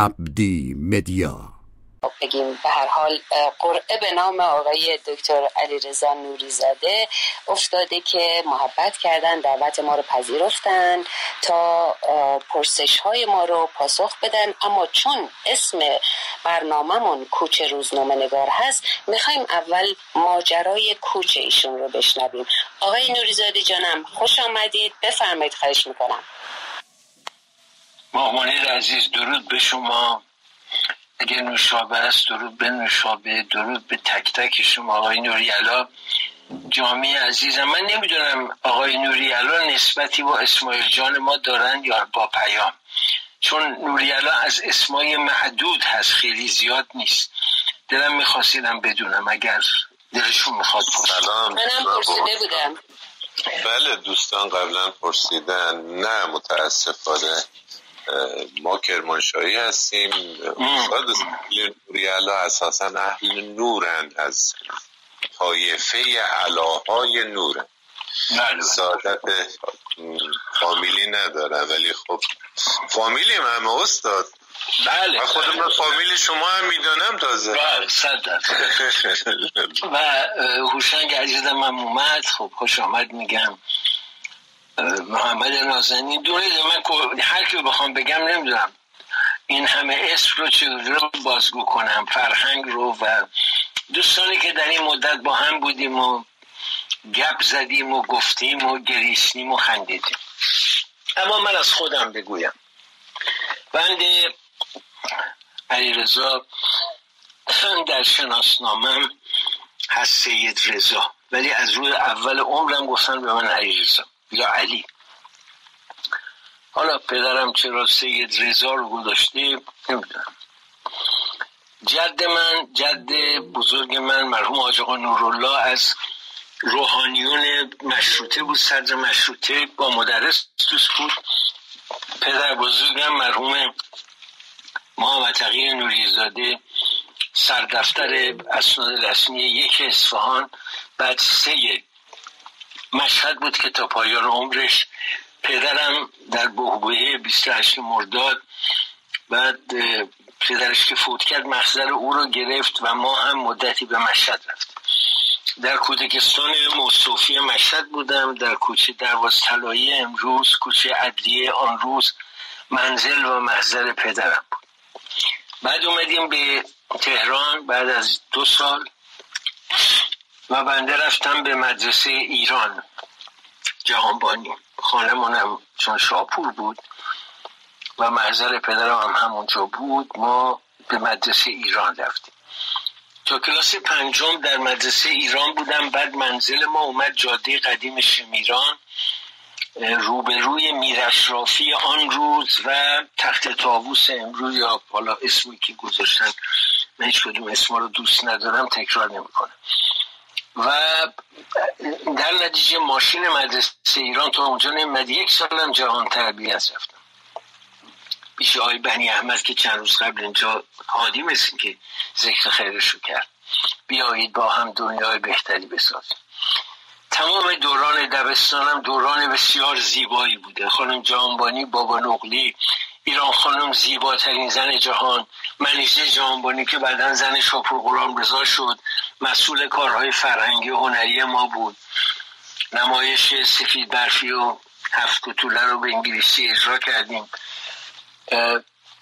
عبدی مدیا. بگیم به هر حال قرعه به نام آقای دکتر علیرضا نوریزاده افتاده که محبت کردن دعوت ما رو پذیرفتن تا پرسش های ما رو پاسخ بدن. اما چون اسم برنامهمون کوچه روزنامه نگار هست می‌خوایم اول ماجرای کوچه ایشون رو بشنویم. آقای نوریزاده جانم خوش آمدید. بفرمایید خواهش می‌کنم. مامانی عزیز درود به شما. اگر نوشابه است درود به نوشابه درود به تک تک شما آقای نوریالا جامعه عزیزم من نمی‌دونم آقای نوریالا نسبتی با اسماعیل جان ما دارن یا با پیام. چون نوریالا از اسمای محدود هست خیلی زیاد نیست. دلم میخواستیدم بدونم اگر دلشون می‌خواد سلام منم پرسیده بودم. بله دوستان قبلا پرسیدن. نه متاسفانه. ما کرمانشاهی هستیم. استاد نوریالا اساسا اهل نورند از طایفه علاهای نورن سعادت فامیلی ندارم ولی خب فامیلی هم استاد. بله من خودم من فامیلی شما هم می‌دانم تازه. بله صد و هوشنگ عزیزم من اومد. خب خوش آمد میگم. محمد نازنین. دونید من هر که بخوام بگم نمی‌دونم. این همه اسم رو چجوری بازگو کنم. فرهنگ رو و دوستانی که در این مدت با هم بودیم و گپ زدیم و گفتیم و گریستیم و خندیدیم. اما من از خودم بگویم. بنده علی رضا در شناسنامم هست سید رضا. ولی از روی اول عمرم گفتن به من علی رضا یا علی. حالا پدرم چرا سید رضا رو گذاشته نمی‌دونم. جد من جد بزرگ من مرحوم حاج آقا نورالله از روحانیون مشروطه بود صدر مشروطه با مدرس دوست بود. پدر بزرگم مرحوم محمد تقی نوریزاده سردفتر اسناد رسمی یک اصفهان بعد سه مشهد بود که تا پایان عمرش پدرم در بهبوه 28 مرداد بعد پدرش که فوت کرد مخزر او رو گرفت و ما هم مدتی به مشهد رفتیم. در کودکستان موصوفی مشهد بودم در کوچه درواز طلایی امروز کوچه عدلیه آن روز منزل و محضر پدرم بود. بعد اومدیم به تهران بعد از دو سال و بنده رفتم به مدرسه ایران. جهانبانی. خانمانم چون شاپور بود و محضر پدرم هم همونجا بود ما به مدرسه ایران رفتیم. تا کلاس پنجم در مدرسه ایران بودم بعد منزل ما اومد جاده قدیم شمیران روبروی میرشرافی آن روز و تخت تاووس امروز یا حالا اسمی که گذاشتن من هیچ کدوم اسما رو دوست ندارم تکرار نمی‌کنم. و در نتیجه ماشین مدرسه ایران تو اونجا نمیمد. یک سالم جهان تربیت رفتم. پیش آقای بنی احمد که چند روز قبل اینجا حادی مثل که ذکر خیرشو کرد. بیایید با هم دنیای بهتری بسازیم. تمام دوران دبستانم دوران بسیار زیبایی بوده. خانم جانبانی بابا نقلی ایران خانم زیباترین زن جهان منیژه جانبانی که بعدا زن شاپور غلام رضا شد مسئول کارهای فرهنگی و هنری ما بود. نمایش سفید برفی و هفت طوله رو به انگلیسی اجرا کردیم.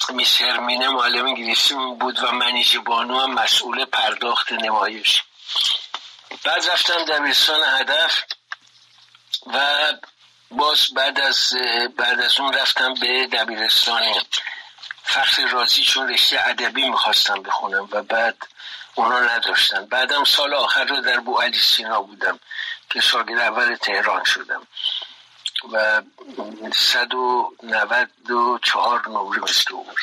میس هرمینه معلم انگلیسی بود و منیژه بانو هم مسئول پرداخت نمایش. بعد رفتم دبیرستان هدف و باز بعد از بعد از اون رفتم به دبیرستان فخر رازی چون رشته ادبی می‌خواستم بخونم و بعد اونا نداشتن. بعدم سال آخر رو در بو علی سینا بودم که شاگرد اول تهران شدم. و صد و نوود و چهار نمره مثل بودم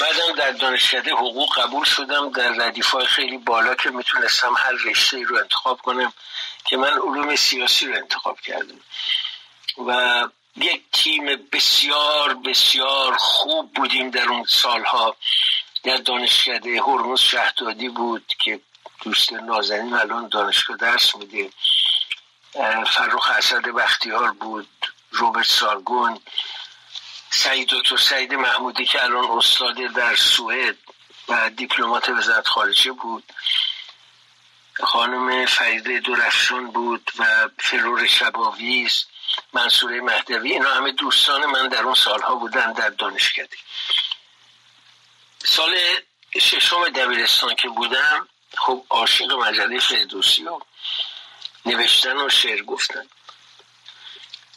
بعدم در دانشکده حقوق قبول شدم. در ردیف خیلی بالا که می‌تونستم هر رشته رو انتخاب کنم که من علوم سیاسی رو انتخاب کردم. و یک تیم بسیار بسیار خوب بودیم در اون سالها. در دانشکده هرمز شهدادی بود که دوست نازنین الان دانشگاه درس میده. فرخ اسد بختیار بود روبرت سارگون سعید دکتر سعید محمودی که الان استاد در سوئد و دیپلمات وزارت خارجه بود. خانم فریده دورفشون بود و فرور شباویز منصوره مهدوی. اینا همه دوستان من در اون سالها بودن در دانشکده. سال ششم دبیرستان که بودم خب عاشق مجله فردوسی و نوشتن و شعر گفتن.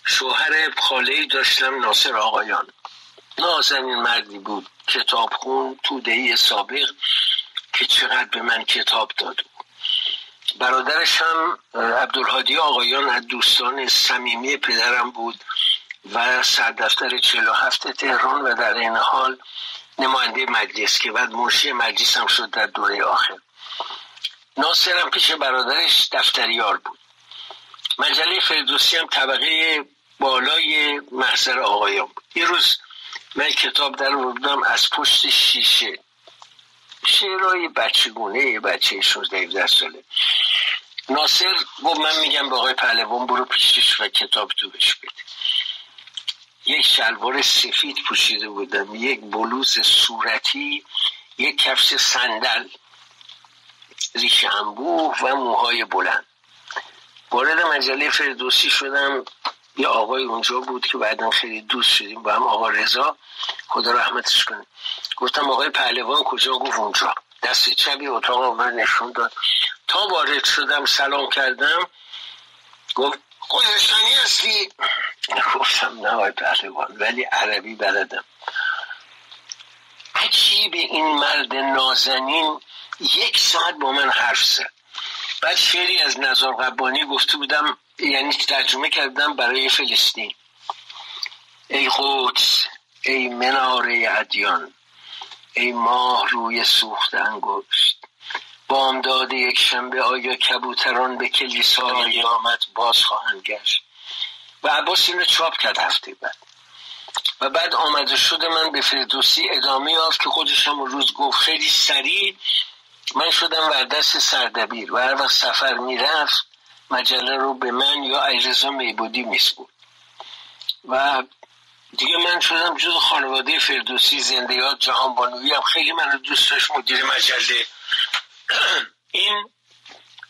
شوهر خاله داشتم ناصر آقایان. نازنین مردی بود کتاب خون تودهی سابق که چقدر به من کتاب داد. برادرش هم عبدالهادی آقایان از دوستان صمیمی پدرم بود و سردفتر 47 تهران و در این حال نماینده مجلس که بعد مرشی مجلس هم شد در دوره آخر. ناصرم پیش برادرش دفتریار بود. مجله فردوسی هم طبقه بالای محضر آقایان بود. یه روز من کتاب در بودم از پشت شیشه شعرهای بچگونه بچه 16 ساله. ناصر گفت من میگم به آقای پهلوان برو پیشش و کتاب تو بش بده. یک شلوار سفید پوشیده بودم یک بلوز صورتی یک کفش صندل ریش انبوه و موهای بلند. وارد مجله فردوسی شدم. یه آقای اونجا بود که بعدا خیلی دوست شدیم با هم آقا رضا. خدا رحمتش کنه. گفتم آقای پهلوان کجا؟ گفت اونجا. دست چبی اتاق من نشون داد. تا وارد شدم سلام کردم. گفت خوزستانی هستی؟ گفتم نه آقای پهلوان ولی عربی بلدم. عجیب این مرد نازنین. یک ساعت با من حرف زد. بعد شعری از نظر قبانی گفته بودم یعنی ترجمه کردم برای فلسطین. ای قدس ای مناره ادیان ای ماه روی سوخت انگشت. بامداد یک شنبه آیا کبوتران به کلیسای قیامت باز خواهند گشت؟ و عباس این چاپ کرد هفته بعد. و بعد آمده شده من به فردوسی ادامه یافت که خودش هم روز گفت خیلی سریع من شدم وردست سردبیر و هر وقت سفر می‌رفت مجله رو به من یا اجرزا میبودی میسپود و دیگه من شدم جز خانواده فردوسی زنده یاد جهان بانوی هم. خیلی من دوست داشت مدیر مجله. این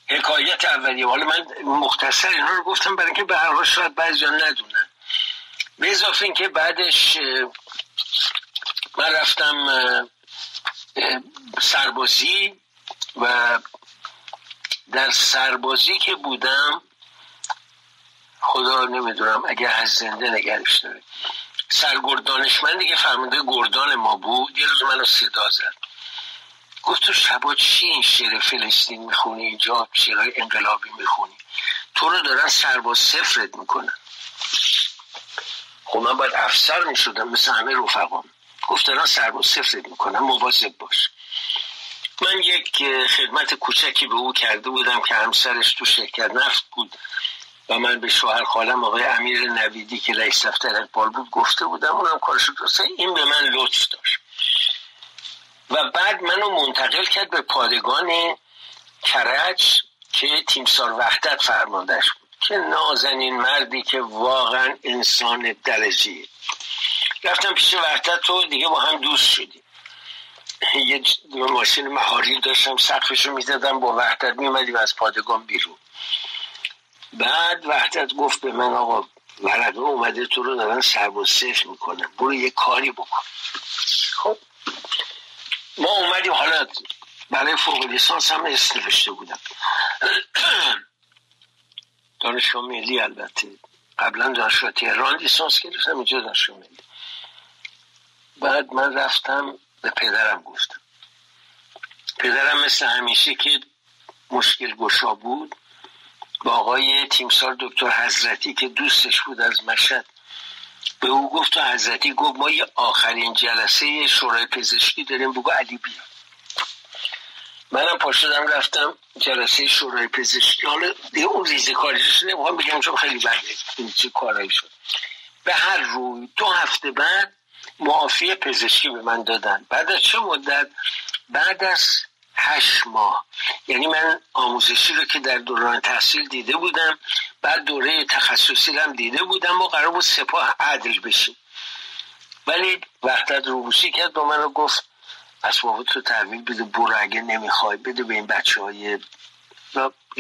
حکایت اولیه. حالا من مختصر اینا رو گفتم برای اینکه به هر حال شاید بعضی ندونن. به اضافه اینکه بعدش من رفتم سربازی و در سربازی که بودم خدا نمی‌دونم اگر از زنده نگرش داره سرگرد دانشمندی که فرمانده گردان ما بود یه روز منو صدا زد. گفت تو شبا چی این شعر فلسطین می‌خونی؟ اینجا شعرهای انقلابی می‌خونی. تو رو دارن سرباز سفرت می‌کنن. خب من باید افسر می‌شدم مثل همه رفقام. گفت دارن سرباز سفرت می‌کنن مواظب باش. من یک خدمت کوچکی به او کرده بودم که همسرش تو شرکت نفت بود و من به شوهر خالم آقای امیر نویدی که رئیس دفتر اقبال بود گفته بودم اونم کارش درسته. این به من لطف داشت. و بعد منو منتقل کرد به پادگان کرج که تیمسار وحدت فرماندهش بود. که نازنین مردی که واقعا انسان درجی رفتم پیش وحدت تو دیگه با هم دوست شدیم. یه ماشین مهاری داشتم سقفشو می‌زدم با وحدت میمدیم از پادگان بیرون. بعد وحدت گفت به من آقا ورقه اومده تو رو دارن سرب و صفر می‌کنن برو یه کاری بکن. خب ما اومدیم حالا برای فوق لیسانس هم بودم. دانشگاه ملی البته. قبلا دانشگاه تهران لیسانس گرفتم اینجا دانشگاه ملی. بعد من رفتم به پدرم گفتم پدرم مثل همیشه که مشکل گشا بود با آقای تیمسار دکتر حضرتی که دوستش بود از مشهد به او گفت و حضرتی گفت ما یه آخرین جلسه شورای پزشکی داریم بگو علی بیا. منم پا شدم رفتم جلسه شورای پزشکی. حالا دیگه اون ریزه کاریش نمی‌خوام بگم چون خیلی بده این چه کارایی شد. به هر روی دو هفته بعد معافی پزشکی به من دادن. بعد از چه مدت؟ بعد از هشت ماه. یعنی من آموزشی رو که در دوران تحصیل دیده بودم بعد دوره تخصصی هم دیده بودم و قرار بود سپاه عدل بشیم ولی وحدت روبوسی کرد با من رو گفت اسبابت تو تحویل بده برو اگه نمی‌خوای بده به این بچه های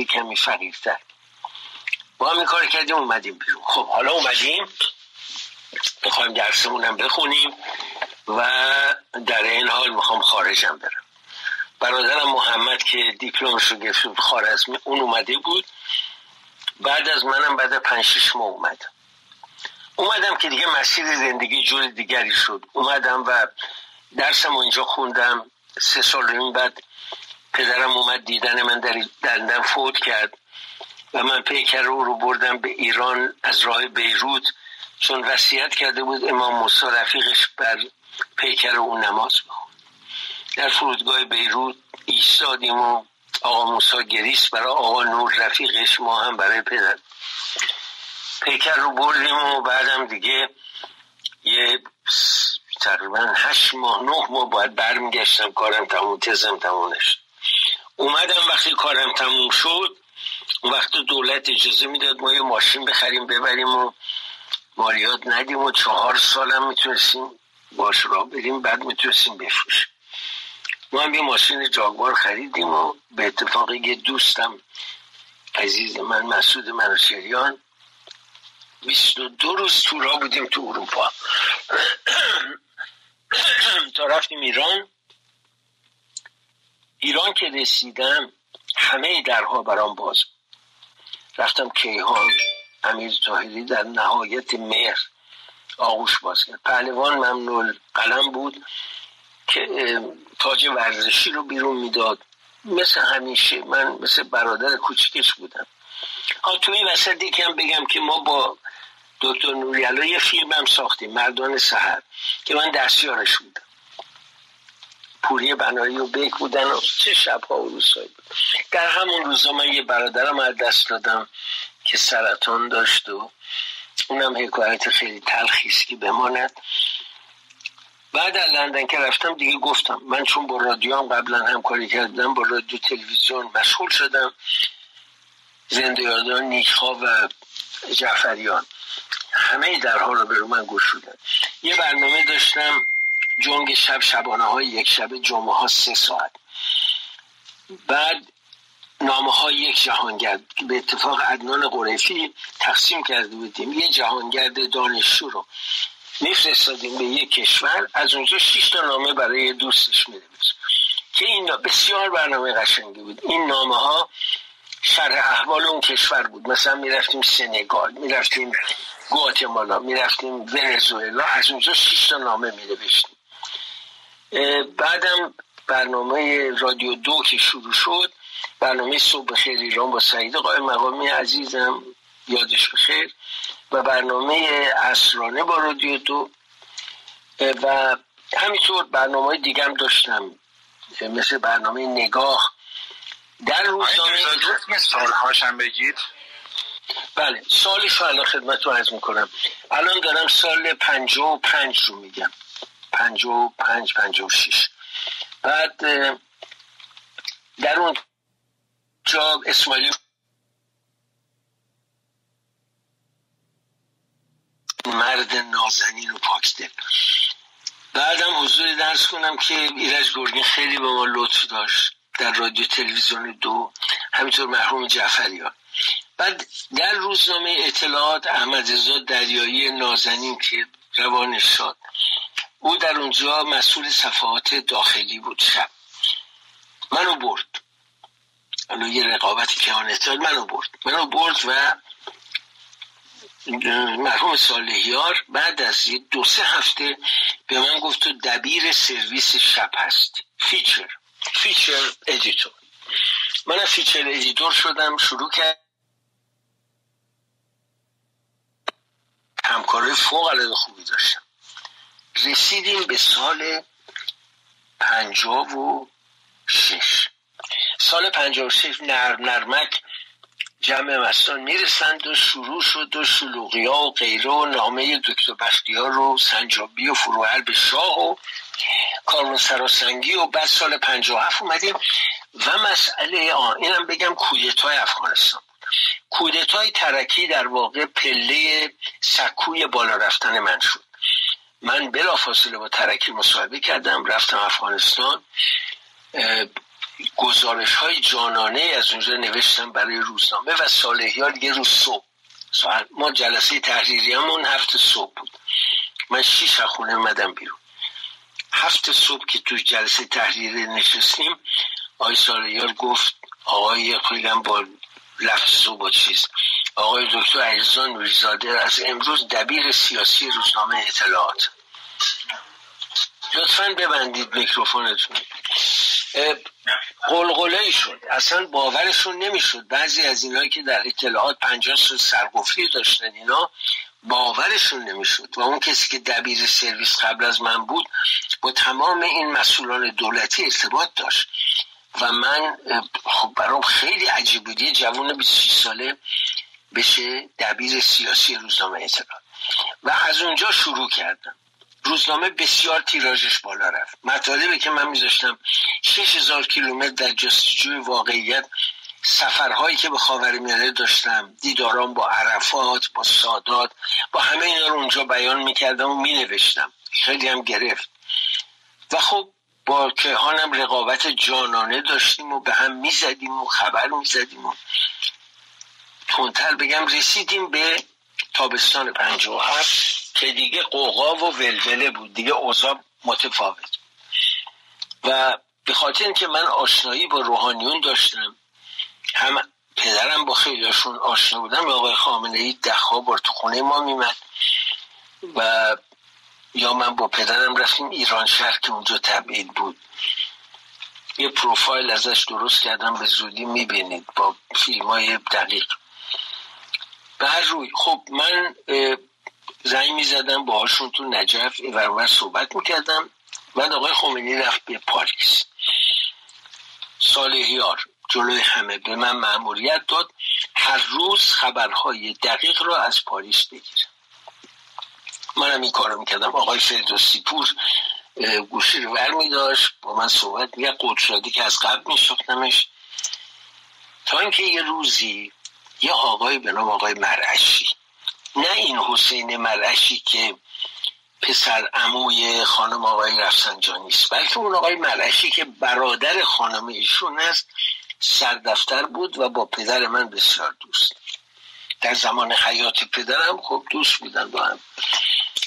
کمی فقیرتر. با هم این کار کردیم اومدیم بیرون. خب حالا اومدیم. می‌خوایم درسمونم بخونیم و در این حال می‌خوام خارجم برم. برادرم محمد که دیپلمش رو گرفت خارزمی اون اومده بود. بعد از منم بعد پنج شش ماه اومدم. اومدم که دیگه مسیر زندگی جور دیگری شد. اومدم و درسم اینجا خوندم. سه سال این بعد پدرم اومد دیدن من در دندن فوت کرد و من پیکر رو رو بردم به ایران از راه بیروت. چون وصیت کرده بود امام موسی رفیقش بر پیکر اون نماز بخون در فرودگاه بیروت ایستادیم و آقا موسی گریست برای آقا نور رفیقش ما هم برای پدر. پیکر رو بردیم و بعدم دیگه یه تقریبا هشت ماه نه ماه باید برمیگشتم کارم تموم تزم تمومش اومدم وقتی کارم تموم شد وقت دولت اجازه می‌داد ما یه ماشین بخریم ببریم و مالیات ندیم و چهار سالم می‌تونستیم باش را بریم بعد می‌تونستیم بفروشیم. ما هم یه ماشین جاگوار خریدیم و به اتفاق یه دوستم عزیز من مسعود منوشریان 22 روز تو را بودیم تو اروپا. تا رفتیم ایران. ایران که رسیدم همه درها برام باز رفتم کیهان. امیر تاهری در نهایت مهر آغوش باز کرد پهلوان ممنول قلم بود که تاج ورزشی رو بیرون می‌داد. مثل همیشه من مثل برادر کوچکش بودم. ها توی این وسط بگم که ما با دکتر نوریالا یه فیلم هم ساختیم مردان سهر که من دستیارش بودم. پوری بنایی و بیک بودن و چه شبها و روزهایی بود. در همون روزا من یه برادرم از دست دادم. که سرطان داشت و اونم حکایت خیلی تلخیست که بماند. بعد از لندن که رفتم دیگه گفتم من چون با رادیو هم قبلا همکاری کردم با رادیو تلویزیون مشغول شدم. زنده یادان نیکخوا و جعفریان. همه درها رو به من گشودن یه برنامه داشتم جنگ شب شبانه های یک شب جمعه ها سه ساعت. بعد نامه های یک جهانگرد. به اتفاق عدنان قریفی تقسیم کرده بودیم. یه جهانگرد دانشجو رو میفرستادیم به یک کشور. از اونجا شش تا نامه برای دوستش میده که این بسیار برنامه قشنگی بود. این نامه ها شرح احوال اون کشور بود. مثلا می‌رفتیم سنگال می‌رفتیم گواتمالا می‌رفتیم ونزوئلا. از اونجا شش تا نامه نوشتیم بعدم برنامه رادیو دو که شروع شد برنامه صبح خیر ایران با سعید قائم مقامی عزیزم. یادش بخیر. و برنامه اسرانه با رادیو دو. و همینطور برنامه های دیگه هم داشتم. مثل برنامه نگاه. در روزنامه سالهاشم بگید. بله سالش رو الان خدمت رو عرض می‌کنم. الان دارم سال پنج و پنج رو میگم. پنج و پنج پنج و شیش بعد در اون جا اسماعیل مرد نازنین و پاکدل بعدم حضور درس کنم که ایرج گرگین خیلی به ما لطف داشت در رادیو تلویزیون دو همینطور مرحوم جعفریان. بعد در روزنامه اطلاعات احمد زاد دریایی نازنین که روانش شد او در اونجا مسئول صفحات داخلی بود شب. منو برد. الان یه رقابت کهانتال منو برد. منو برد و مرحوم صالحیار بعد از یه دو سه هفته به من گفت تو دبیر سرویس شب هست feature. Feature editor. من feature editor شدم شروع کرد همکارای فوق العاده خوبی داشتم. رسیدیم به سال پنجاه و شش. سال پنجاه و شش نرم نرمک جمع مستان می‌رسند و شروع شد و شلوغی ها و غیره و نامه دکتر بختیار و سنجابی و فروهر به شاه و کارون سراسنگی و بعد سال هفت اومدیم و مسئله آن اینم بگم کودتای افغانستان. کودتای ترکی در واقع پله سکوی بالا رفتن من شد. من بلافاصله با ترکی مصاحبه کردم رفتم افغانستان گزارش های جانانه از اونجا نوشتم برای روزنامه و صالحیار یه روز صبح. ما جلسه تحریری همون هفت صبح بود. من شیش خونه اومدم بیرون. هفت صبح که تو جلسه تحریری نشستیم آقای سالیار گفت آقای خیلی با لفظ و با چیز. آقای دکتر عزیزان نوریزاده از امروز دبیر سیاسی روزنامه اطلاعات. لطفا ببندید میکروفونتون. قلقله شد. اصلا باورشون نمی‌شد. بعضی از اینایی که در اطلاعات پنجاه سال سرگفتی داشتن اینا باورشون نمی‌شد. و اون کسی که دبیر سرویس قبل از من بود با تمام این مسئولان دولتی ارتباط داشت. و من خب برام خیلی عجیب بود. یه جوان 26 ساله بشه دبیر سیاسی روزنامه اطلاعات. و از اونجا شروع کردم. روزنامه بسیار تیراژش بالا رفت. مطالبه که من میذاشتم 6000 کیلومتر در جستجوی واقعیت سفرهایی که به خاورمیانه داشتم دیداران با عرفات با سادات با همه اینا رو اونجا بیان می‌کردم و مینوشتم. خیلی هم گرفت. و خب با کهانم رقابت جانانه داشتیم و به هم می‌زدیم و خبر می‌زدیم و تونتر بگم رسیدیم به تابستان و هفت. که دیگه قوقا و ولوله بود دیگه اوضاع متفاوت. و به خاطر اینکه من آشنایی با روحانیون داشتم هم پدرم با خیلیشون آشنا بودم آقای خامنه ای ده بار تو خونه ما میمد و یا من با پدرم رفتیم ایران شهر که اونجا تبعید بود. یه پروفایل ازش درست کردم به زودی می‌بینید با فیلم های دقیق. به هر روی خب من زنگ می‌زدم باهاشون تو نجف این صحبت می‌کردم. بعد آقای خمینی رفت به پاریس صالحیار جلوی همه به من معمولیت داد. هر روز خبرهای دقیق را از پاریس بگیرم. منم این کارو می‌کردم. آقای فردوسی پور گوشی رو ور میداشت با من صحبت میگه قدرادی که از قبل میشناختمش. تا اینکه یه روزی یه آقای به نام آقای مرعشی نه این حسین مرعشی که پسر اموی خانم آقای رفسنجانی است بلکه اون آقای مرعشی که برادر خانم ایشون است سردفتر بود و با پدر من بسیار دوست. در زمان حیات پدرم خب دوست بودن با هم.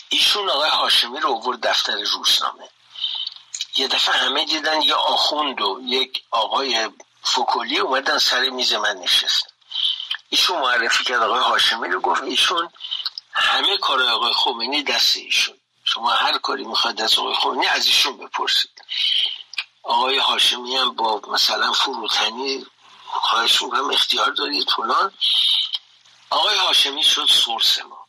ایشون آقای هاشمی رو آورد دفتر روزنامه. یه دفعه همه دیدن یه آخوند و یک آقای فکولی اومدن سر میز من نشستن. ایشون معرفی کرد آقای هاشمی رو گفت ایشون همه کار آقای خمینی دست ایشون. شما هر کاری می‌خواد از آقای خمینی از ایشون بپرسید. آقای هاشمی هم با مثلا فروتنی خواهش می‌کنم اختیار دارید فلان. آقای هاشمی شد سورس ما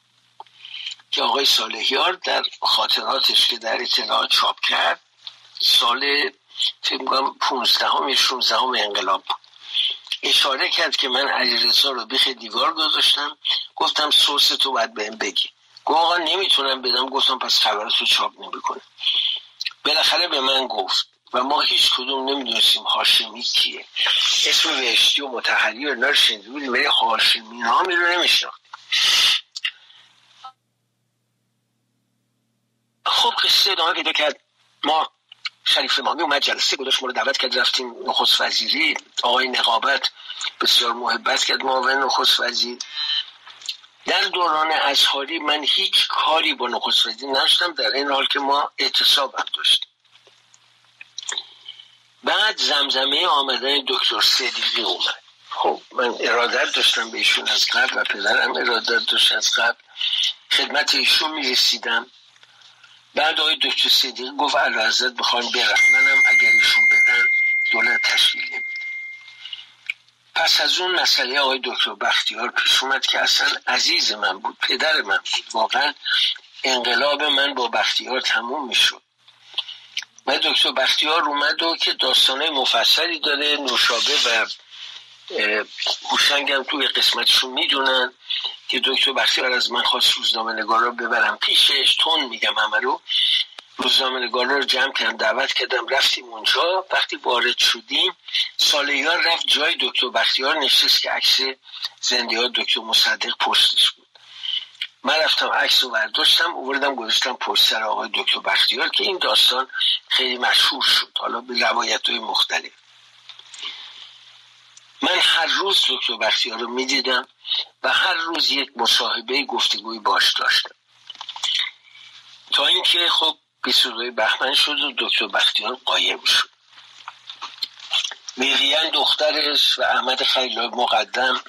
که آقای صالحیار در خاطراتش که در اطلاعات چاپ کرد سال فکر می‌کنم 15 هم 16 هم انقلاب اشاره کرد که من علیرضا رو بیخ دیوار گذاشتم. گفتم سورس تو باید بهم بگی. گفت آقا نمی‌تونم بدم. گفتم پس خبرتو چاپ نمی‌کنه. بالاخره به من گفت و ما هیچ کدوم نمی‌دونستیم هاشمی کیه. اسم وشتی و متحری و رو شنیده بودیم ولی هاشمی نامی رو نمیشناختیم. خب قصه ادامه پیدا کرد. ما شریف امامی اومد جلسه گذاشت ما رو دعوت کرد رفتیم نخست وزیری. آقای نقابت بسیار محبت کرد معاون نخست وزیر. در دوران ازهاری من هیچ کاری با نخست وزیر نداشتم در این حال که ما اعتصاب هم داشتیم. بعد زمزمه آمدن دکتر صدیقی اومد. خب من ارادت داشتم به ایشون از قبل و پدرم ارادت داشت از قبل. خدمت ایشون می رسیدم بعد آقای دکتر صدیقی گفت علا حضرت بخوام برم منم اگر ایشون بدن دولت تشکیل نمید پس از اون مسئله آقای دکتر بختیار پیش اومد که اصلا عزیز من بود پدر من بود. واقعا انقلاب من با بختیار تموم می‌شد. و دکتر بختیار اومد و که داستانه مفصلی داره نوشابه و هوشنگ هم توی قسمتشون می‌دونن. که دکتر بختیار از من خواست روزنامه نگار رو ببرم. پیشش تون میگم همه رو. روزنامه نگار رو جمع کردم دعوت کردم رفتیم اونجا. وقتی وارد شدیم سالیان رفت جای دکتر بختیار نشست که عکس زنده ها دکتر مصدق پشتش بود. من رفتم عکس رو برداشتم اووردم گذاشتم پشت آقای دکتر بختیار که این داستان خیلی مشهور شد. حالا به روایت های مختلف. من هر روز دکتر بختیار رو می‌دیدم و هر روز یک مصاحبه گفتگوی باش داشتم. تا اینکه خب 22 بهمن شد و دکتر بختیار قایم شد. میریان دخترش و احمد خیلی مقدم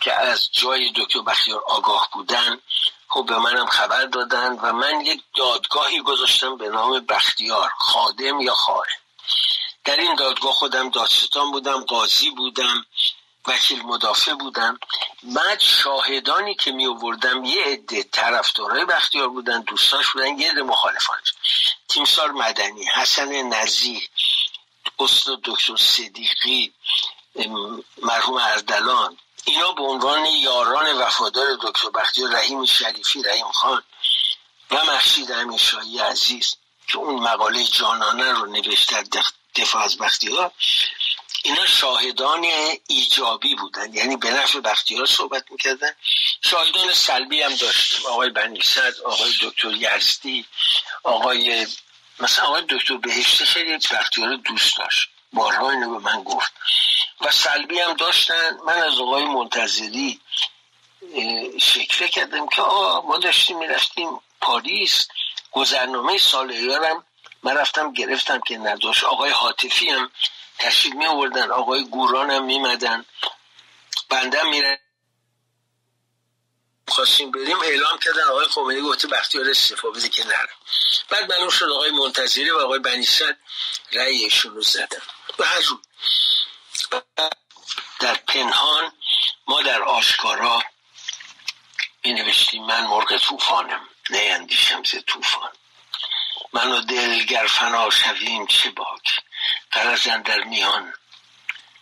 که از جای دکتر بختیار آگاه بودن خب به منم خبر دادن و من یک دادگاهی گذاشتم به نام بختیار خادم یا خاره در این دادگاه خودم دادستان بودم قاضی بودم وکیل مدافع بودم. بعد شاهدانی که می آوردم یه عده طرفدارای بختیار بودن دوستاش بودن یه عده مخالفانش تیمسار مدنی حسن نزیح استاد دکتر صدیقی مرحوم اردلان. اینا به عنوان یاران وفادار دکتر بختیار رحیم شریفی رحیم خان و محشید امیرشاهی عزیز که اون مقاله جانانه رو نوشته دفاع از بختیار اینا شاهدان ایجابی بودن. یعنی به نفع بختیار صحبت می‌کردن. شاهدان سلبی هم داشتیم. آقای بنیصد آقای دکتر یزدی آقای مثلا آقای دکتر بهشتی خیلی بختیار دوست داشت. بارها اینو به من گفت. و سلبی هم داشتن. من از آقای منتظری شکره کردم که آقا ما داشتیم می‌رفتیم پاریس. گذرنامه سال ایارم من رفتم گرفتم که نداشت آقای حاطفی هم تشریف می آوردن آقای گوران هم میمدن بنده میره خواستیم بریم اعلام کردن. آقای خمینی گفته بختیار استفا بده که نرم بعد معلوم شد آقای منتظری و آقای بنیصد رأیشون رو زدن. و هر در پنهان ما در آشکارا می نوشتیم من مرغ توفانم نه اندیشم ز توفان من و دلگر فنا شویم چه باک؟ قرزن در میان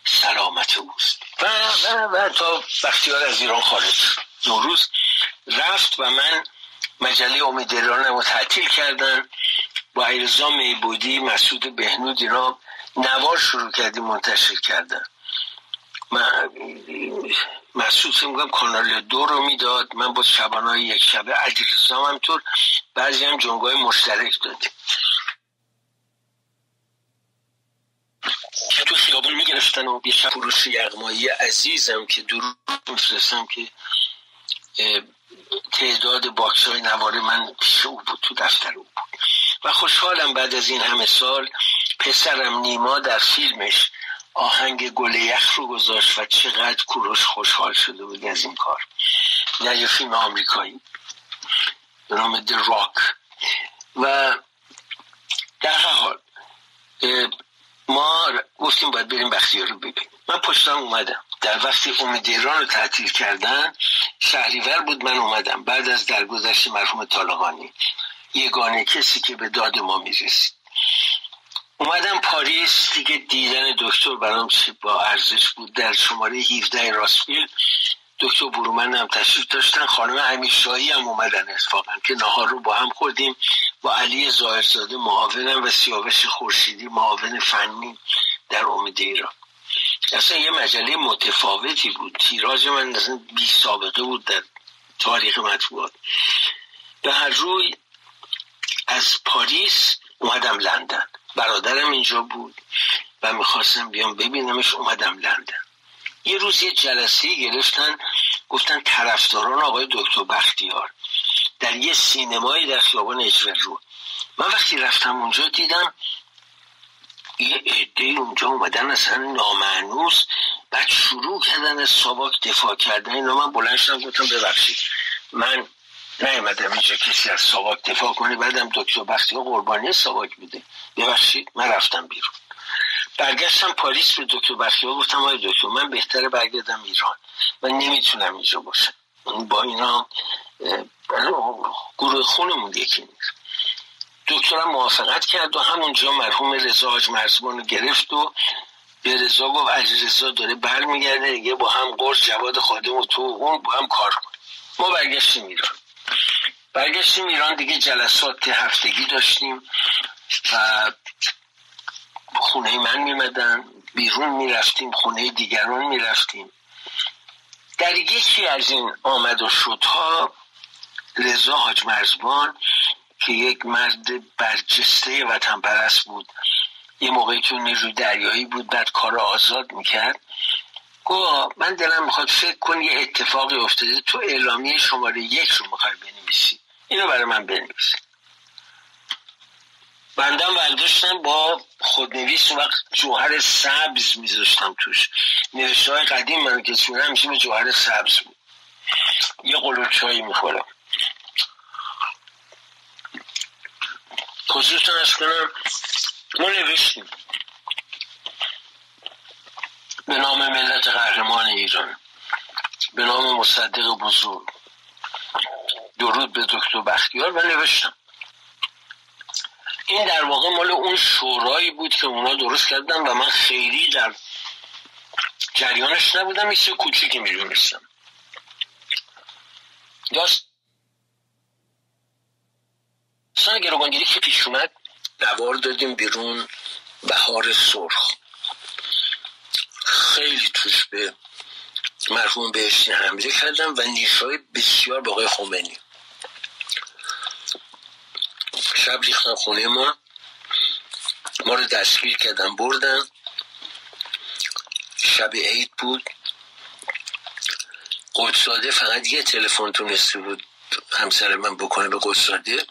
سلامت اوست. و, و, و تا بختیار از ایران خارج نوروز رفت و من مجله امید ایرانم رو تعطیل کردن با ایرزا میبودی مسعود بهنود اینا نوار شروع کردی منتشر کردن محسوس میگم کانال دو رو می‌داد. من با شبانه یک شبه عجیرزام هم طور بعضی هم جنگای مشترک دادیم. تو خیابون می‌گرفتن و یه شب فروش یغمایی عزیزم که درو میفرستم که تعداد باکس های نواره من پیش او بود تو دفتر او بود. و خوشحالم بعد از این همه سال پسرم نیما در فیلمش آهنگ گل یخ رو گذاشت و چقدر کوروش خوشحال شده بود از این کار. نه یه فیلم آمریکایی. به نام در راک و در حال ما گفتیم باید بریم بختیار رو ببینیم. من پشتم اومدم. در وقتی امید ایران رو تعطیل کردن شهریور بود من اومدم. بعد از درگذشت مرحوم طالقانی یگانه کسی که به داد ما می‌رسید. اومدم پاریس دیگه دیدن دکتر برام با ارزش بود؟ در شماره 17 راسفیل دکتر برومن هم تشریف داشتن. خانم امیرشاهی هم اومدن اتفاقا که نهار رو با هم خوردیم. با علی ظاهرزاده معاونم و سیاوش خورشیدی معاون فنی در امید ایران. اصلا یه مجله متفاوتی بود. تیراژ من اصلا بی سابقه بود در تاریخ مطبوعات. به هر روی از پاریس اومدم لندن. برادرم اینجا بود و می‌خواستم بیام ببینمش اومدم لندن. یه روز یه جلسه گرفتن گفتن طرفداران آقای دکتر بختیار در یه سینمایی در خیابان رو. من وقتی رفتم اونجا دیدم یه عده اونجا اومدن اصلا نامعنوس بعد شروع کردن از ساواک دفاع کردن. اینا من بلند شدم گفتم ببخشید من نیومدم اینجا کسی از ساواک دفاع کنه بعدم دکتر بختیار قربانی ساواک بوده. ببخشید من رفتم بیرون. برگشتم پاریس به دکتر بختیار گفتم آقای دکتر من بهتره برگردم ایران. من نمی‌تونم اینجا باشم. با اینا گروه خونمون یکی نیست. دکترم موافقت کرد و همونجا مرحوم رضا حاج مرزبان گرفت و به رضا گفت علی رضا داره برمیگرده دیگه با هم قرص جواد خادم و تو اون با هم کار کن. ما برگشتیم ایران. برگشتیم ایران دیگه جلسات هفتگی داشتیم و خونه من میمدن بیرون می‌رفتیم خونه دیگران می‌رفتیم. در یکی از این آمد و شدها رضا حاج مرزبان که یک مرد برجسته وطن پرست بود. یه موقعی تو نیروی دریایی بود بعد کار آزاد می‌کرد. گو من دلم می‌خواد فکر کن یه اتفاقی افتاده. تو اعلامیه شماره یک رو می‌خوای بنویسی. اینو برای من بنویسی بندم برداشتم با خودنویس وقت جوهر سبز میذاشتم توش. نوشته های قدیم من که همیشه به جوهر سبز بود. یه قلوب چایی می‌خورم. خصوصا از کنم ما نوشتیم. به نام ملت قهرمان ایران. به نام مصدق بزرگ. درود به دکتر بختیار و نوشتم. این در واقع مال اون شورایی بود که اونا درست کردن و من خیلی در جریانش نبودم یه کوچیکی می‌دونستم. داست سان گروگانگیری که پیش اومد دوار دادیم بیرون بهار سرخ. خیلی توش به مرحوم بهشتی حمله کردم و نیشای بسیار به آقای خمینی. شب ریختن خونه ما. ما رو دستگیر کردن بردن. شب عید بود. قدساده فقط یه تلفن تونسته بود همسر من بکنه به قدساده.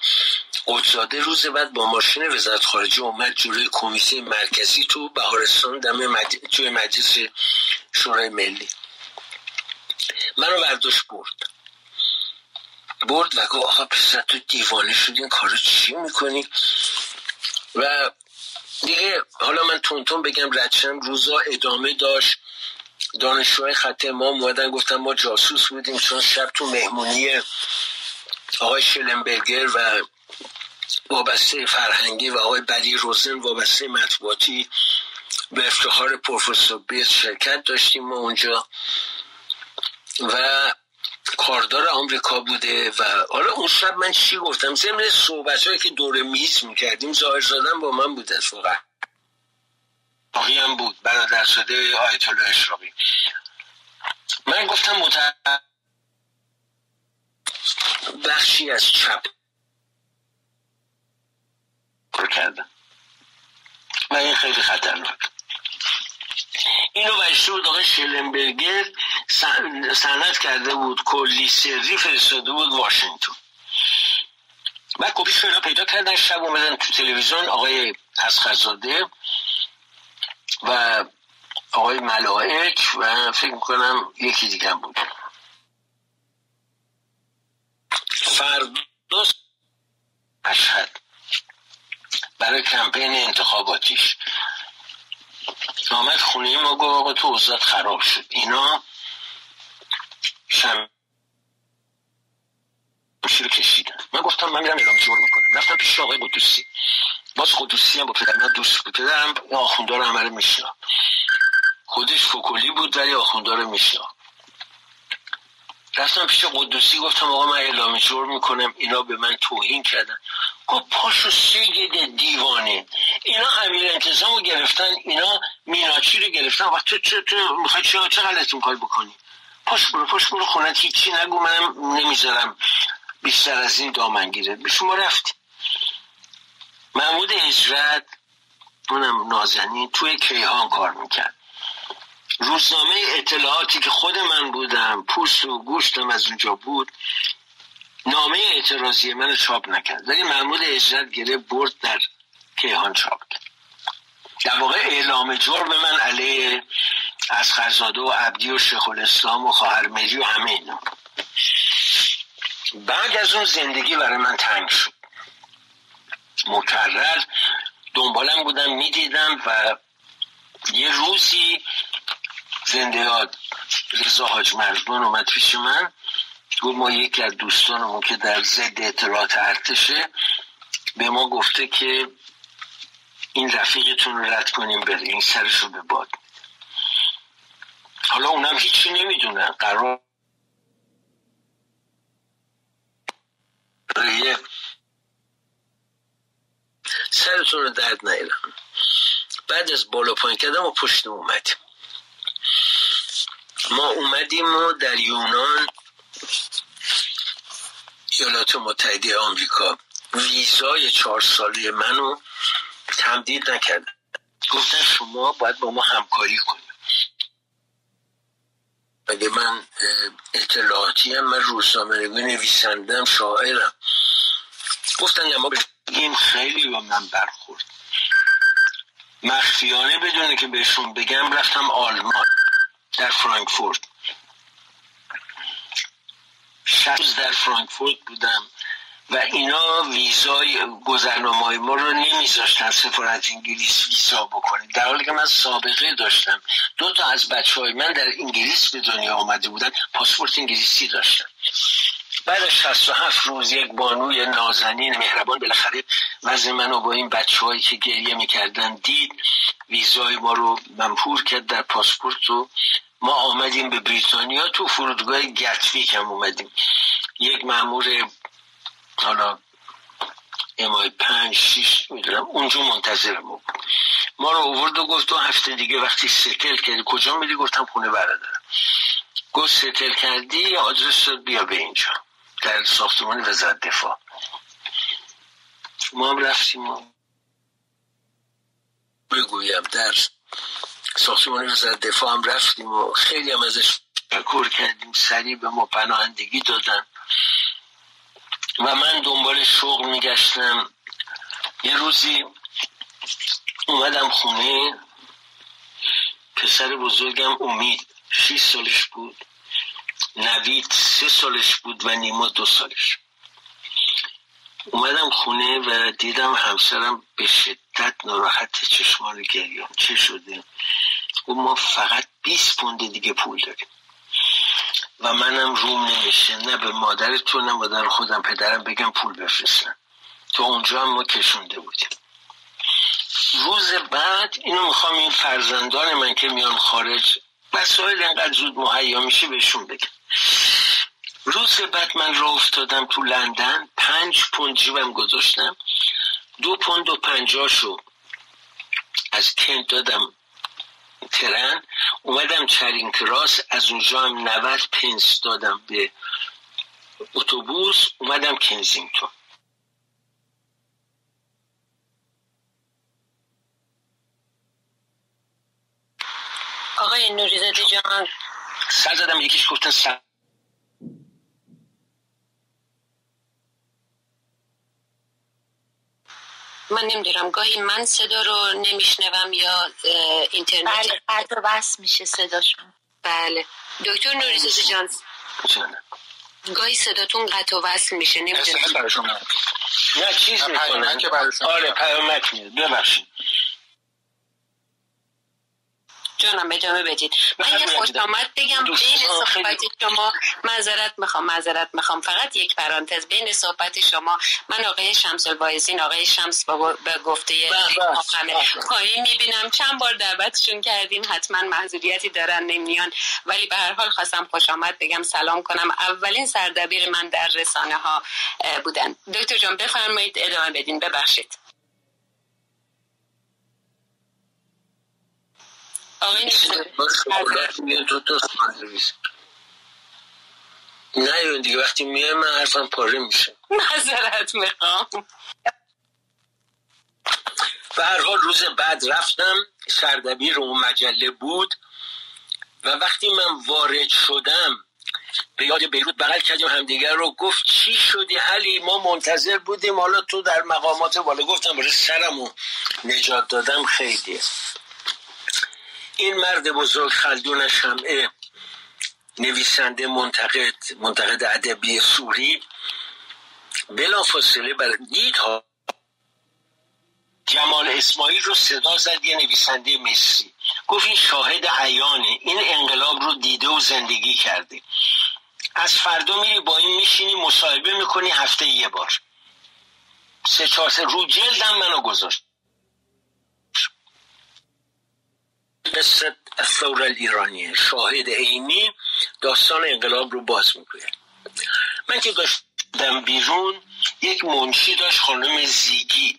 قدساده روز بعد با ماشین وزارت خارجه اومد جلوی کمیته مرکزی تو بهارستان دم مج... توی مجلس شورای ملی. منو برداشت برد. برد و گفت آقا پسر تو دیوانه شدی این کارو چی می‌کنی؟ و دیگه حالا من تونتون بگم ردشم روزا ادامه داشت. دانشجوهای خط ما اومدن گفتن ما جاسوس بودیم چون شب تو مهمونی آقای شلنبرگر و وابسته فرهنگی و آقای بری روزن وابسته مطبوعاتی به افتخار پروفسور بیت شرکت داشتیم ما اونجا. و کاردار آمریکا بوده و حالا اون شب من چی گفتم؟ ضمن صحبت هایی که دور میز می‌کردیم ظاهر زادن با من بود از واقعا هم بود. برادر شده آیت الله اشراقی من گفتم مت... بخشی از چپ رو کردم. و این خیلی خطرناک. اینو بود آقای شلنبرگر سند کرده بود کلی سری فرستاده بود واشنگتن. بعد کپیش رو پیدا کردن شب اومدن تو تلویزیون آقای اسخرزاده و آقای ملائک و فکر می‌کنم یکی دیگه بود. فردا اشهد برای کمپین انتخاباتیش آمد خونه ما گفت آقا تو اوزاد خراب شد. اینا شم رو کشیدن. من گفتم من میرم اعلام جور می‌کنم. رفتم پیش آقای قدوسی. باز قدوسی هم با پدر من دوست بود پدرم آخوندار عمل میشنا خودش فکولی بود ولی آخوندار میشنا رفتم پیش قدوسی گفتم آقا من اعلام جور می‌کنم. اینا به من توهین کردن. گفت پاشو سید دیوانه. اینا امیر انتظام رو گرفتن اینا میناچی رو گرفتن. و تو تو تو می‌خوای چه چه غلطی می‌خوای بکنی؟ پاش برو پاش برو خونت هیچی نگو منم نمی‌ذارم بیشتر از این دامن گیره. به شما رفتی محمود اجرت اونم نازنین توی کیهان کار می‌کرد. روزنامه اطلاعاتی که خود من بودم پوست و گوشتم از اونجا بود. نامه اعتراضی من چاپ نکرد. ولی محمود اجرت گره برد در کیهان چاپ کرد. در واقع اعلام جرم من علیه از خرزاده و عبدی و شیخ الاسلام و خواهر مری و همه اینا. بعد از اون زندگی برای من تنگ شد. مکرر دنبالم بودم می‌دیدم و یه روزی زنده یاد رضا حاج مرزبان اومد پیش من. گفت ما یکی از دوستانمون که در ضد اطلاعات ارتشه به ما گفته که این رفیقتون رو رد کنیم بره این سرش رو به باد. حالا اونم هیچی نمی‌دونن قرار سرتون رو درد نیرم بعد از بالا پایین کردم و پشت اومدیم. ما اومدیم و در یونان ایالات متحده آمریکا. ویزای چهار ساله منو تمدید نکردن گفتن شما باید با ما همکاری کنید اگه من اطلاعاتی هم من روزنامه نویسندم شاعرم. گفتن اما این خیلی با من برخورد. مخفیانه بدونه که بهشون بگم رفتم آلمان در فرانکفورت. شخص در فرانکفورت بودم و اینا ویزای گذرنامه های ما رو نمیذاشتن سفارت انگلیس ویزا بکنیم در حالی که من سابقه داشتم. دو تا از بچه های من در انگلیس به دنیا آمده بودن پاسپورت انگلیسی داشتن. بعد از 67 روز یک بانوی نازنین مهربان بالاخره وضع منو با این بچه هایی که گریه می‌کردن دید ویزای ما رو ممپور کرد در پاسپورت و ما آمدیم به بریتانیا تو فرودگاه گتویک هم اومدیم. یک مامور حالا امای پنج شیش می‌دونم اونجا منتظر ما بود. ما رو اوورد و گفت دو هفته دیگه وقتی ستل کردی کجا میدی گفتم خونه برادرم. گفت ستل کردی آدرس داد بیا به اینجا. در ساختمان وزارت دفاع. ما هم رفتیم بگویم در ساختمان وزارت دفاع هم رفتیم و خیلی هم ازش شکر کردیم. سریع به ما پناهندگی دادن. و من دنبال شغل میگشتم. یه روزی اومدم خونه. پسر بزرگم امید شیش سالش بود. نوید سه سالش بود و نیما دو سالش. اومدم خونه و دیدم همسرم به شدت ناراحت چشمان گریان. چه شده؟ و ما فقط 20 پوند دیگه پول داریم. و منم روم نمیشه. نه به تو نه مادر خودم پدرم بگم پول بفرستن. تو اونجا هم ما کشونده بودیم. روز بعد اینو می‌خوام این فرزندان من که میان خارج وسایل اینقدر زود مهیا میشه بهشون بگم. روز بعد من را افتادم تو لندن. پنج پوند جیبم گذاشتم. دو پوند و پنجاشو از کنت دادم ترن. اومدم چرین کراس از اونجا هم 90 پنس دادم به اتوبوس. اومدم کنزینگتون. آقای نوریزاده جان. سر زدم یکیش گفتن سر من نمی‌دونم گاهی من صدا رو نمیشنوم یا اینترنت بله قطع و بس میشه صداشون. بله. دکتر نوریزاده جان گاهی صداتون قطع و وصل میشه نمی‌دونم. نه چیز می‌کنن آره پیامک میاد ببخشید. جانم ادامه بدید. من یه خوش آمد بگم بین صحبت شما معذرت می‌خوام معذرت می‌خوام. فقط یک پرانتز. بین صحبت شما من آقای شمس الوایزین آقای شمس به گفته پایین می‌بینم. چند بار دعوتشون کردین حتما محضوریتی دارن نمیان. ولی به هر حال خواستم خوش آمد بگم سلام کنم. اولین سردبیر من در رسانه ها بودن. دکتر جان بفرمایید ادامه بدین. ببخشید. آقای نه دیگه وقتی میای من حرفم پاره میشه. نظرت می‌خوام. به هر حال روز بعد رفتم سردبیر اون مجله بود و وقتی من وارد شدم به یاد بیروت بغل کردیم همدیگر رو گفت چی شدی حلی ما منتظر بودیم حالا تو در مقامات بالا. گفتم برای سرمو نجات دادم خیلی این مرد بزرگ خلدون شمعه نویسنده منتقد منتقد ادبی سوری بلا فاصله بر ها جمال اسماعیل رو صدا زد یه نویسنده مصری. گفت این شاهد عیانه این انقلاب رو دیده و زندگی کرده. از فردا میری با این میشینی مصاحبه می‌کنی هفته یه بار. سه چهار سه رو جلدم منو گذاشت. قصه الثور ایرانی شاهد عینی داستان انقلاب رو باز می‌کنه. من که داشتم بیرون یک منشی داشت خانم زیگی.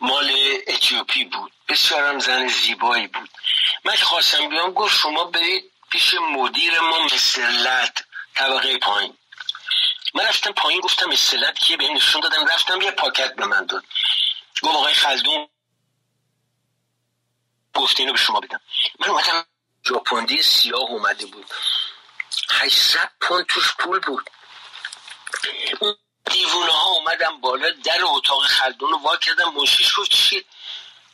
مال اتیوپی بود. بسیارم زن زیبایی بود. من خواستم بیام گفت شما برید پیش مدیر ما لد طبقه پایین. من رفتم پایین گفتم اصطلاحات که به نشون دادم رفتم یه پاکت به من داد. گفت آقای خلدون گفته اینو به شما بدم. من اومدم ژاپندی سیاه اومده بود. 800 پوند توش پول بود. دیوونه ها اومدم بالا در اتاق خلدون رو وا کردم منشیش گفت چی؟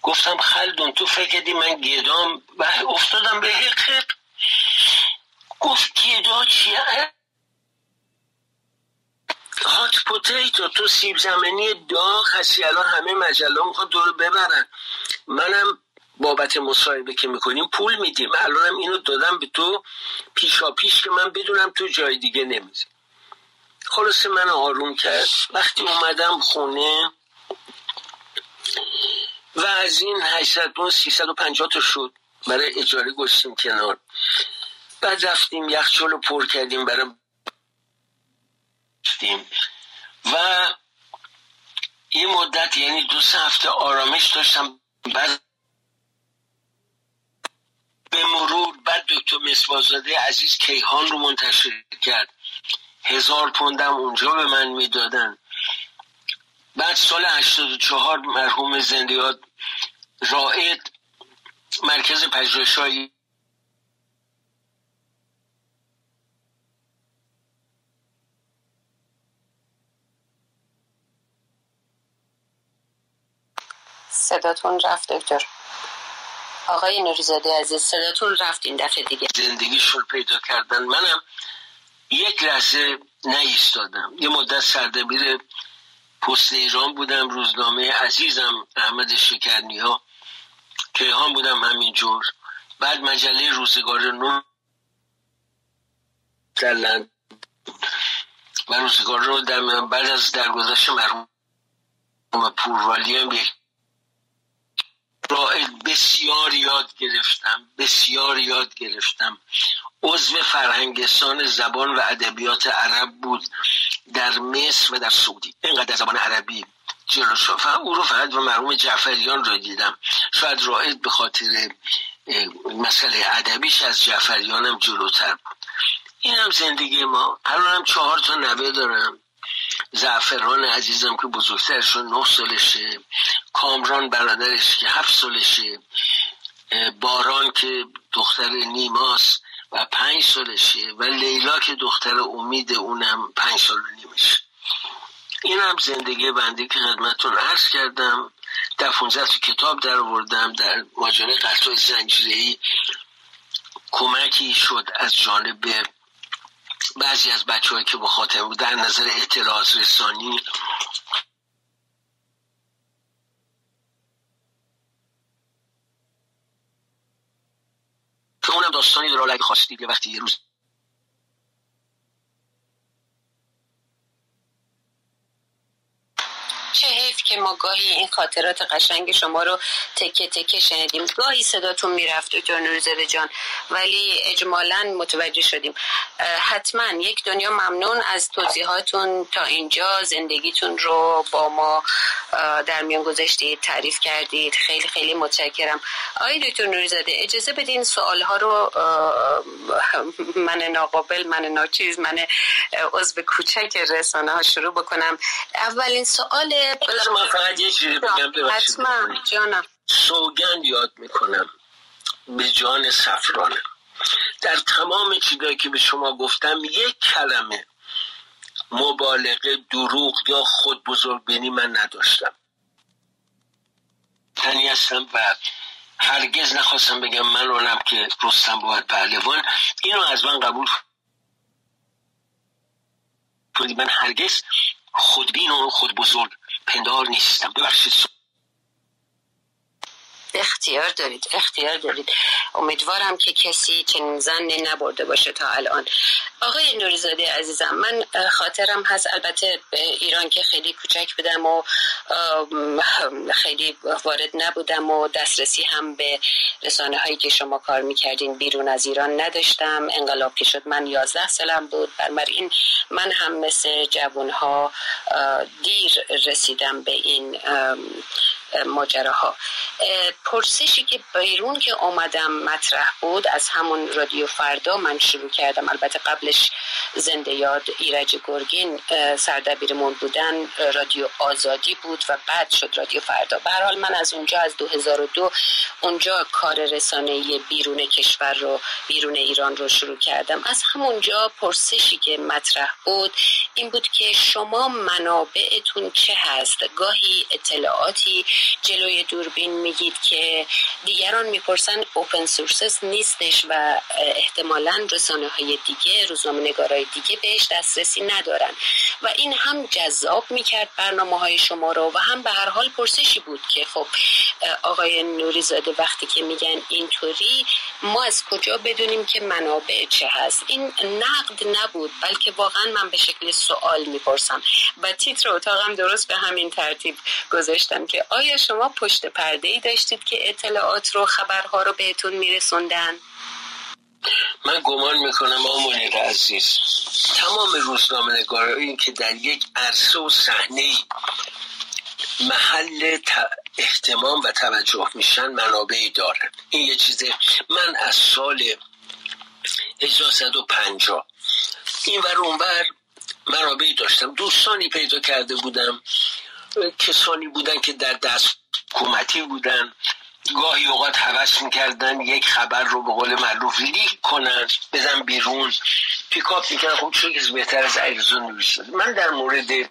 گفتم خلدون تو فکر کردی من گدام؟ و افتادم به حق گفت گدا چیه؟ هات پوتیتو تو سیب زمینی داغ هستی. الان همه مجله می‌خواد دور ببرن. منم بابت مصاحبه که می‌کنیم پول میدیم. الانم اینو دادم به تو پیشا پیش که من بدونم تو جای دیگه نمیزی. خلاصه من آروم کرد. وقتی اومدم خونه و از این 800 350 تا شد. برای اجاره گشتیم کنار. بعد رفتیم یخچال رو پر کردیم برای و یه مدت یعنی دو سه هفته آرامش داشتم. بعد به مرور بعد دکتر مسوازاده عزیز کیهان رو منتشر کرد. هزار پوندم اونجا به من می‌دادن. بعد سال 84 مرحوم زندیات رائد مرکز پژوهش‌های صداتون رفت دکتر آقای نوریزاده عزیز صداتون رفت این دفعه دیگه. زندگیشون پیدا کردن. منم یک لحظه نایستادم یه مدت سردبیر پست ایران بودم روزنامه عزیزم احمد شکرنی ها کیهان بودم همینجور. بعد مجله روزگار نو در و روزگار رو در بعد از درگذشت مرحوم پوروالی هم یک رائد بسیار یاد گرفتم بسیار یاد گرفتم. عضو فرهنگستان زبان و ادبیات عرب بود در مصر و در سعودی. اینقدر در زبان عربی جلو شد. او رو فقط و مرحوم جعفریان رو دیدم. شاید رائد به خاطر مسئله ادبیش از جعفریانم جلوتر بود. این هم زندگی ما. الان هم چهار تا نوه دارم. زعفران عزیزم که بزرگترشون نه سالشه کامران برادرش که هفت سالشه باران که دختر نیماست و پنج سالشه و لیلا که دختر امید اونم پنج سال و نیمشه. این هم زندگی بنده که خدمتون عرض کردم. در 15 کتاب در آوردم. در ماجرای قتل زنجیری کمکی شد از جانب بعضی از بچه که با خاطر بود در نظر اطلاعات رسانی که اونم داستانی داره اگه خواستید یه وقتی یه روز چه حیف که ما گاهی این خاطرات قشنگ شما رو تکه تکه شنیدیم. گاهی صداتون می‌رفت دکتر نورزاده جان. ولی اجمالا متوجه شدیم. حتما یک دنیا ممنون از توضیحاتون. تا اینجا زندگیتون رو با ما در میان گذاشتید تعریف کردید. خیلی خیلی متشکرم. آقای دکتر نوریزاده اجازه بدین سوال ها رو من ناقابل من ناچیز من عضو کوچک رسانه ها شروع بکنم. اولین سوال من فقط یه چیزی بگم حتما جانم. سوگند یاد می‌کنم به جان سفرانه در تمام چیزایی که به شما گفتم یک کلمه مبالغه دروغ یا خود بزرگ بینی من نداشتم. تنی هستم و هرگز نخواستم بگم من اونم که رستم باید پهلوان. اینو از من قبول کنید من هرگز خودبین و خود بزرگ پندار نیستم. ببخشید. اختیار دارید اختیار دارید. امیدوارم که کسی چنین زنی نبرده باشه تا الان. آقای نوریزاده عزیزم من خاطرم هست البته به ایران که خیلی کوچک بودم و خیلی وارد نبودم و دسترسی هم به رسانه هایی که شما کار می‌کردین بیرون از ایران نداشتم. انقلاب که شد من یازده سالم بود. این من هم مثل جوان ها دیر رسیدم به این ماجراها. پرسشی که بیرون که آمدم مطرح بود از همون رادیو فردا من شروع کردم. البته قبلش زنده یاد ایرج گرگین سردبیرمون بودن رادیو آزادی بود و بعد شد رادیو فردا. به من از اونجا از 2002 اونجا کار رسانه بیرون کشور رو بیرون ایران رو شروع کردم. از همونجا پرسشی که مطرح بود این بود که شما منابعتون چه هست؟ گاهی اطلاعاتی جلوی دوربین میگید که دیگران می‌پرسن اوپن سورسز نیستش و احتمالا رسانه های دیگه روزنامه دیگه بهش دسترسی ندارن. و این هم جذاب می‌کرد برنامه های شما رو و هم به هر حال پرسشی بود که خب آقای نوری زاده وقتی که میگن اینطوری ما از کجا بدونیم که منابع چه هست؟ این نقد نبود بلکه واقعا من به شکل سوال می‌پرسم. و تیتر اتاقم درست به همین ترتیب گذاشتم که آیا شما پشت پرده ای داشتید که اطلاعات رو خبرها رو بهتون میرسوندن. من گمان می‌کنم آمونیر عزیز تمام روزنامه نگارایی که در یک عرصه و صحنه محل احتمام و توجه میشن منابعی دارن این یه چیزه. من از سال 1350 این ور اونور منابعی داشتم. دوستانی پیدا کرده بودم. کسانی بودن که در دست حکومتی بودن گاهی اوقات حوض می‌کردن یک خبر رو به قول معروف لیک کنن بزن بیرون. پیکاپ می‌کنن خب چون کسی بهتر از علیزون من در مورد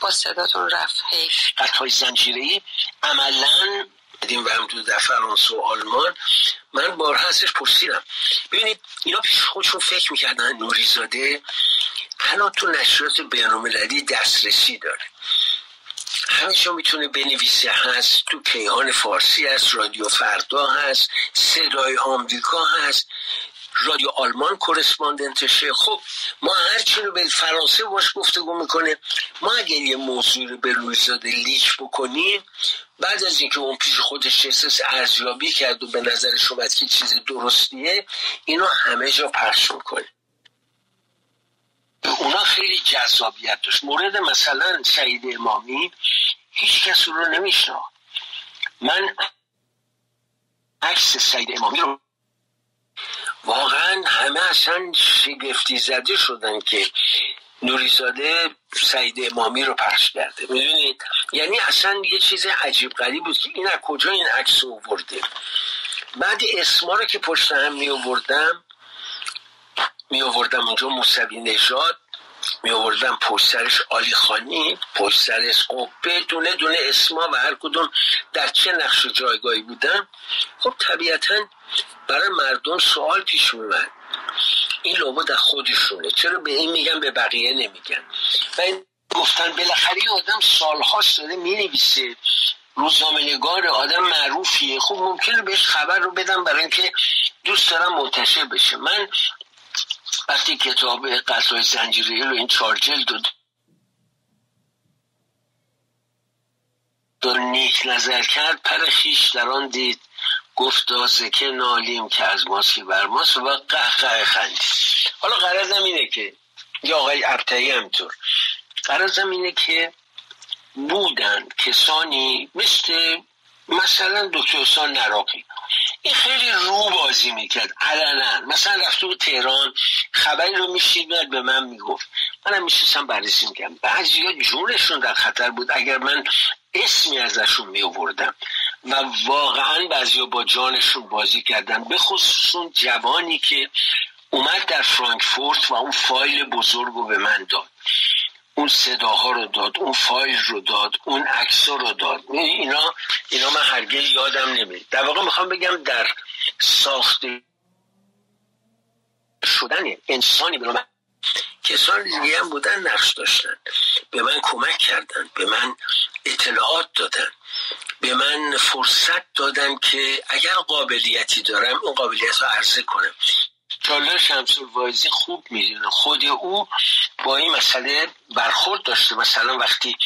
با صداتون رفت. حیف. قطعای زنجیری عملا بدیم و تو در فرانسه و آلمان من بار هستش پرسیدم. ببینید اینا پیش خودشون فکر می‌کردن نوریزاده الان تو نشریات بینالمللی دسترسی داره. همیشه می‌تونه بنویسه هست تو کیهان فارسی هست رادیو فردا هست صدای آمریکا هست. رادیو آلمان کرسپاندنتشه خب ما هرچی رو به فرانسه باش گفتگو می‌کنه ما اگر یه موضوع رو به رویزاده لیک بکنیم بعد از اینکه اون پیش خودش احساس ارزیابی کرد و به نظرش اومد که چیز درستیه اینو همه جا پخش می‌کنه. اونا خیلی جذابیت داشت. مورد مثلا سعید امامی هیچ کس رو نمیشنا من عکس سعید امامی رو واقعا همه اصلا شگفتی زده شدن که نوریزاده سعید امامی رو پخش کرده. می‌دونید؟ یعنی اصلا یه چیز عجیب غریب بود که این از کجا این عکس رو ورده بعد اسما رو که پشت هم می آوردم می آوردم اونجا موسوی نژاد می آوردم پشت سرش آلی خانی پشت سرش قبه دونه دونه اسما و هر کدوم در چه نقش جایگاهی بودن. خب طبیعتا برای مردم سوال پیش میمد این لابد در خودشونه. چرا به این میگن به بقیه نمیگن؟ و این گفتن بالاخره آدم سالهاست داره می‌نویسه. روزنامه نگار آدم معروفیه. خب ممکنه بهش خبر رو بدم برای اینکه دوست دارم منتشر بشه. من وقتی کتاب قصای زنجیری رو این چهار جلد دو نیک نظر کرد پر خیش در دید. گفتا زکه نالیم که از ماسی بر ماست و قه خندید. حالا قرارم اینه که یا آقای ابتایی همطور قرارم اینه که بودن کسانی مثل مثلا دکتر نراقی. این خیلی رو بازی می‌کرد علنا. مثلا رفته بود تهران خبری رو میشید به من می‌گفت. منم میشستم بررسی می‌کردم. بعضی ها جونشون در خطر بود. اگر من اسمی ازشون میوردم و واقعا بعضی با جانشون بازی کردن. به خصوص جوانی که اومد در فرانکفورت و اون فایل بزرگ رو به من داد. اون صداها رو داد اون فایل رو داد اون عکس رو داد. اینا اینا من هرگز یادم نمیاد. در واقع می‌خوام بگم در ساخته شدن انسانی به کسان دیگه هم بودن نقش داشتن. به من کمک کردن به من اطلاعات دادن. به من فرصت دادن که اگر قابلیتی دارم اون قابلیت رو عرضه کنم. جالر شمس وایزی خوب می‌دونه. خود او با این مسئله برخورد داشته. مثلا وقتی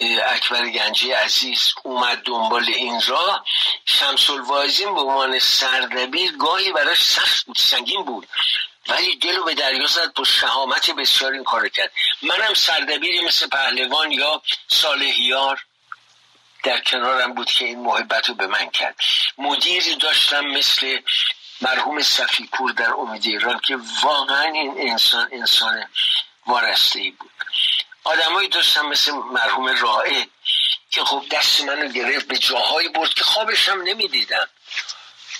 اکبر گنجی عزیز اومد دنبال این راه شمس الوایزین به عنوان سردبیر گاهی براش سخت بود سنگین بود. ولی دلو به دریا زد با شهامت بسیار این کار کرد. منم سردبیری مثل پهلوان یا صالحیار. در کنارم بود که این محبت رو به من کرد. مدیری داشتم مثل مرحوم صفیپور در امید ایران که واقعا این انسان انسان وارسته ای بود. آدمایی داشتم مثل مرحوم رائد که خب دست منو گرفت به جاهایی برد که خوابشم نمی‌دیدم.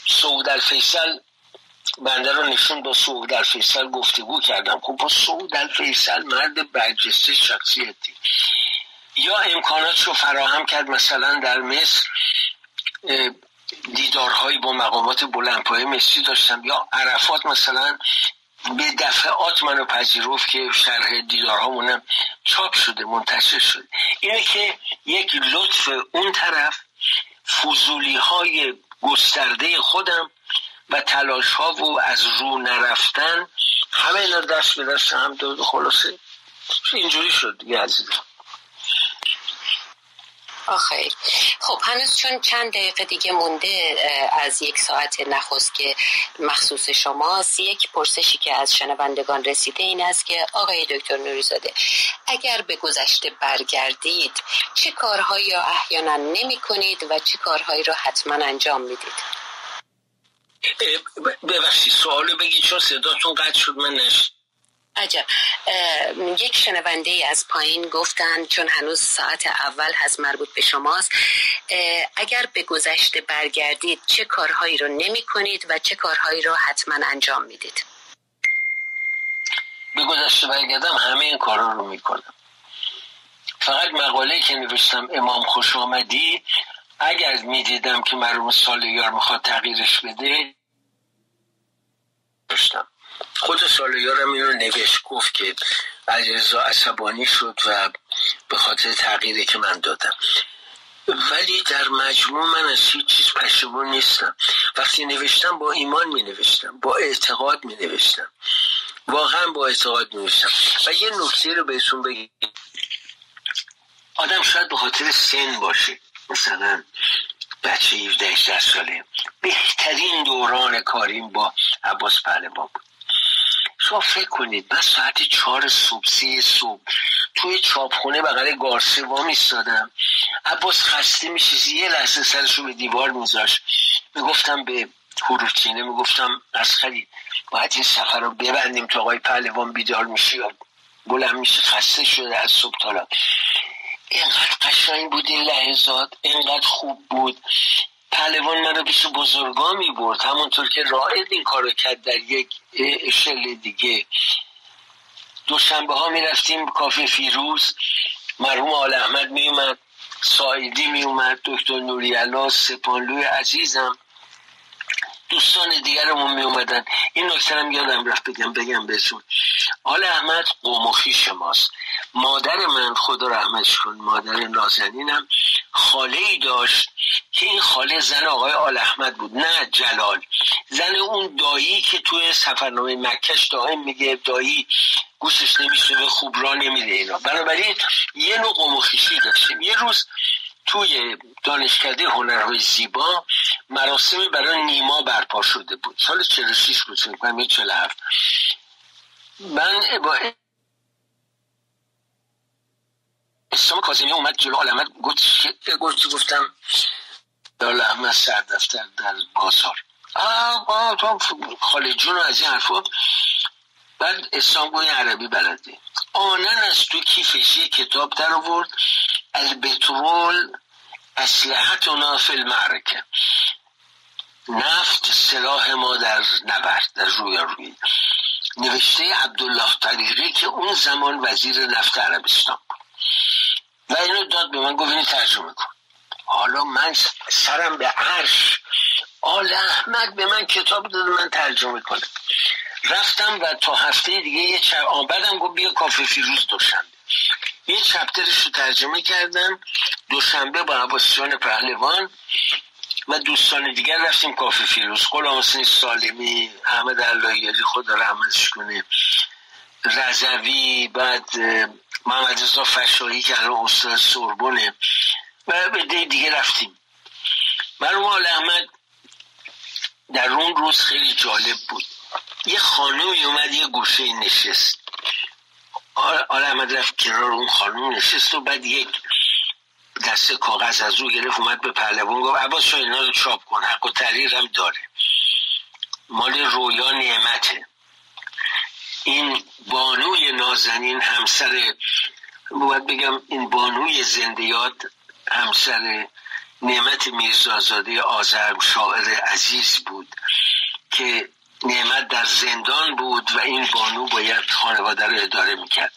سعود الفیصل بنده رو نشون با سعود الفیصل گفتگو کردم. خب با سعود الفیصل مرد برجسته شخصیتی. یا امکانات رو فراهم کرد مثلا در مصر دیدارهایی با مقامات بلندپایه مصری داشتم. یا عرفات مثلا به دفعات منو پذیرفت که شرح دیدارهامونم چاپ شده منتشر شده. اینه که یک لطف اون طرف فضولی های گسترده خودم و تلاش ها و از رو نرفتن همه اینا دست به دست هم داد. خلاصه اینجوری شد دیگه عزیزم. آخیر. خب هنوز چون چند دقیقه دیگه مونده از یک ساعت نخست که مخصوص شماست یک پرسشی که از شنوندگان رسیده این است که آقای دکتر نوریزاده اگر به گذشته برگردید چه کارهایی را احیانا نمی کنید و چه کارهایی را حتما انجام می‌دید؟ ببخشید سوالو بگید چون صداتون قطع شد من نشد عجب. یک شنونده ای از پایین گفتن چون هنوز ساعت اول هست مربوط به شماست اگر به گذشته برگردید چه کارهایی رو نمی کنید و چه کارهایی رو حتما انجام می‌دید؟ به گذشته برگردم همه این کارها رو می‌کنم. فقط مقاله که نوشتم امام خوش آمدی اگر می‌دیدم که مرحوم سالیار می‌خواد تغییرش بده داشتم خود سالیارم این رو نوشت گفت که علیرضا عصبانی شد و به خاطر تغییری که من دادم. ولی در مجموع من از هیچ چیز پشیمون نیستم. وقتی نوشتم با ایمان می نوشتم با اعتقاد می نوشتم واقعا با اعتقاد می نوشتم و یه نکته رو بهتون بگیم آدم شاید به خاطر سن باشه. مثلا بچه 17 ساله. بهترین دوران کاریم با عباس پهلوان بود. شما فکر کنید من ساعت چهار صبح سه صبح. توی چاپخونه بغل گارسوا میستادم عباس خسته میشه یه لحظه سرش رو به دیوار میذاش. می‌گفتم به حروفچینه می‌گفتم از خرید. باید این سفر رو ببندیم تا آقای پهلوان بیدار میشه یا بلند میشه خسته شده از صبح تالا اینقدر قشنگ بود این لحظات اینقدر خوب بود. پهلوان منو پیش بزرگا می برد. همونطور که رائد این کارو کرد در یک اشل دیگه. دوشنبه ها می رفتیم کافه فیروز. مرحوم آل احمد می اومد سایدی می اومد دکتر نوری سپانلوی عزیزم. دوستان دیگرمون می اومدن این نکته هم یادم رفت بگم بگم بهتون. آل احمد قوم و ماست. مادر من خدا رحمتش کن مادر نازنینم خاله ای داشت که این خاله زن آقای آل احمد بود نه جلال. زن اون دایی که توی سفرنامه مکش دائم میگه دایی گوشش نمیشه خوب را نمیده اینا. بنابراین یه نوع قوم داشتیم. یه روز توی دانشکده هنرهای زیبا مراسمی برای نیما برپا شده بود. سال 46 بود فکر کنم 47 من با اسلام کازمی اومد جلو علمت گفت گفت گفتم دال احمد سر دفتر در بازار. آه تو خاله جون از این حرفا بعد اسلام عربی بلده آنن از تو کیفش یه کتاب در آورد. البترول اسلحتنا فی نفت سلاح ما در نبرد در روی روی نوشته عبدالله طریقی که اون زمان وزیر نفت عربستان بود. و اینو داد به من گفت اینو ترجمه کن. حالا من سرم به عرش. آل احمد به من کتاب داد من ترجمه کنم. رفتم و تا هفته دیگه یه چه بعدم گفت بیا کافه فیروز دوشنبه. یه چپترش رو ترجمه کردم. دوشنبه با عباسیان پهلوان و دوستان دیگر رفتیم کافه فیروز. غلام حسین سالمی احمد علایری خدا رحمتش کنه رضوی بعد محمد رضا فشایی که الان استاد سوربونه. و به دیگه رفتیم. مرحوم آل احمد در اون روز خیلی جالب بود. یه خانومی اومد یه گوشه نشست. آل احمد رفت کنار اون خانوم نشست و بعد یک دسته کاغذ از رو گرفت اومد به پهلوان گفت عباس شو اینا رو چاپ کن حق و تحریر هم داره. مال رویا نعمته. این بانوی نازنین همسر باید بگم این بانوی زندیات همسر نعمت میرزازاده آزرم شاعر عزیز بود که نعمت در زندان بود و این بانو باید خانواده رو اداره می‌کرد.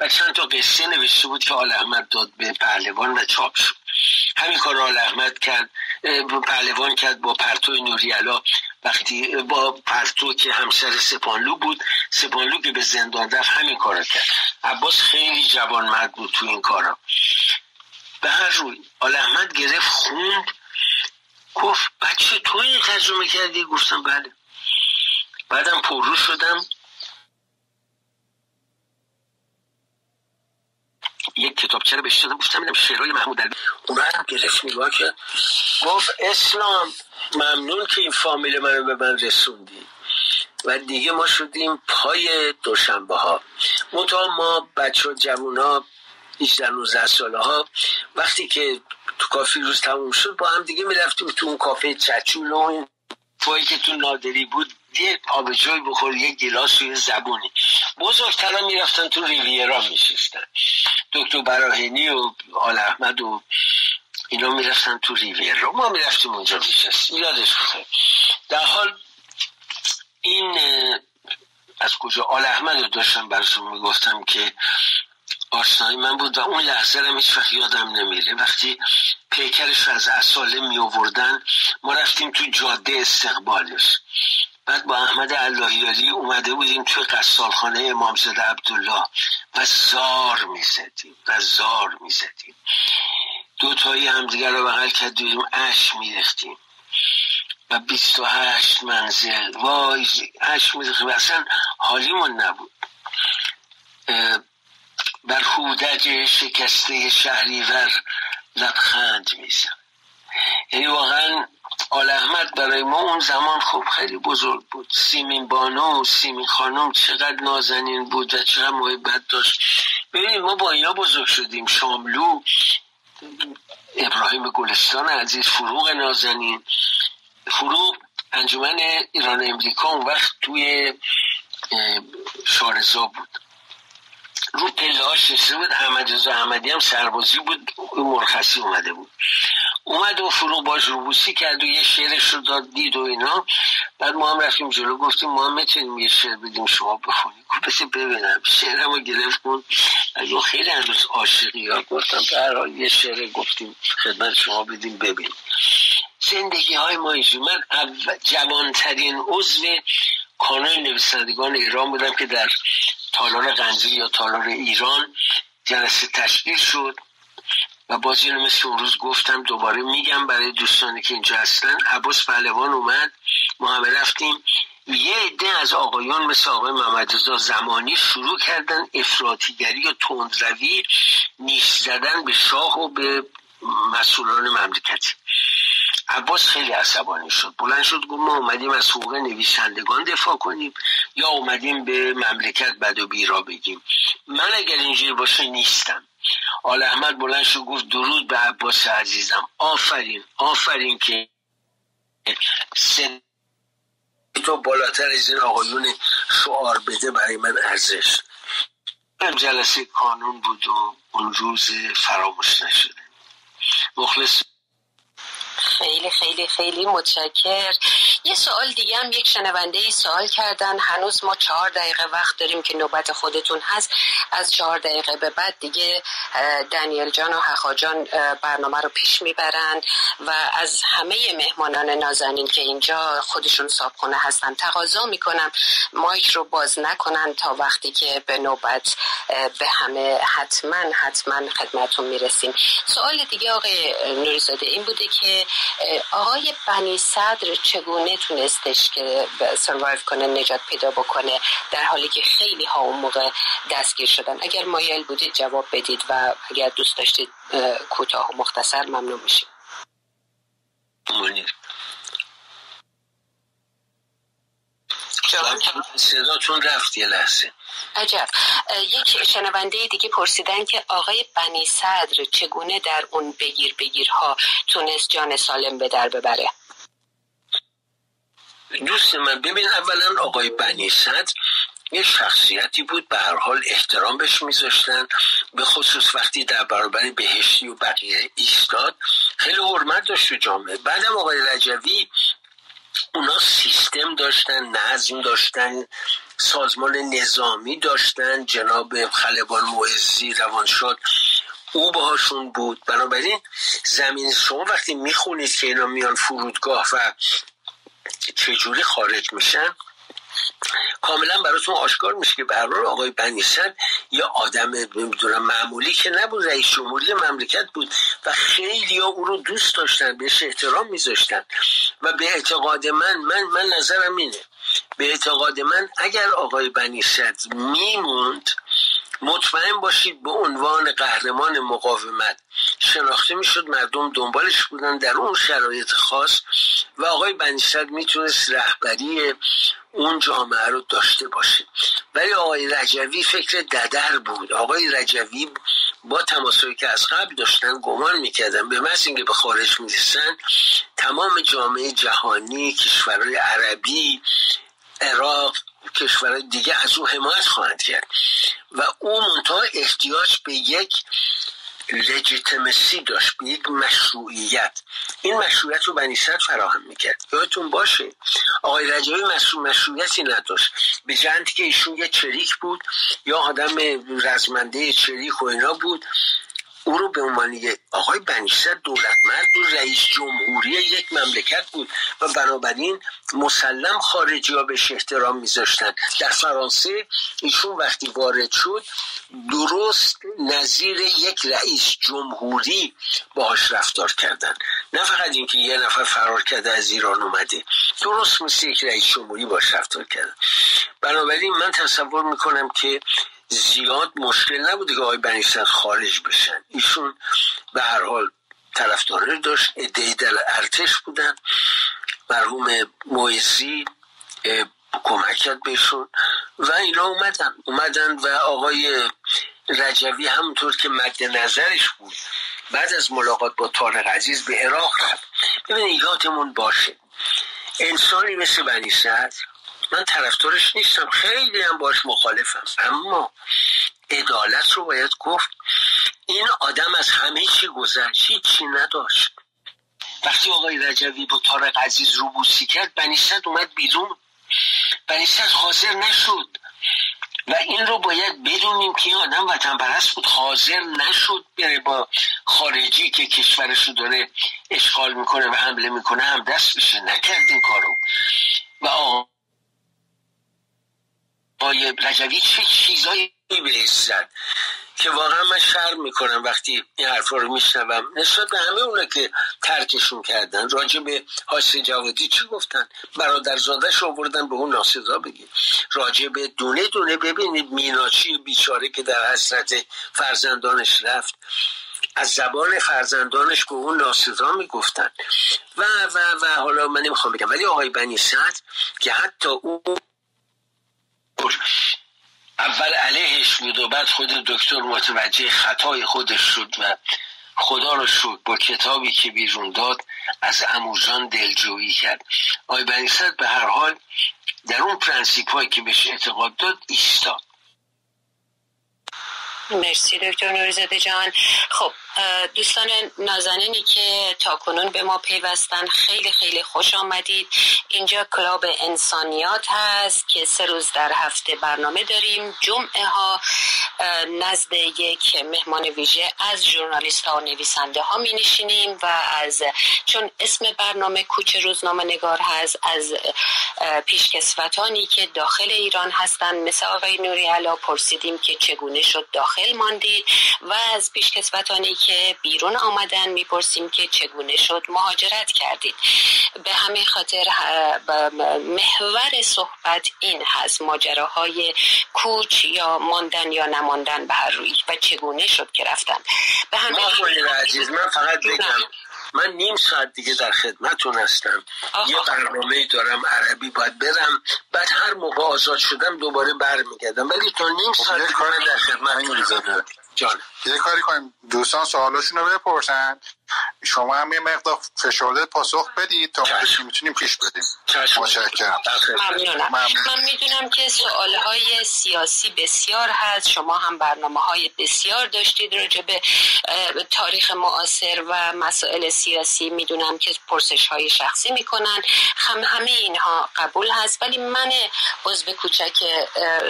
و چند تا قصه نوشته بود که آل احمد داد به پهلوان و چاپ شد. همین کار آل احمد کرد پهلوان کرد با پرتو نوریالا. وقتی با پرتو که همسر سپانلو بود سپانلو که به زندان رفت همین کار کرد. عباس خیلی جوان مرد بود تو این کارا. به هر روی آل احمد گرفت خوند گفت بچه تو این ترجمه کردی گفتم بله. بعدم پررو شدم. یک کتابچه رو بهش دادم گفتم اینم شعرهای محمود علی. اومدم گرفت نگاه کرد گفت اسلام ممنون که این فامیل منو به من رسوندی. و دیگه ما شدیم پای دوشنبه ها منتها ما بچه و جوون ها 18 19 ساله ها وقتی که تو کافی روز تموم شد با هم دیگه می‌رفتیم تو اون کافه چچول و این که تو نادری بود یه آبجوی بخور یه گلاس یه زبونی. بزرگترها می‌رفتن تو ریویرا میشستن. دکتر براهینی و آل احمد و اینا می‌رفتن تو ریویرا. ما می‌رفتیم اونجا میشستیم. یادش بخیر در حال این از کجا؟ آل احمد رو داشتم براتون می‌گفتم که آشنایی من بود و اون لحظه رو هیچ وقت یادم نمیره. وقتی پیکرش از اصاله می آوردن ما رفتیم تو جاده استقبالش. بعد با احمد اللهیاری اومده بودیم توی قصالخانه امامزاده عبدالله و زار می‌زدیم و زار می‌زدیم. دوتایی همدیگر رو بغل کردیم اش میرختیم و بیست و هشت منزل وای اش میرختیم اصلا حالیمون نبود. بر هودج شکسته شهریور لبخند میزن یعنی واقعا آل احمد برای ما اون زمان خب خیلی بزرگ بود. سیمین بانو سیمین خانم چقدر نازنین بود و چقدر محبت داشت. ببینید ما با اینا بزرگ شدیم. شاملو ابراهیم گلستان عزیز فروغ نازنین. فروغ انجمن ایران امریکا اون وقت توی شارزا بود. رو پله ها شسته بود احمد رضا احمدی هم سربازی بود مرخصی اومده بود. اومد و فروغ باش روبوسی کرد و یه شعرش رو داد دید و اینا. بعد ما هم رفتیم جلو گفتیم ما هم می‌تونیم یه شعر بدیم شما بخونیم گفت ببینم. شعرم رو گرفت کن از اون خیلی هنوز عاشقی ها گفتم. حال یه شعر گفتیم خدمت شما بدیم ببین زندگی های ما من جوانترین عضو کانون نویسندگان ایران بودم که در تالار غنجی یا تالار ایران جلسه تشکیل شد و باز اینو مثل اون روز گفتم دوباره میگم برای دوستانی که اینجا هستن. عباس پهلوان اومد ما همه رفتیم. یه عده از آقایان مثل آقای محمد زمانی شروع کردن افراطیگری و تندروی نیش زدن به شاه و به مسئولان مملکتی عباس خیلی عصبانی شد. بلند شد گفت ما اومدیم از حقوق نویسندگان دفاع کنیم یا اومدیم به مملکت بد و بیرا بگیم. من اگر اینجوری باشه نیستم. آل احمد بلند شد گفت درود به عباس عزیزم. آفرین آفرین که سن تو بالاتر از این آقایون شعار بده برای من ارزش. جلسه کانون بود و اون روز فراموش نشده. مخلص خیلی خیلی خیلی متشکر. یه سوال دیگه هم یک شنونده ای سوال کردن. هنوز ما چهار دقیقه وقت داریم که نوبت خودتون هست. از چهار دقیقه به بعد دیگه دانیل جان و حخا جان برنامه رو پیش می‌برن و از همه مهمانان نازنین که اینجا خودشون کنه هستن تقاضا می‌کنم مایک رو باز نکنن تا وقتی که به نوبت به همه حتما حتما خدمتون می‌رسیم. سوال دیگه آقای نوریزاده این بوده که آقای بنی صدر چگونه تونستش که سروایو کنه نجات پیدا بکنه در حالی که خیلی ها اون موقع دستگیر شدن. اگر مایل بودید جواب بدید و اگر دوست داشتید کوتاه و مختصر ممنون میشیم. صداتون رفت یه لحظه. عجب. یک شنونده دیگه پرسیدن که آقای بنی صدر چگونه در اون بگیر بگیرها تونست جان سالم به در ببره؟ دوست من ببین اولا آقای بنی صدر یه شخصیتی بود به هر حال احترام بهش میذاشتن. به خصوص وقتی در برابر بهشتی و بقیه ایستاد خیلی حرمت داشت تو جامعه. بعدم آقای رجوی اونا سیستم داشتن نظم داشتن سازمان نظامی داشتن. جناب خلبان روان شد. او باهاشون بود. بنابراین زمین شما وقتی می‌خونید که اینا میان فرودگاه و چجوری خارج میشن کاملا براتون آشکار میشه که برای آقای بنیسن یا آدم نمی‌دونم معمولی که نبود رئیس جمهوری مملکت بود و خیلی ها او رو دوست داشتن بهش احترام میذاشتن. و به اعتقاد من من من نظرم اینه. به اعتقاد من اگر آقای بنیصد میموند مطمئن باشید به عنوان قهرمان مقاومت شناخته می‌شد مردم دنبالش بودن در اون شرایط خاص و آقای بنیصد می‌تونست رهبری اون جامعه رو داشته باشه. ولی آقای رجوی فکر ددر بود. آقای رجوی با تماسایی که از قبل داشتن گمان می‌کردن به محض اینکه به خارج می‌رسن تمام جامعه جهانی کشورهای عربی عراق کشورهای دیگه از او حمایت خواهند کرد. و او منتها احتیاج به یک لجیتمسی داشت به یک مشروعیت. این مشروعیت رو بنی فراهم می‌کرد. یادتون باشه آقای رجایی مشروع مشروعیتی نداشت. به جنتی که ایشون یه چریک بود یا آدم رزمنده چریک و اینا بود. او رو به عنوان آقای بنیصد دولتمرد بود رئیس جمهوری یک مملکت بود و بنابراین مسلم خارجی ها بهش احترام میذاشتن. در فرانسه ایشون وقتی وارد شد درست نظیر یک رئیس جمهوری باهاش رفتار کردن. نه فقط اینکه یه نفر فرار کرده از ایران اومده درست مثل یک رئیس جمهوری باش رفتار کردن بنابراین من تصور می‌کنم که زیاد مشکل نبوده که آقای بنیستن خارج بشن. ایشون به هر حال طرفدارای داشت ادهی در ارتش بودن. مرحوم مویزی کمک کرد بهشون و اینا اومدن. اومدن و آقای رجوی همونطور که مد نظرش بود بعد از ملاقات با تارق عزیز به عراق رفت. ببینید یادمون باشه انسانی مثل بنی من طرفدارش نیستم. خیلی هم باش مخالفم. اما عدالت رو باید گفت. این آدم از همه چی گذشت. چی نداشت. وقتی آقای رجوی با تارق عزیز رو بوسی کرد بنیستد اومد بیرون. بنیستد حاضر نشد. و این رو باید بدونیم که این آدم وطن پرست بود. حاضر نشد بره با خارجی که کشورش رو داره اشغال می‌کنه و حمله می‌کنه هم دست بشه. نکرد این کارو. و آقای رجوی چه چیزایی به زد که واقعا من شرم می‌کنم وقتی این حرفا رو میشنوم. نسبت به همه اونا که ترکشون کردن راجع به حاسی جوادی چی گفتن؟ برادرزادش آوردن به اون ناسزا بگید راجع به دونه دونه ببینید میناچی بیچاره که در حسرت فرزندانش رفت. از زبان فرزندانش به اون ناسزا می‌گفتن. و و و حالا من نمی‌خوام بگم ولی آقای بنی که حتی او اول علیهش بود و بعد خود دکتر متوجه خطای خودش شد و خدا رو شکر با کتابی که بیرون داد از اموزان دلجویی کرد. آی بنی‌صدر به هر حال در اون پرنسیپ هایی که بهش اعتقاد داد ایستاد. مرسی دکتر نوریزاده جان. خب دوستان نازنینی که تا کنون به ما پیوستن خیلی خیلی خوش آمدید. اینجا کلاب انسانیات هست که سه روز در هفته برنامه داریم. جمعه ها نزد یک مهمان ویژه از ژورنالیست ها و نویسنده ها می نشینیم و از چون اسم برنامه کوچه روزنامه نگار هست از پیشکسوتانی که داخل ایران هستند مثل آقای نوری علا پرسیدیم که چگونه شد داخل ماندید و از پیشکسوتانی که بیرون آمدن می‌پرسیم که چگونه شد. مهاجرت کردید. به همین خاطر محور صحبت این هست ماجراهای کوچ یا ماندن یا نماندن به هر روی و چگونه شد که رفتن. به همین عزیز من فقط بگم من نیم ساعت دیگه در خدمتون هستم. یه برنامه دارم عربی باید برم. بعد هر موقع آزاد شدم دوباره برمیگردم. ولی تا نیم خب، ساعت دیگه در خدمتتون جان. یه کاری کنیم. دوستان سوالاشون رو بپرسن. شما هم یه مقدار فشرده پاسخ بدید تا ما می‌تونیم پیش بدیم متشکرم. ممنونم. من می‌دونم که سوال های سیاسی بسیار هست. شما هم برنامه های بسیار داشتید راجع به تاریخ معاصر و مسائل سیاسی. می‌دونم که پرسش های شخصی می‌کنن. هم همه اینها قبول هست. ولی من عضو کوچک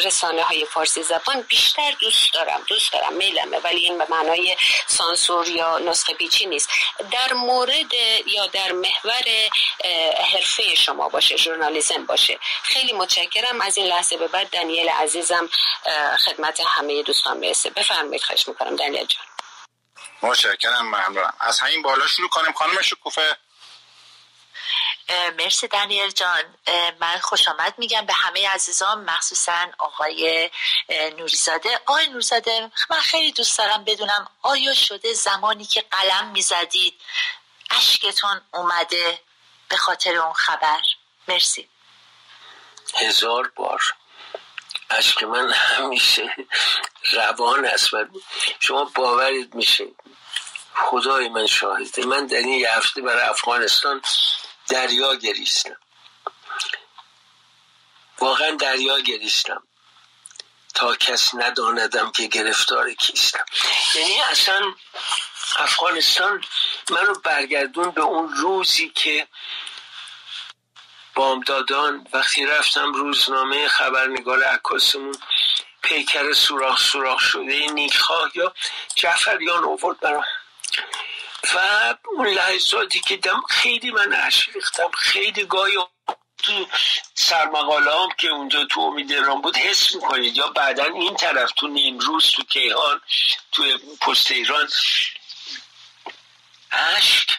رسانه های فارسی زبان بیشتر دوست دارم. دوست دارم میلمه ولی این به معنای سانسور یا نسخه پیچی نیست. در مورد یا در محور حرفه شما باشه ژورنالیسم باشه. خیلی متشکرم. از این لحظه به بعد دنیل عزیزم خدمت همه دوستان برسه بفرمایید. خواهش می‌کنم. دنیل جان. متشکرم. ممنونم. از همین بالا شروع کنیم. خانم شکوفه. مرسی دنیل جان. من خوش آمد میگم به همه عزیزان مخصوصا آقای نوریزاده. آقای نوریزاده من خیلی دوست دارم بدونم آیا شده زمانی که قلم می‌زدید اشکتون اومده به خاطر اون خبر؟ مرسی. هزار بار. اشک من همیشه روان است. شما باورید میشه. خدای من شاهده. من در این هفته برای افغانستان دریا گریستم. واقعا دریا گریستم. تا کس نداندم که گرفتار کیستم. یعنی اصلا افغانستان منو برگردون به اون روزی که بامدادان وقتی رفتم روزنامه خبرنگار عکاسمون پیکر سوراخ سوراخ شده نیکخواه یا جعفریان اوورد برام. و اون لحظاتی که دم خیلی من ریختم. خیلی گاهی تو سرمقاله هم که اونجا تو امید ایران بود حس می‌کنید. یا بعدا این طرف تو نیمروز تو کیهان تو پست ایران. عشق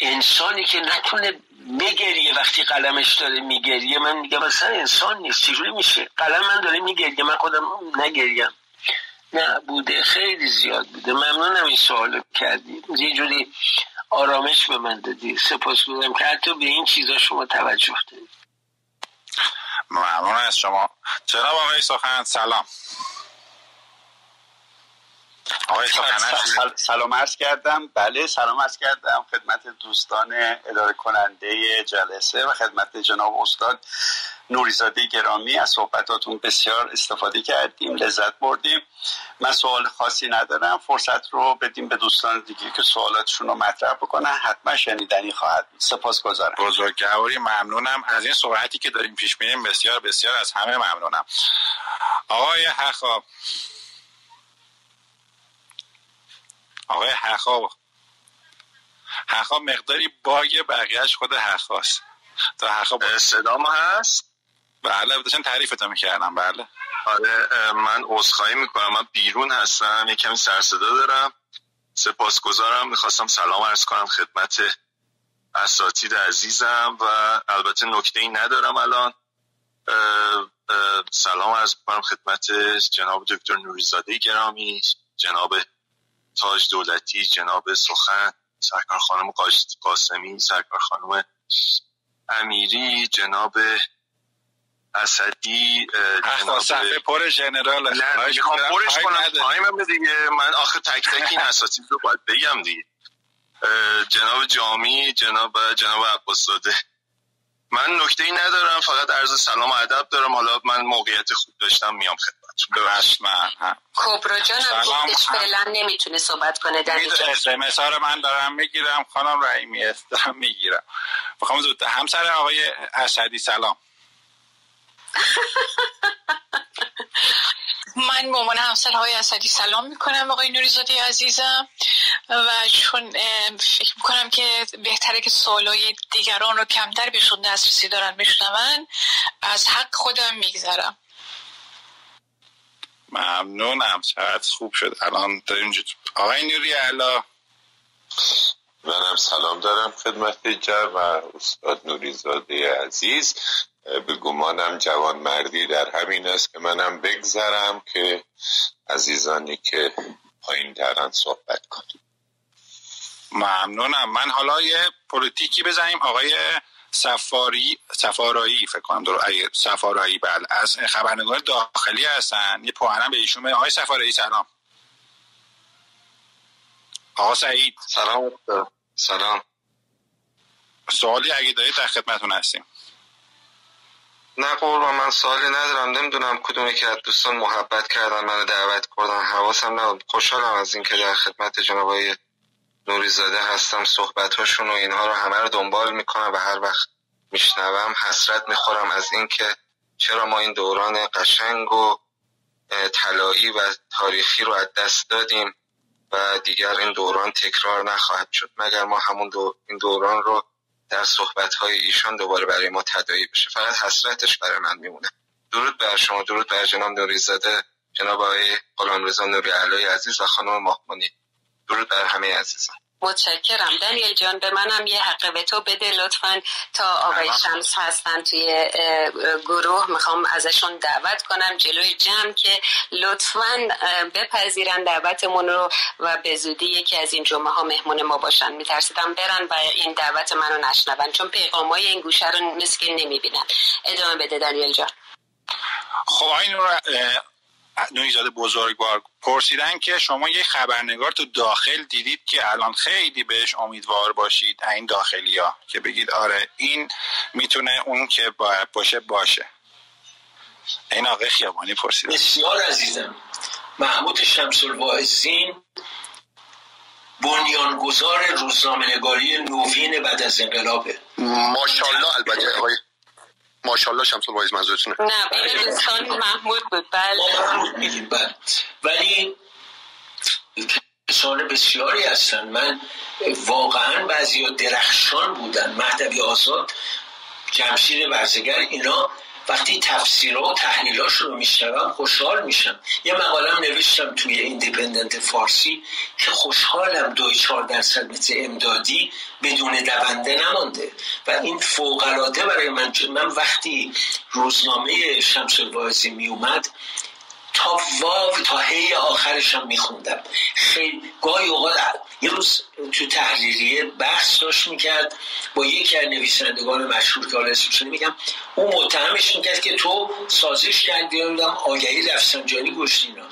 انسانی که نتونه بگریه. وقتی قلمش داره میگریه من میگم مثلا انسان نیست. چجوری میشه؟ قلم من داره میگریه. من خودم نگریم. نه بوده خیلی زیاد بوده. ممنونم این سوال کردی. یه جوری آرامش به من دادی. سپاس بودم که حتی به این چیزا شما توجه دارید ممنون از شما. جناب آقای سخن سلام. آقای سلام عرض کردم. بله سلام عرض کردم خدمت دوستان اداره کننده جلسه و خدمت جناب استاد نوریزاده گرامی. از صحبتاتون بسیار استفاده کردیم لذت بردیم. من سوال خاصی ندارم. فرصت رو بدیم به دوستان دیگه که سوالاتشون رو مطرح بکنن. حتما شنیدنی خواهد سپاس گذارم. بزرگواری ممنونم. از این سرعتی که داریم پیش میریم بسیار بسیار از همه ممنونم. آقای حخاب آقای حخاب حخاب مقداری باگ بقیهش خود حخاست تا حخاب صدام هست؟ بله داشتم تعریفتو می‌کردم بله. آره من عذرخواهی می‌کنم. من بیرون هستم یه کمی سرصدا دارم. سپاسگزارم. می‌خواستم سلام عرض کنم خدمت اساتید عزیزم و البته نکته ای ندارم الان. سلام عرض کنم خدمت جناب دکتر نوریزاده گرامی جناب تاج دولتی جناب سخن سرکار خانم قاسمی سرکار خانم امیری جناب اسدی جناب صفحه پر می‌خوام پرش کنم تایم دیگه. من آخه تک تک این اساتید رو باید بگم دیگه. جناب جامی جناب جناب عباس من نکته ای ندارم فقط عرض سلام و ادب دارم. حالا من موقعیت خوب داشتم میام خدمتتون حتما کبرا جان هم فعلا نمی‌تونه صحبت کنه در اینجا رو من دارم می‌گیرم خانم رحیمی دارم می‌گیرم. می‌خوام زود همسر آقای اسدی سلام. من مامان همسر های اسدی سلام می‌کنم آقای نوریزاده عزیزم. و چون فکر می‌کنم که بهتره که سوالای دیگران رو کمتر بهشون دسترسی دارن بشنون. از حق خودم میگذرم. ممنونم. چقدر خوب شد. الان داریم آقای نوری علا منم سلام دارم خدمت جر و استاد نوریزاده عزیز. به گمانم جوان مردی در همین است که منم بگذرم که عزیزانی که پایین ترن صحبت کنیم ممنونم. من حالا یه پلیتیکی بزنیم. آقای سفاری سفارایی فکر کنم درو سفارایی بله. از خبرنگار داخلی هستن. یه پوهنم به ایشون آقای سفارایی سلام. آقا سعید. سلام. سلام. سوالی اگه دارید در خدمتون هستیم. نه قربان من سوالی ندارم. نمی‌دونم کدومی که از دوستان محبت کردن منو دعوت کردن. حواسم نبود. خوشحالم از اینکه در خدمت جناب نوری زاده هستم صحبت هاشون و اینها رو همه رو دنبال می‌کنم و هر وقت میشنوم حسرت می‌خورم از اینکه چرا ما این دوران قشنگ و طلایی و تاریخی رو از دست دادیم و دیگر این دوران تکرار نخواهد شد. مگر ما همون دو این دوران رو در صحبت های ایشان دوباره برای ما تدایی بشه؟ فقط حسرتش برای من میمونه. درود بر شما درود بر جناب نوری زاده جناب آقای غلام رضا نوری علای عزیز و خانم ماهمانی. درود بر همه عزیزان. متشکرم. دنیل جان به منم یه حق به تو بده. لطفا تا آقای شمس هستن توی گروه می‌خوام ازشون دعوت کنم. جلوی جمع که لطفا بپذیرن دعوتمون رو و به زودی یکی از این جمعه ها مهمون ما باشن. میترسیدم برن و این دعوت منو نشنون. چون پیغامای این گوشه رو مثل نمی‌بینن. ادامه بده دنیل جان. خب این نویزاد بزرگوار پرسیدن که شما یه خبرنگار تو داخل دیدید که الان خیلی بهش امیدوار باشید. این داخلی ها که بگید آره این می‌تونه اون که باید باشه باشه. این آقای خیابانی پرسیدن. بسیار عزیزم. محمود شمس الواعظین بنیانگذار روزنامه نگاری نوین بعد از انقلابه. ماشاءالله البته آقای ماشاءالله شمس الوایز منظورتونه. نه بین دوستان محمود بود بله. بله. ولی کسان بسیاری هستن. من واقعا بعضی درخشان بودن. مهدوی آزاد جمشید ورزگر اینا وقتی تفسیرها و تحلیلاش رو میشنوم خوشحال میشم. یه مقالم نوشتم توی ایندیپندنت فارسی که خوشحالم دوی چهار درصد مثل امدادی بدون دونده نمانده. و این فوقلاده برای من من وقتی روزنامه شمس الواعظی میومد واو تا هی آخرش هم میخوندم. خیلی گاهی اوقات یه روز تو تحلیلیه بحث داشت می‌کرد با یکی از نویسندگان مشهور که حالا میگم اون متهمش می‌کرد که تو سازش کردی نمی‌دونم آگهی رفسنجانی گشتی اینا.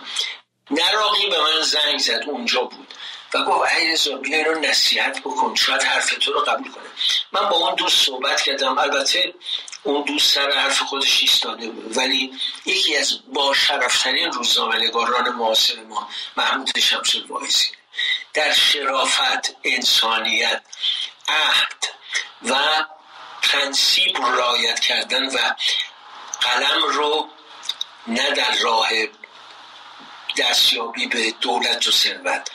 نراقی به من زنگ زد اونجا بود. و گفت علیرضا بیا رو نصیحت بکن شاید حرف تو رو قبول کنه. من با اون دوست صحبت کردم. البته اون دوست سر حرف خودش ایستاده بود. ولی یکی از با شرفترین روزنامه نگاران معاصر ما محمود شمس الواعظی در شرافت انسانیت عهد و پرنسیپ رعایت کردن و قلم رو نه در راه دستیابی به دولت و ثروت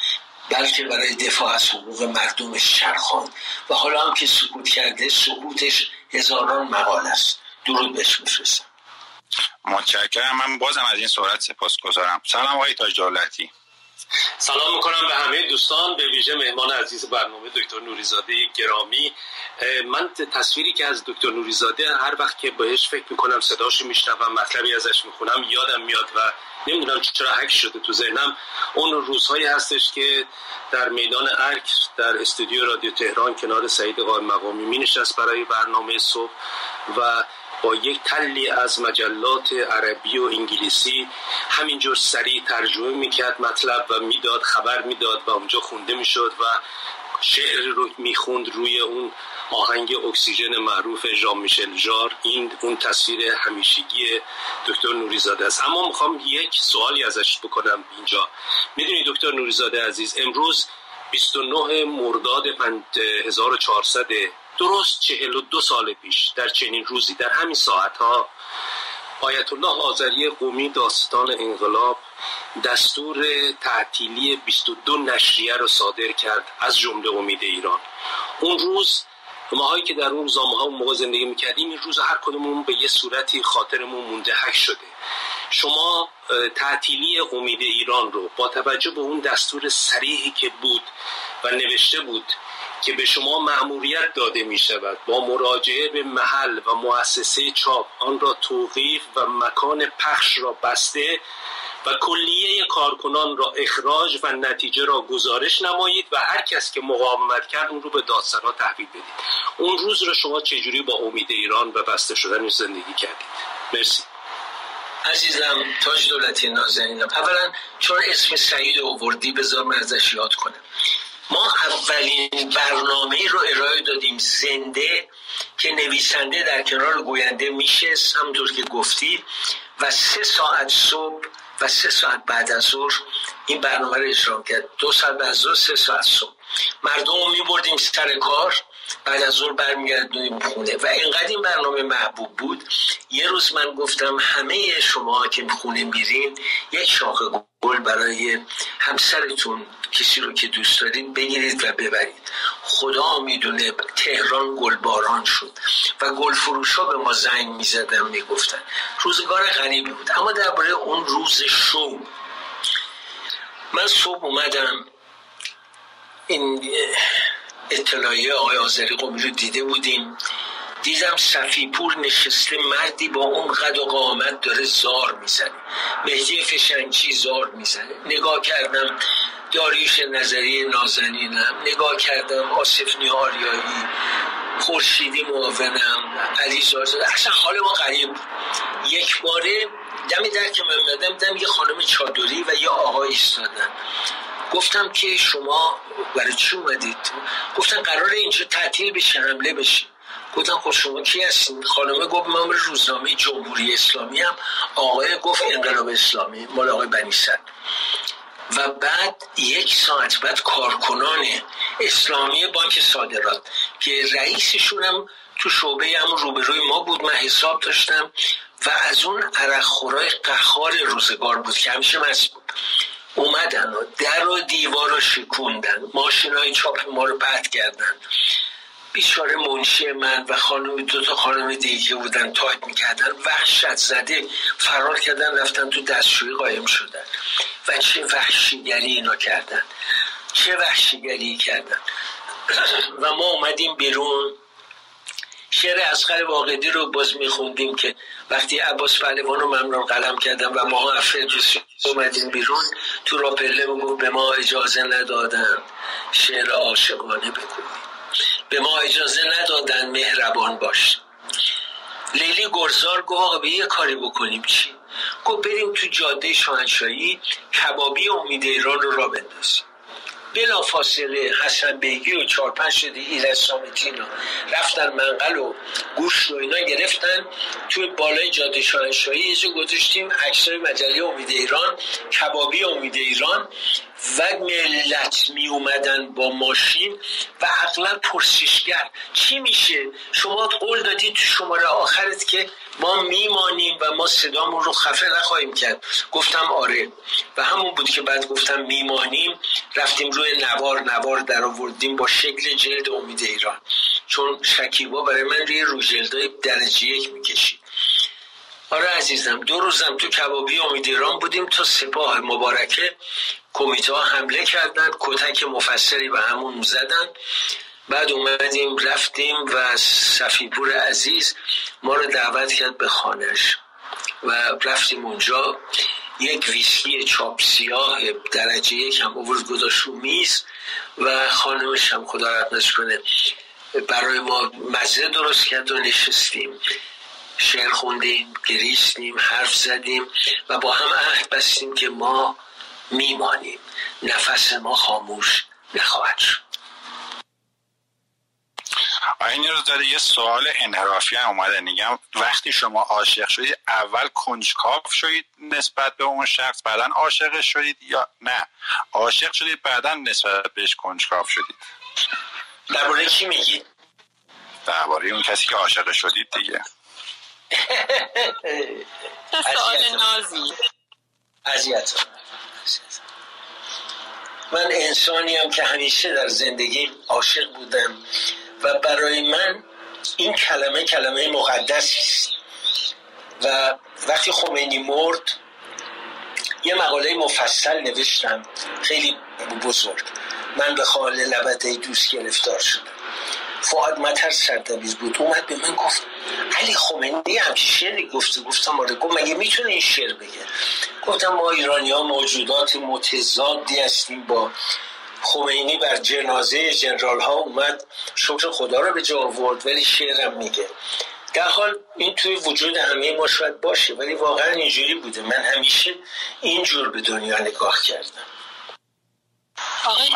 بلکه برای دفاع از حقوق مردمش چرخان و حالا هم که سکوت کرده سکوتش هزاران مقال است. درود بهش میفرستم. متشکرم. من بازم از این صورت سپاس گذارم سلام آقای تاج دولتی. سلام می‌کنم به همه دوستان به ویژه مهمان عزیز برنامه دکتر نوریزاده گرامی. من تصویری که از دکتر نوریزاده هر وقت که بهش فکر می‌کنم صداش میشنوم مطلبی ازش می‌خونم یادم میاد و نمی‌دونم چرا حک شده تو ذهنم. اون روزهایی هستش که در میدان ارک در استودیو رادیو تهران کنار سعید قائم مقامی می نشست برای برنامه صبح و با یک تلی از مجلات عربی و انگلیسی همینجور سریع ترجمه می‌کرد مطلب و می‌داد خبر می‌داد و اونجا خونده می‌شد و شعر رو می‌خوند روی اون آهنگ اکسیژن معروف ژان میشل ژار. این اون تصویر همیشگی دکتر نوریزاده است. اما می‌خوام یک سوالی ازش بکنم اینجا. می‌دونی دکتر نوریزاده عزیز امروز 29 مرداد 1400 درست 42 سال پیش در چنین روزی در همین ساعت ها آیت الله آذری قومی داستان انقلاب دستور تعطیلی 22 نشریه رو صادر کرد از جمله امید ایران. اون روز ماهایی که در اون روزنامه ها موقع زندگی می‌کردیم این روز هر کدومون به یه صورتی خاطرمون مونده حک شده. شما تعطیلی امید ایران رو با توجه به اون دستور سریحی که بود و نوشته بود که به شما مأموریت داده می شود با مراجعه به محل و مؤسسه چاپ آن را توقیف و مکان پخش را بسته و کلیه کارکنان را اخراج و نتیجه را گزارش نمایید و هر کس که مقاومت کرد اون رو به دادسرا تحویل بدید. اون روز را شما چجوری با امید ایران و بسته شدن زندگی کردید؟ مرسی. عزیزم تاج دولتی نازنین اولا چون اسم سعید اووردی بذار من ازش یاد کنم. ما اولین برنامه رو ارائه دادیم زنده که نویسنده در کنار گوینده میشه همونطور که گفتی. و سه ساعت صبح و سه ساعت بعد از ظهر این برنامه رو اجرا کرد دو ساعت بعد از ظهر سه ساعت صبح. مردم رو میبردیم سر کار. بعد از ظهر برمیگردونیم خونه. و اینقدر این برنامه محبوب بود. یه روز من گفتم همه شما که خونه میرین یک شاخه گل برای همسرتون کسی رو که دوست دارین بگیرید و ببرید. خدا می‌دونه تهران گلباران شد و گل فروش ها به ما زنگ می‌زدن می‌گفتن. روزگار غریبی بود. اما درباره اون روز شو. من صبح اومدم. این اطلاعیه آقای آذری قومی رو دیده بودیم. دیدم صفیپور نشسته مردی با اون قد و قامت داره زار می‌زنه. مهدی فشنگچی زار می‌زنه. نگاه کردم داریوش نظری نازنینم نگاه کردم آصف نیاریایی خورشیدی معاونم علی زارزاده اصلا حال ما بود. یک باره دمی در که من مدم دم یه خانم چادری و یه آقای ایستادن. گفتم که شما برای چی اومدید؟ گفتن قرار اینجا تعطیل بشه حمله بشه. گفتم خب شما کی هستین؟ خانمه گفت من روزنامه جمهوری اسلامی هم آقای گفت انقلاب اسلامی مال آقای بنی و بعد یک ساعت بعد کارکنان اسلامی بانک صادرات که رئیسشون هم تو شعبه هم روبروی ما بود من حساب داشتم و از اون عرق خورای قخار روزگار بود که همیشه مست بود. اومدن و در و دیوار رو شکوندن ماشین های چاپ ما رو پت کردن. بیچاره منشی من و خانم دو تا خانم دیگه بودن تایپ می‌کردن وحشت زده فرار کردن رفتن تو دستشویی قایم شدن. و چه وحشیگری اینا کردن. چه وحشیگری کردن. و ما اومدیم بیرون. شعر اسخر واقعی رو باز میخوندیم که وقتی عباس پهلوان رو ممنون قلم کردم و ما افردوسی اومدیم بیرون تو راپله گفت به ما اجازه ندادن. شعر عاشقانه بکنیم به ما اجازه ندادن مهربان باش. لیلی گرزار گفت آقا به یه کاری بکنیم. چی؟ گفت بریم تو جاده شاهنشاهی کبابی امید ایران رو را بندازیم. بلا فاصله حسن بیگی و چهار پنج شده ایل سامتین رفتن منقل و گوشت و اینا گرفتن. توی بالای جاده شاهنشاهی یه گذاشتیم عکسای مجله امید ایران کبابی امید ایران. و ملت می اومدن با ماشین و اغلب پرسشگر. چی میشه؟ شما قول دادی تو شماره آخرت که ما میمانیم و ما صدامون رو خفه نخواهیم کرد. گفتم آره. و همون بود که بعد گفتم میمانیم. رفتیم روی نوار. نوار در آوردیم با شکل جلد امید ایران. چون شکیبا برای من روی رو جلدای درجه یک می‌کشید. آره عزیزم دو روزم تو کبابی امید ایران بودیم تا سپاه مبارکه. کمیته حمله کردن کتک مفسری به همون زدن. بعد اومدیم رفتیم و صفیپور عزیز ما رو دعوت کرد به خانش و رفتیم اونجا. یک ویسکی چاپ سیاه درجه یک هم اوورد گذاشت میز و خانمش هم خدا رحمتش کنه برای ما مزه درست کرد و نشستیم. شعر خوندیم گریستیم حرف زدیم و با هم عهد بستیم که ما میمانیم. نفس ما خاموش نخواهد شد. این رو داره یه سوال انحرافی هم اومده. میگم وقتی شما عاشق شدید اول کنجکاف شدید نسبت به اون شخص بعدا عاشق شدید یا نه؟ عاشق شدید بعدا نسبت بهش کنجکاف شدید. درباره کی میگی؟ درباره اون کسی که عاشق شدید دیگه. سوال نازی. اذیت من انسانی که همیشه در زندگی عاشق بودم و برای من این کلمه کلمه مقدسی است. و وقتی خمینی مرد یه مقاله مفصل نوشتم خیلی بزرگ. من به خال لبته دوست گرفتار شدم. فعاد متر سردبیز بود. اومد به من گفت علی خمینی هم شعری گفته. گفتم آره. گفت مگه می‌تونه این شعر بگه؟ گفتم ما ایرانی ها موجودات متضادی هستیم. با خمینی بر جنازه جنرال ها اومد. شکر خدا رو به جا آورد ولی شعرم میگه. در حال این توی وجود همه ما شاید باشه ولی واقعا اینجوری بوده. من همیشه اینجور به دنیا نگاه کردم. آقای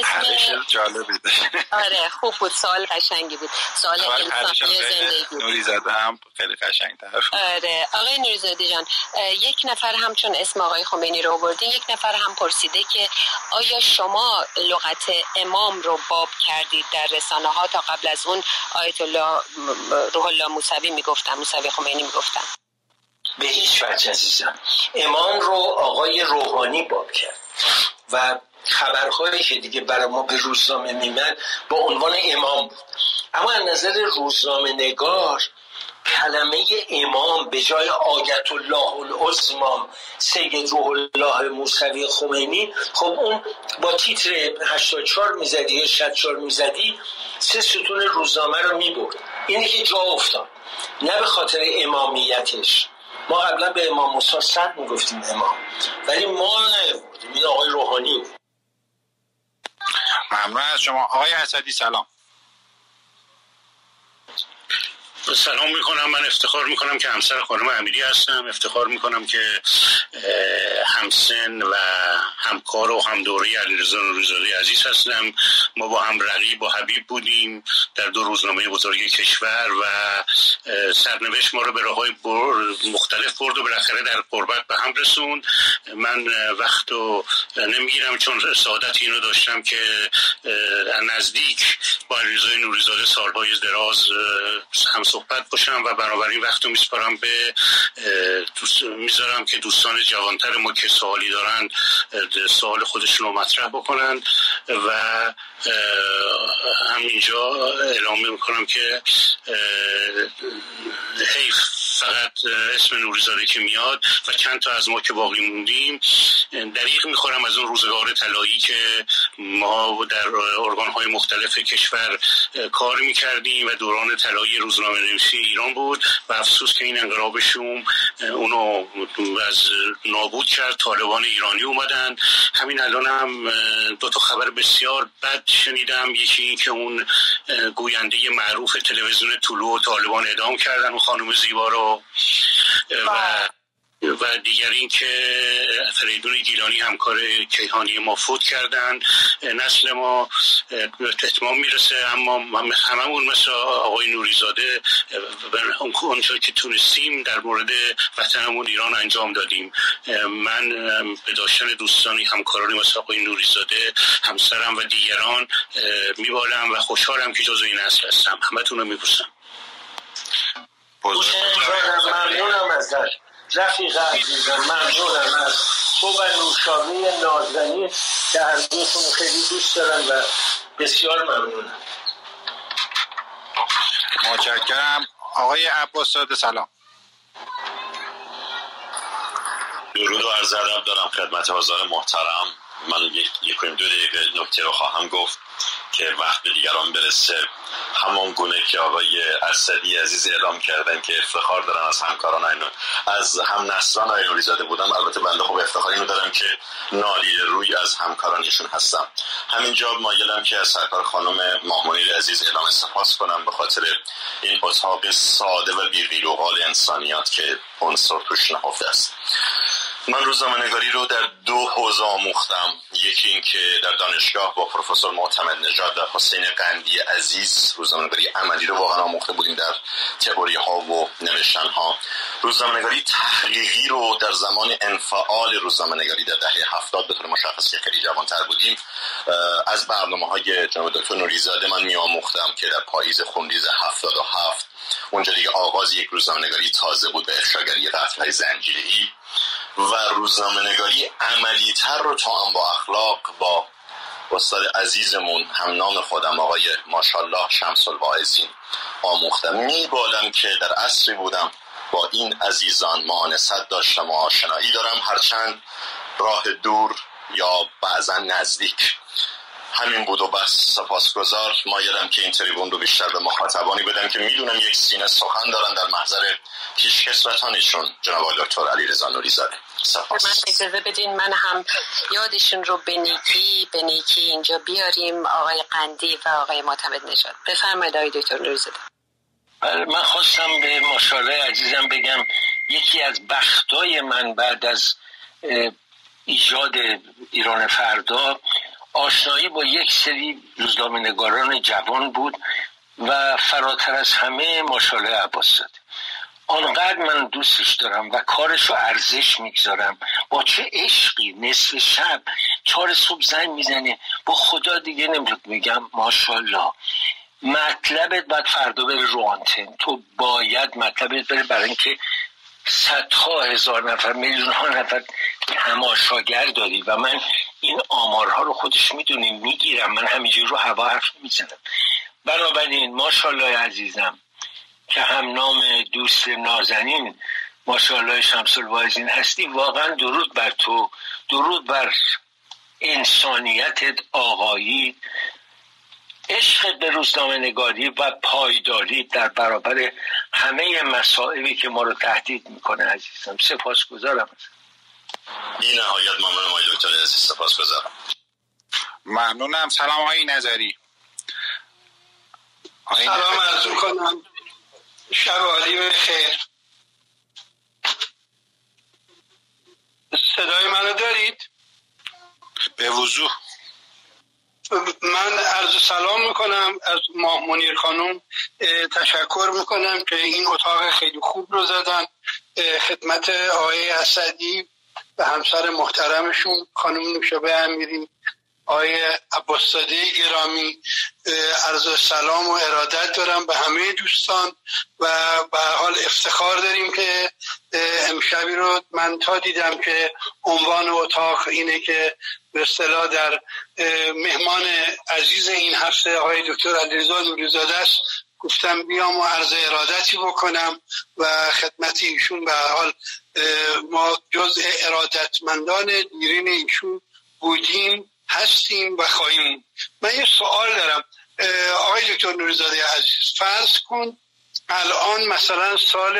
اسم جالبی آره خوب بود. سوال قشنگی بود. سوال انسانی زندگی نوری زاده هم خیلی قشنگ تر آره. آقای نوری زاده جان یک نفر هم چون اسم آقای خمینی رو آوردین یک نفر هم پرسیده که آیا شما لغت امام رو باب کردید در رسانه ها تا قبل از اون آیت الله روح الله موسوی می‌گفتن موسوی خمینی می‌گفتن به هیچ وجه عزیزم. امام رو آقای روحانی باب کرد. و خبرهایی که دیگه برای ما به روزنامه میمد با عنوان امام بود. اما از نظر روزنامه نگار کلمه امام به جای آیت الله العظما سید روح الله موسوی خمینی خب اون با تیتر 84 می‌زدی یا 64 می‌زدی سه ستون روزنامه رو می‌برد. اینی که جا افتاد. نه به خاطر امامیتش. ما قبلا به امام موسی صد می‌گفتیم امام. ولی ما نیاوردیم این آقای روحانی بود. ممنون از شما. آقای حسدی سلام. سلام می‌کنم. من افتخار می‌کنم که همسر خانم امیری هستم. افتخار می‌کنم که همسن و همکار و همدوره علیرضا نوریزاده عزیز هستم. ما با هم رقیب و حبیب بودیم در دو روزنامه بزرگ کشور و سرنوشت ما رو به راه مختلف برد و بالاخره در قربت به هم رسوند. من وقت رو نمی‌گیرم چون سعادت اینو داشتم که نزدیک با علیرضا نوریزاده سالهای دراز هم صحبت باشم و بنابراین وقت میسپارم به می‌ذارم که دوستان جوانتر ما که سوالی دارند سوال خودشون رو مطرح بکنند و همینجا اعلام می‌کنم که حیف فقط اسم نوریزاده که میاد و چند تا از ما که باقی موندیم دریغ می‌خورم از اون روزگار طلایی که ما در ارگان های مختلف کشور کار می‌کردیم و دوران طلایی روزنامه نویسی ایران بود و افسوس که این انقلاب شوم اونو از نابود کرد طالبان ایرانی اومدن. همین الان هم دو تا خبر بسیار بد شنیدم. یکی این که اون گوینده معروف تلویزیون طلوع طالبان ادام کردن اون خانم زیبا رو و و دیگر اینکه فریدون گیلانی همکار کیهانی ما فوت کردند نسل ما اتمام می‌رسه اما هممون مثل آقای نوریزاده اونجا که تونستیم در مورد وطنمون ایران انجام دادیم. من به داشتن دوستانی همکارانی مثل آقای نوریزاده همسرم و دیگران میبالم و خوشحالم که جزو این نسل هستم. همتون رو میبوسم. ممنونم ازت. رفیق عزیزم ممنونم از تو و نوشابه نازنین. که هر دوتون خیلی دوست دارم و بسیار ممنونم. متشکرم. آقای عباس ساده سلام. درود و عرض ادب دارم خدمت حضار محترم. من یک یک دو دقیقه نکته رو خواهم گفت. که وقت به دیگران برسه. همان گونه که آقای اسدی عزیز اعلام کردن که افتخار دارن از همکاران اینو از هم نسلان اینوری زاده بودم البته بنده خب افتخار اینو دارم که نالی روی از همکارانشون هستم. همینجا مایلم که از سرکار خانم ماهمونی عزیز اعلام سپاس کنم به خاطر این اتاق ساده و بیقیل و انسانیات که عنصر توش نهفته است. من روزنامه نگاری رو در دو حوزه آموختم. یکی اینکه در دانشگاه با پروفسور معتمد نژاد و حسین قندی عزیز روزنامه نگاری عملی رو واقعا آموخته بودیم در تئوری ها و نوشتن ها روزنامه نگاری تحقیقی رو در زمان انفعال روزنامه نگاری در دهه هفتاد به طور مشخص که خیلی جوانتر بودیم از برنامه های جناب دکتر نوریزاده من می آموختم که در پاییز خونریز هفتاد و هفت. اونجا دیگه آغاز یک روزنامه نگاری تازه بود به افشاگری قتل زنجیری و روزنامه نگاری عملی تر رو تا هم با اخلاق با استاد عزیزمون هم نام خودم آقای ماشالله شمس الواعظین آموختم. میبالم که در عصری بودم با این عزیزان معانست داشتم و آشنایی دارم. هرچند راه دور یا بعضا نزدیک همین بود و بس سپاسگزار. مایلم که این تریبون رو بیشتر به مخاطبانی بدم که می‌دونم یک سینه سخن دارن در محضر پیشکسوتانشون جناب دکتر علی رضا نوری زاده. من اجازه بدین من هم یادشون رو به نیکی به نیکی اینجا بیاریم آقای قندی و آقای معتمد نجات بفرمایید آقای دکتر نوری زاده. بله، من خواستم به ماشاءالله عزیزم بگم یکی از بختای من بعد از ایجاد ایران فردا آشنایی با یک سری روزنامه نگاران جوان بود و فراتر از همه ماشاءالله عباس زاده. آنقدر من دوستش دارم و کارش رو ارزش می‌گذارم. با چه عشقی نصف شب چهار صبح زنگ می‌زنه؟ با خدا دیگه نمی‌تونم میگم ماشاءالله. مطلبت باید فردا بره رو تو باید مطلبت بره برای اینکه صدها هزار نفر میلیون ها نفر تماشاگر داری و من این آمارها رو خودش می‌دونیم می‌گیرم. من همینجوری رو هوا حرف می‌زنم بنابراین ماشاءالله عزیزم که هم نام دوست نازنین ماشاءالله شمس الوازین هستی واقعا درود بر تو درود بر انسانیتت آقایی. عشق به روزنامه نگاری و پایداری در برابر همه مسائلی که ما رو تهدید می‌کنه عزیزم. سپاس گذارم این نهایت ممنون آقای دکتر عزیز سپاس گذارم ممنونم. سلام آقای نظری. سلام عرض کنم شب عالی به خیر. صدای منو دارید؟ به وضوح. من عرض سلام می‌کنم از ماه منیر خانم. تشکر می‌کنم که این اتاق خیلی خوب رو زدن. خدمت آقای اسدی و همسر محترمشون خانم نوشابه امیری. آقای عباسزاده گرامی عرض سلام و ارادت دارم به همه دوستان و به حال افتخار داریم که امشبی رو من تا دیدم که عنوان اتاق اینه که به اصطلاح در مهمان عزیز این هفته آقای دکتر علیرضا نوریزاده است. گفتم بیام و عرض ارادتی بکنم و خدمت ایشون به حال ما جز ارادتمندان دیرین ایشون بودیم. هستیم و خواهیم. من یه سوال دارم. آقای دکتر نوریزاده عزیز فرض کن الان مثلا سال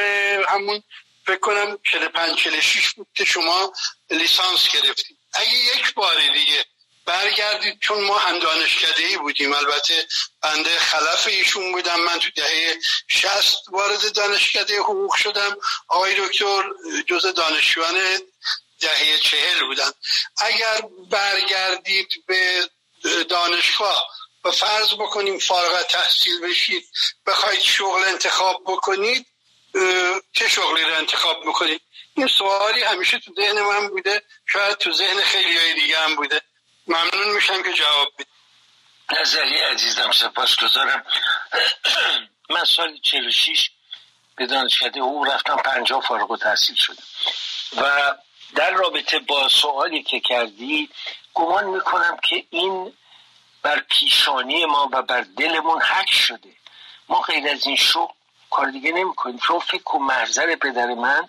همون فکر کنم 45 46 بود که شما لیسانس گرفتید. اگه یک بار دیگه برگردید چون ما هم دانشکده ای بودیم البته بنده خلف ایشون بودم. من تو دهه شست وارد دانشکده حقوق شدم. آقای دکتر جز دانشجویان دهه چهل بودن. اگر برگردید به دانشگاه و فرض بکنیم فارغ تحصیل بشید بخواید شغل انتخاب بکنید چه شغلی رو انتخاب بکنید این سوالی همیشه تو ذهن من بوده شاید تو ذهن خیلی های دیگه هم بوده. ممنون میشم که جواب بدید. نظری عزیزم سپاس گذارم من سال 46 به دانشکده او رفتم پنجاه فارغ و تحصیل شدم. و در رابطه با سوالی که کردی گمان می‌کنم که این بر پیشانی ما و بر دلمون حک شده. ما غیر از این شغل کار دیگه نمی کنیم چون فکر کن محضر پدر من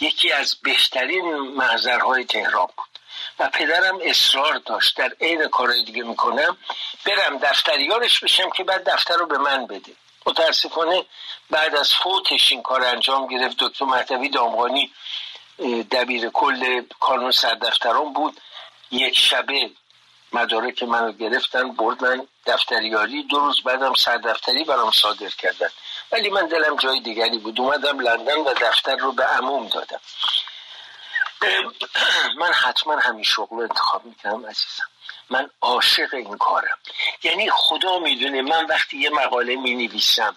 یکی از بهترین محضرهای تهران بود. و پدرم اصرار داشت در عین کارهای دیگه می‌کنم برم دفتریارش بشم که بعد دفتر رو به من بده. متاسفانه بعد از فوتش این کار انجام گرفت دکتر مهدوی دامغانی دبیر کل کانون سردفتران بود. یک شبه مدارک منو گرفتن بردن دفتریاری. دو روز بعدم سردفتری برام صادر کردن. ولی من دلم جای دیگری بود. اومدم لندن و دفتر رو به عموم دادم. من حتما همین شغل رو انتخاب می‌کنم عزیزم. من عاشق این کارم. یعنی خدا می‌دونه من وقتی یه مقاله می نویسم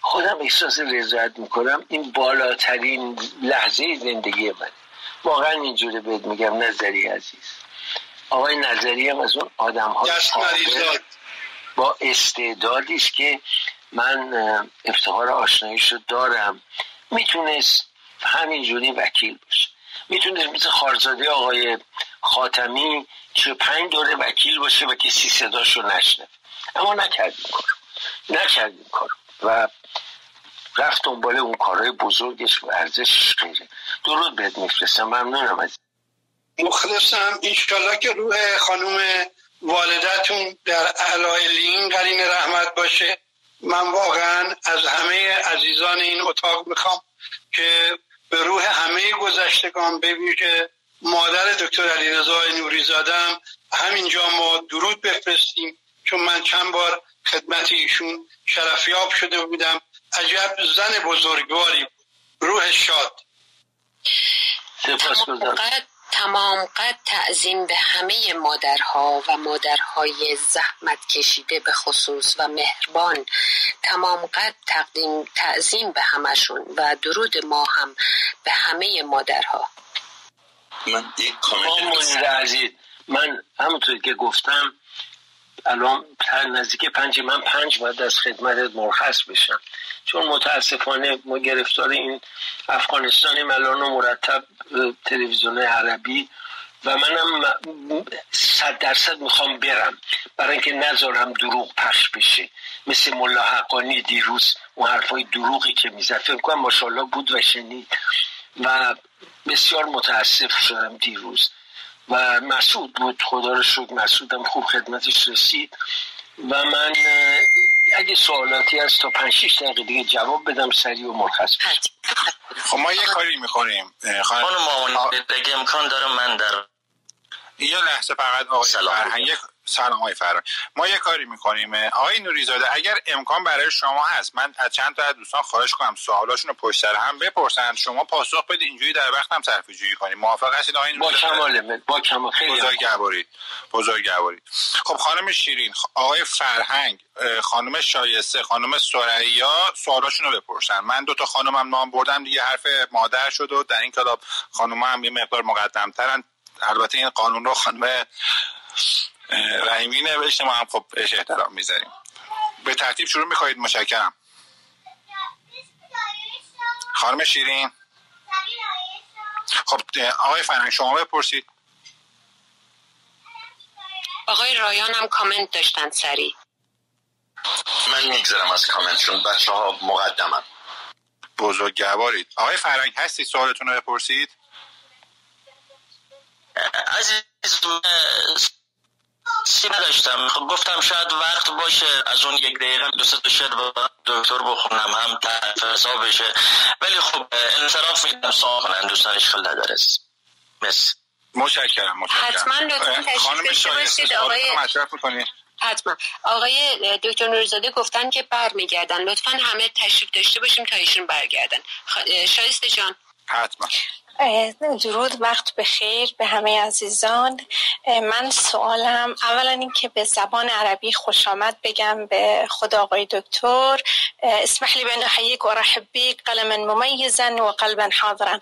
خودم احساس رضایت می‌کنم. این بالاترین لحظه زندگی من. واقعا اینجوری بهت میگم نظری عزیز. آقای نظری هم از اون آدم ها با استعدادی است که من افتخار آشناییش رو دارم. می‌تونست همینجوری وکیل باشه. می‌تونست مثل خارزاده آقای خاتمی چه پنج دوره وکیل باشه و کسی صداش رو نشنه اما نکردیم کار نکردیم کار و رفت دنبال اون کارهای بزرگش و ارزشش خیره درود بهت میفرستم ممنونم از مخلصم. اینشالله که روح خانوم والدتون در اعلی قرین رحمت باشه. من واقعا از همه عزیزان این اتاق می‌خوام که به روح همه گذشتگان ببینید مادر دکتر علیرضا نوری زادم همینجا ما درود بفرستیم. چون من چند بار خدمت ایشون شرفیاب شده بودم. عجب زن بزرگواری روح شاد. تمام قد تعظیم به همه مادرها و مادرهای زحمت کشیده به خصوص و مهربان. تمام قد تقدیم تعظیم به همشون و درود ما هم به همه مادرها. من یک کامنت عزیز من همونطور که گفتم الان نزدیک پنج من پنج باید از خدمت مرخص بشم. چون متاسفانه ما گرفتار این افغانستانی الان مرتب تلویزیون عربی و منم صد درصد می‌خوام برم. برای اینکه نذارم دروغ پخش بشه. مثل ملا حقانی دیروز اون حرفای دروغی که می‌زد. فکر کنم ماشاءالله بود و شنید. و بسیار متاسف شدم دیروز. و مسعود بود. خدا رو شکر مسعودم خوب خدمتش رسید. و من اگه سوالاتی از تا 5 6 دقیقه دیگه جواب بدم سریع و مرخص خب ما یه کاری می‌کنیم خانم مامانی بگه امکان داره من در یه لحظه فقط آقای فرهنگ سلام آقای فرهنگ ما یه کاری می‌کنیم. آقای نوریزاده اگر امکان برای شما هست من از چند تا از دوستان خواهش کنم سوالاشون رو پشت سر هم بپرسن. شما پاسخ بدید اینجوری در وقت هم صرفه جویی کنیم. موافق هستید آقای با کمال با کمال. خیلی بزرگ بزرگ خب خانم شیرین آقای فرهنگ خانم شایسته خانم سریا سوالاشون رو بپرسن. من دو تا خانمم نام بردم دیگه حرف مادر شد و در این کلاب خانم هم یه مقدار مقدمترن. البته این قانون رو خانم رحیمی نوشته ما هم خب بهش احترام می‌ذاریم. به ترتیب شروع می‌خواهید مشکرم خانم شیرین. خب آقای فرنگ شما بپرسید. آقای رایان هم کامنت داشتن سری من میگذرم از کامنت چون بچه ها مقدمم بزرگوارید آقای فرنگ هستی سوالتون رو بپرسید؟ عزیز سی نداشتم. خب گفتم شاید وقت باشه از اون یک دقیقه دو سه شد با دکتر بخونم هم تعریف حساب بشه. ولی خب انصراف میدم سوال کنن دوستان اشکال نداره. مس متشکرم متشکرم. حتما لطفا تشریف باشید آقای حتما. آقای دکتر نوریزاده گفتن که برمیگردن. لطفا همه تشریف داشته باشیم تا ایشون برگردن. شایسته جان. حتما. درود وقت بخیر به همه عزیزان. من سوالم اولا اینکه به زبان عربی خوش آمد بگم به خود آقای دکتر. اسمح لی بان احییک و رحب بیک قلما ممیزا و قلبا حاضرا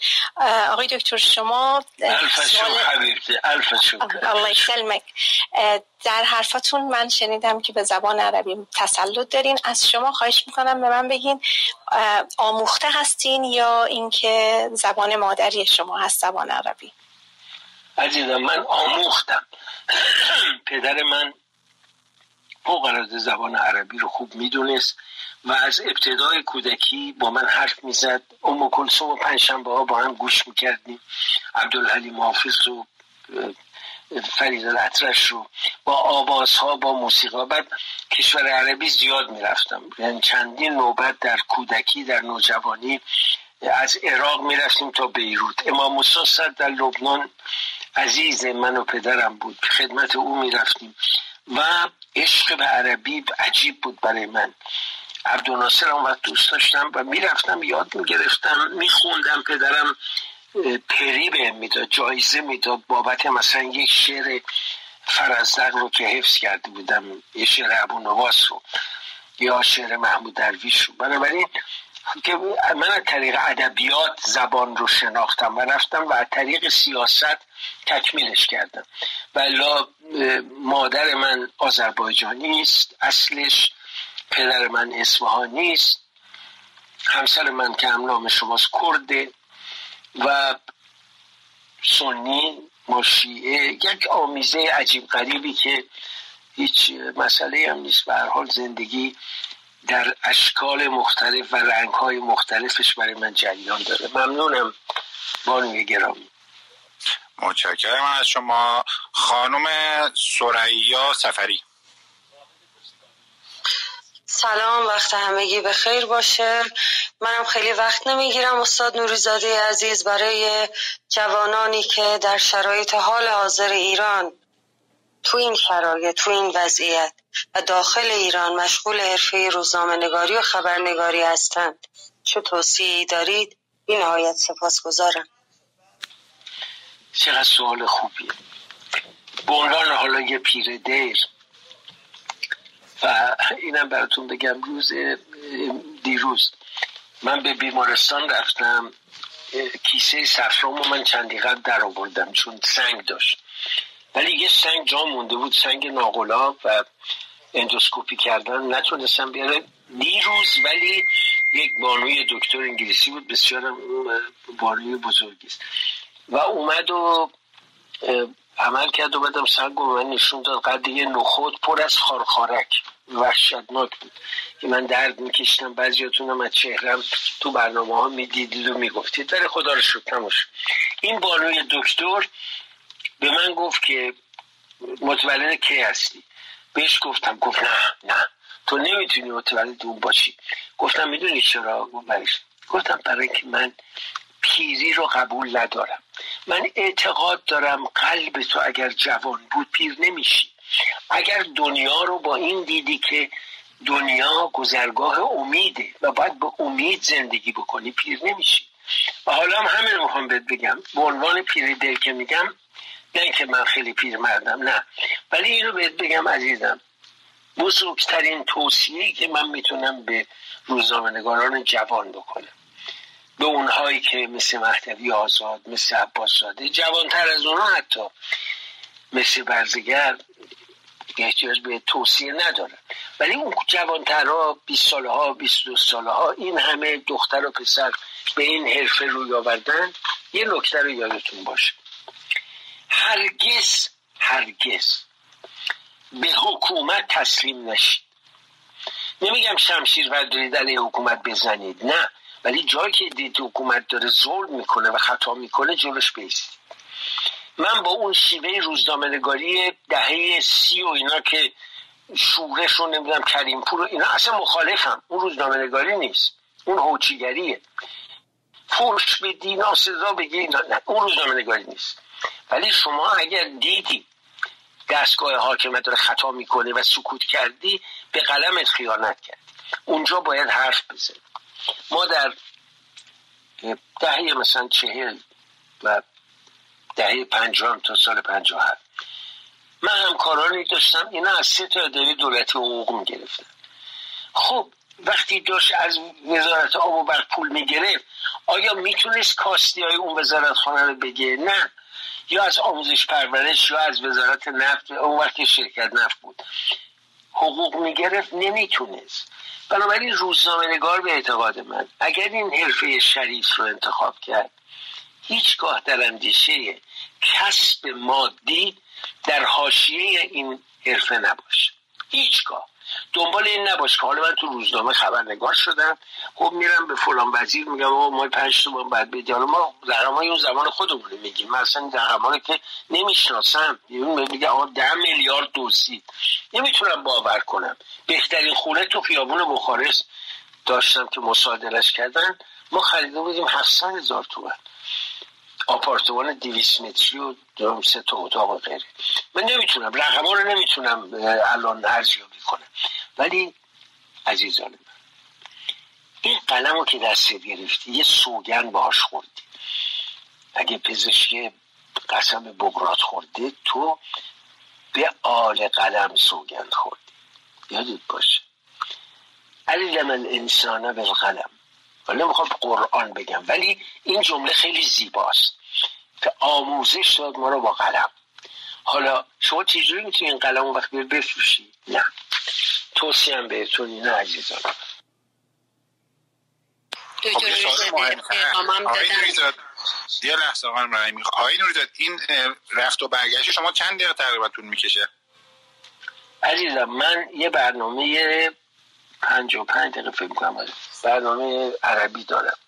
آقای دکتر شما الف شکر الف شکر. الله يسلمك. در حرفاتون من شنیدم که به زبان عربی تسلط دارین. از شما خواهش می‌کنم به من بگین آموخته هستین یا اینکه زبان مادری شما هست زبان عربی. عزیزم من آموختم. پدر من فوق زبان عربی رو خوب می‌دونست و از ابتدای کودکی با من حرف می‌زد. ام کلثوم و پنجشنبه ها با هم گوش می‌کردیم. عبدالحلیم حافظ و فرید الاطرش رو با آوازها با موسیقی بعد کشور عربی زیاد می‌رفتم. یعنی چندین نوبت در کودکی در نوجوانی از عراق می‌رفتیم تا بیروت. امام موسی در لبنان عزیز من و پدرم بود. خدمت او می‌رفتیم. و عشق به عربی عجیب بود برای من. عبدالناصر هم وقت دوست داشتم و می‌رفتم یاد می‌گرفتم میخوندم پدرم پری به می‌داد جایزه می‌داد. بابت مثلا یک شعر فرزدق رو که حفظ کرده بودم یه شعر ابو نواس رو یا شعر محمود درویش رو. بنابراین که من از طریق ادبیات زبان رو شناختم و رفتم و از طریق سیاست تکمیلش کردم. ولی مادر من آذربایجانی است اصلش پدر من اصفهانی است. همسر من که هم نام شماست کرده و سنی ما شیعه یک آمیزه عجیب غریبی که هیچ مسئله هم نیست. به هر حال زندگی در اشکال مختلف و رنگهای مختلفش برای من جریان داره. ممنونم. بانوی گرامی. متشکرم از شما. خانم سریا سفری. سلام وقت همگی به خیر باشه. منم خیلی وقت نمی‌گیرم استاد نوریزاده عزیز برای جوانانی که در شرایط حال حاضر ایران تو این شرایط تو این وضعیت. و داخل ایران مشغول حرفه روزنامه نگاری و خبرنگاری هستند. چه توصیه دارید؟ این نهایت سپاس گذارم چقدر سوال خوبیه. به عنوان حالا یه پیر دیر. و اینم براتون بگم روز دیروز من به بیمارستان رفتم. کیسه سفرامو من چندی قبل در آوردم چون سنگ داشت. ولی یه سنگ جا مونده بود سنگ ناغلاب و اندوسکوپی کردن نتونستم بیاره دیروز ولی یک بانوی دکتر انگلیسی بود. بسیار بانوی بزرگی است. و اومد و عمل کرد بعدم سنگ و من نشون داد قد یه نخود پر از خارخارک وحشتناک بود. که من درد میکشتم بعضیاتون هم از چهرم تو برنامه ها می‌دیدید و می‌گفتید. ولی خدا رو شکر این بانوی دکتر به من گفت که متولد کی هستی؟ بهش گفتم گفت نه نه. تو نمی‌تونی متولد اون باشی. گفتم می‌دونی چرا؟ گفتم برای اینکه من پیری رو قبول ندارم. من اعتقاد دارم قلب تو اگر جوان بود پیر نمیشی. اگر دنیا رو با این دیدی که دنیا گذرگاه امیده و باید به امید زندگی بکنی پیر نمیشی. و حالا هم همین می‌خوام بهت بگم. به عنوان پیر دل که میگم نه اینکه من خیلی پیر مردم نه. ولی اینو بهت بگم عزیزم بزرگترین توصیه که من می‌تونم به روزنامه‌نگاران جوان بکنم به اونهایی که مثل مهدوی آزاد مثل عباس زاده جوانتر از اونها حتی مثل برزگر احتیاج به توصیه ندارن ولی اون جوانترها 20 ساله ها 22 ساله ها این همه دختر و پسر به این حرفه روی آوردن یه نکته رو یادتون باشه. هرگز هرگز به حکومت تسلیم نشید. نمیگم شمشیر بردارید علیه حکومت بزنید نه. ولی جایی که دید حکومت داره ظلم می‌کنه و خطا می‌کنه جلوش بیستید من با اون شیوه روزنامه‌نگاری دهه سی و اینا که شورش رو نمی‌دونم کریم پور اینا اصلا مخالفم. اون روزنامه‌نگاری نیست. اون هوچیگریه. فرش به دینا سزا بگی نه اون روزنامه‌نگاری نیست. ولی شما اگر دیدی دستگاه حاکمت داره خطا می‌کنه و سکوت کردی به قلمت خیانت کردی اونجا باید حرف بزنی. ما در دهه مثلا چهل و دهه پنجاه تا سال پنجاه هفت من همکارانی داشتم اینا از سه تا اداره دولتی حقوق می‌گرفتن. خب وقتی داشت از وزارت آب و برق پول می‌گرفت آیا می‌تونست کاستی های اون وزارت خانه رو بگه نه. یا از آموزش پرورش یا از وزارت نفت اون وقت شرکت نفت بود. حقوق می‌گرفت نمی‌تونست. بنابراین روزنامه نگار به اعتقاد من اگر این حرفه شریف رو انتخاب کرد هیچگاه در اندیشه کسب مادی در حاشیه این حرفه نباشه. هیچگاه. دنبال این نباش که حالا من تو روزنامه خبرنگار شدم. خب میرم به فلان وزیر میگم آقا ما پنج تومن بعد بدی حالا ما رقمای اون زمان خودمون میگیم. من اصلا که نمی‌شناسم. میگه آقا ده میلیارد دوزید نمی‌تونم باور کنم. بهترین خونه تو خیابون بخارست داشتم که مصادرش کردن. ما خریده بودیم 700 هزار آپارتمان دیویس متری و سه تا اتاق و غیره. من نمی‌تونم. رقم رو نمی‌تونم الان ارزیابی کنم ولی عزیزان من این قلم رو که دست گرفتی یه سوگن باش خوردی. اگه پزشک قسم بگرات خورده تو به آل قلم سوگند خوردی. یادت باشه. علی من انسانه به قلم ولی می‌خوام قرآن بگم ولی این جمله خیلی زیباست. که آموزش داد ما رو با قلم. حالا شما چجوری می‌تونی این قلم وقت بیر بفروشی؟ نه. توصیه هم بهتون نه عزیزان. یه لحظه آقای رحیمی آقای نوریزاد این رفت و برگشت شما چند دقیقه تقریبا طول می‌کشه؟ عزیزم من یه برنامه پنج و پنج دقیقه فکر کنم برنامه عربی دارم.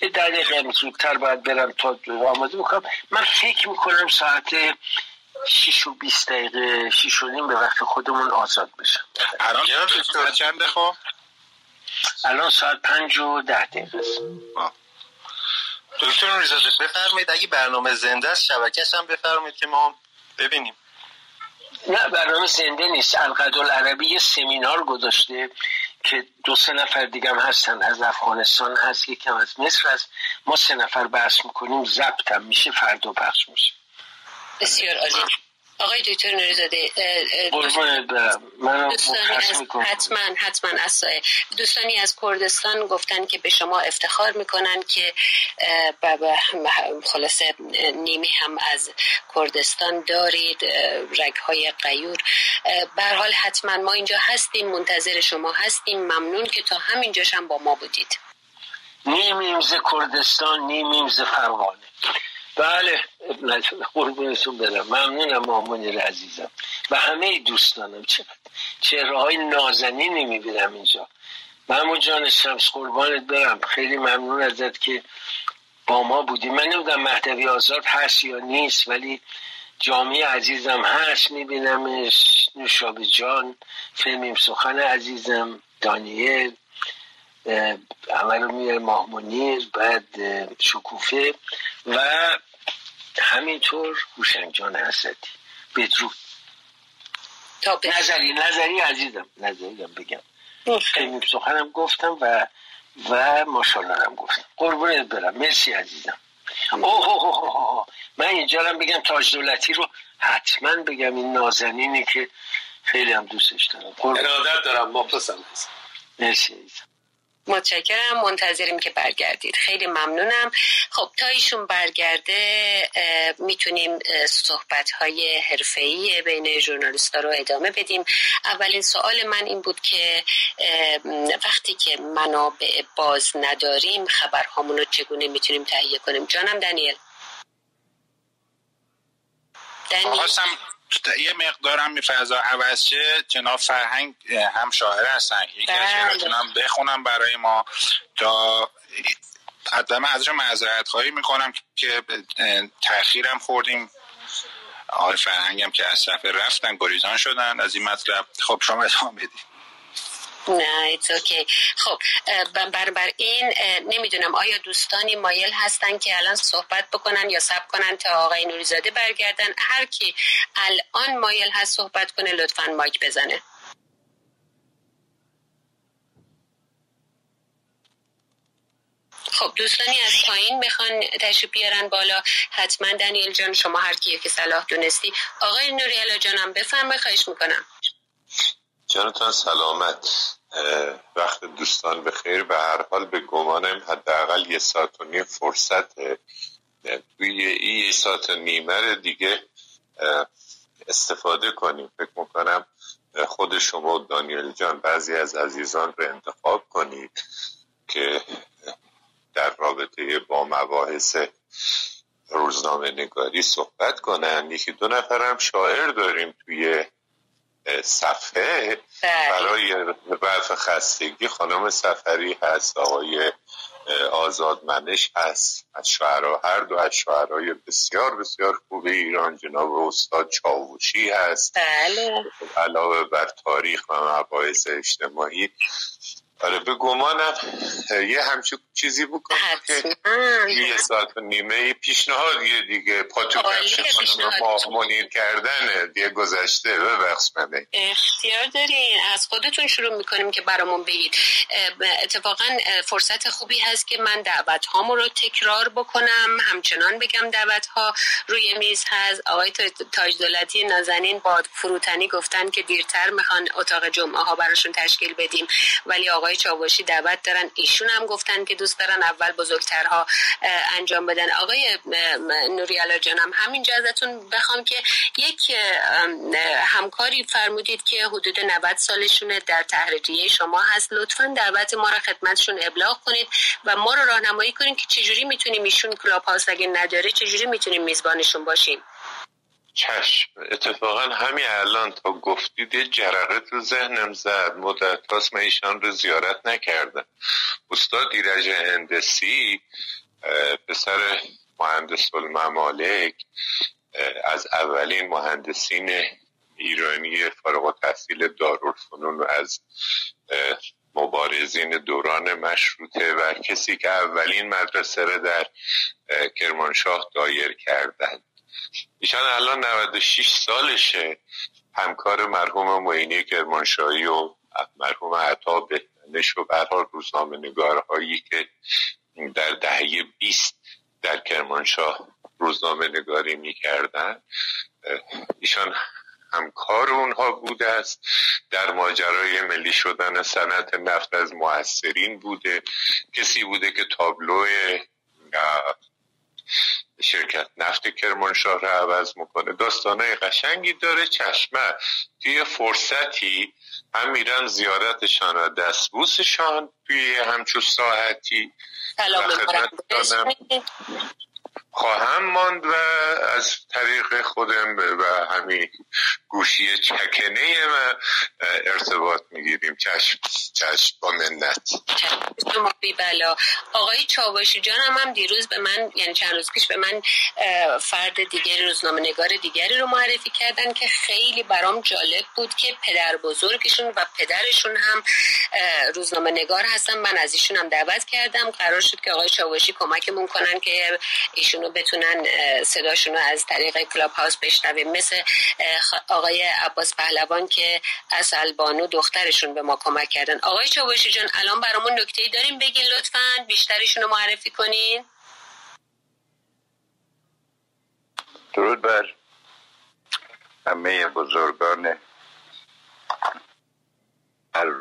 یه دقیقه زودتر باید برم تا آماده بکنم. من فکر می‌کنم ساعت شیش و بیست دقیقه شیش و نیم به وقت خودمون آزاد بشم. الان ساعت چنده خب؟ الان ساعت پنج و ده دقیقه است. دکتر نوریزاده بفرمایید اگه برنامه زنده است شبکش هم بفرمایید که ما ببینیم. نه برنامه زنده نیست. القدر العربی یه سمینار گذاشته که دو سه نفر دیگه هم هستن. از افغانستان هست یکم از مصر هست. ما سه نفر بحث می‌کنیم ضبط هم میشه فردا پخش میشه. بسیار عالی. آقای دکتر نوریزاده دوستانی از حتما حتما از دوستانی از کردستان گفتن که به شما افتخار می‌کنن که خلاصه نیمی هم از کردستان دارید رگ های قیور بر حال حتما ما اینجا هستیم منتظر شما هستیم. ممنون که تا همینجاش هم با ما بودید. نیمیم ز کردستان نیمیم ز فرغانه. بله قربونتون برم. ممنونم مامونی عزیزم. و همه دوستانم. چهره های نازنینی می‌بینم اینجا. محمود جان شمس قربانت برم. خیلی ممنون ازت که با ما بودی. من نمی‌دونم مهدوی آزاد هست یا نیست ولی جامعه عزیزم هست. میبینمش. نوشابه جان فیلمیم سخن عزیزم دانیل. عمل میره ماهمونیر بعد شکوفه و همینطور هوشنگ حسدی. بدرود. نظری نظری عزیزم نظریم بگم. خیلی سخنم گفتم و و ماشالله هم گفتم. قربونت برم. مرسی عزیزم. اوه اوه اوه من اینجا هم بگم تاج دولتی رو حتما بگم. این نازنینی که خیلی هم دوستش دارم. ارادت دارم مخلصم. مرسی عزیزم. متشکرم منتظریم که برگردید. خیلی ممنونم. خب تا ایشون برگرده می‌تونیم صحبت های حرفه‌ای بین ژورنالیست رو ادامه بدیم. اولین سوال من این بود که وقتی که منابع باز نداریم خبرهامون رو چگونه می‌تونیم تهیه کنیم؟ جانم دنیل. دنیل یه مقدارم می فضا عوض شه جناب فرهنگ هم شاعر هستن. یکی از شعراتون بخونم برای ما. تا حتما ازشون معذرت خواهی می‌کنم که تاخیرم خوردیم. آقای فرهنگم که از صفحه رفتن گریزان شدن از این مطلب. خب شما ادامه بدید. نه اوکی خب این نمی‌دونم آیا دوستانی مایل هستن که الان صحبت بکنن یا سب کنن تا آقای نوریزاده برگردن؟ هر کی الان مایل هست صحبت کنه لطفا مایک بزنه. خب دوستانی از پایین می‌خوان تشریف بیارن بالا. حتما دنیل جان شما هر کیه که صلاح دونستی. آقای نوریالا جانم بفرمایید خواهش می‌کنم. جانتان سلامت. وقت دوستان به خیر به هر حال به گمانم حداقل یه ساعت و نیم فرصت توی این یه ساعت و نیمه دیگه استفاده کنیم. فکر می‌کنم خود شما و دانیل جان بعضی از عزیزان رو انتخاب کنید که در رابطه با مباحث روزنامه نگاری صحبت کنن. یکی دو نفر هم شاعر داریم توی صفحه بله. برای رفع خستگی خانم سفری هست آقای آزادمنش هست از شعرها هر دو از شعرهای بسیار بسیار خوب ایران جناب استاد چاوشی هست بله. علاوه بر تاریخ و مباحث اجتماعی آره به گمانم. یه همچون چیزی بکنم که یه ساعت و نیمه پیشنهادیه دیگه. پاتو خانم منیر کردن دیگه گذشته. ببخش منه اختیار دارین. از خودتون شروع می‌کنیم که برامون بگید. اتفاقا فرصت خوبی هست که من دعوت هامو رو تکرار بکنم. همچنان بگم دعوت ها روی میز هست. آقای تاج دولتی نازنین با فروتنی گفتن که دیرتر می‌خوان اتاق جمعه ها براشون تشکیل بدیم. ولی آقای آقای چاوشی دعوت دارن. ایشون هم گفتن که دوست دارن اول بزرگترها انجام بدن. آقای نوریالا جانم همینجا ازتون بخوام که یک همکاری فرمودید که حدود 90 سالشونه در تحریریه شما هست. لطفا دعوت ما را خدمتشون ابلاغ کنید و ما رو راهنمایی کنید که چجوری می‌تونیم ایشون کلاب هاوس اگه نداره چجوری می‌تونیم میزبانشون باشیم. چشم. اتفاقا همین الان تا گفتید یه جرقه تو ذهنم زد. مدت هاست من ایشان رو زیارت نکردم. استاد ایرج هندسی پسر مهندس الممالک از اولین مهندسین ایرانی فارغ تحصیل دارالفنون و از مبارزین دوران مشروطه و کسی که اولین مدرسه رو در کرمانشاه دایر کردند ایشان الان 96 سالشه. همکار مرحوم معینی کرمانشاهی و مرحوم عطا بهتنش و برحال روزنامه نگارهایی که در دهه 20 در کرمانشاه روزنامه نگاری می‌کردن ایشان همکار اونها بوده است. در ماجرای ملی شدن صنعت نفت از موثرین بوده. کسی بوده که تابلو شرکت نفت کرمانشاه رو عوض می‌کنه. داستانه قشنگی داره چشمه. توی فرصتی هم میرم زیارتشان و دستبوسشان توی همچو ساعتی سلام خواهم ماند و از طریق خودم و همین گوشی چکنه ما ارتباط می‌گیریم. چشم چشم با منت. بلا. آقای چاوشی جان هم, هم دیروز به من یعنی چند روز پیش به من فرد دیگری روزنامه نگار دیگری رو معرفی کردن که خیلی برام جالب بود که پدر بزرگشون و پدرشون هم روزنامه نگار هستن. من از ایشون هم دعوت کردم. قرار شد که آقای چاوشی کمکمون کنن که ایشونو بتونن صداشون رو از طریق کلاب هاوس بشنویم. مثل آقای عباس پهلوان که از البانو دخترشون به ما کمک کردن. آقای چاوشی جان الان برامون نکته داریم بگین لطفا بیشترشون رو معرفی کنین. درود بر همه بزرگان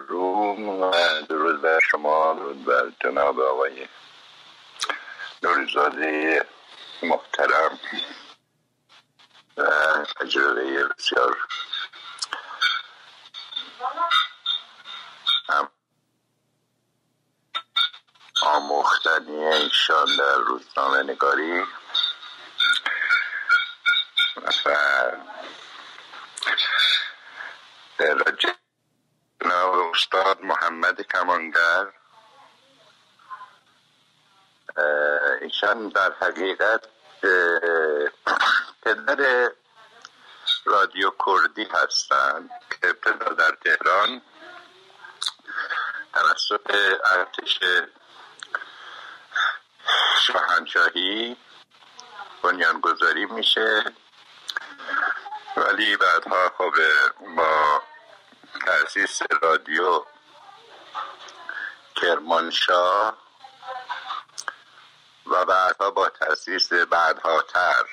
روم و درود بر شما درود بر جناب آقای نوریزاده محترم و تجربه بسیار آموختنی ایشان در روزنامه نگاری و در استاد محمد کمانگر ایشان در حقیقت پدر رادیو کردی هستند که ابتدا در تهران توسط ارتش شاهنشاهی بنیانگذاری میشه. ولی بعدها خب با تاسیس رادیو کرمانشاه و بعدها با تاسیس بعدها تر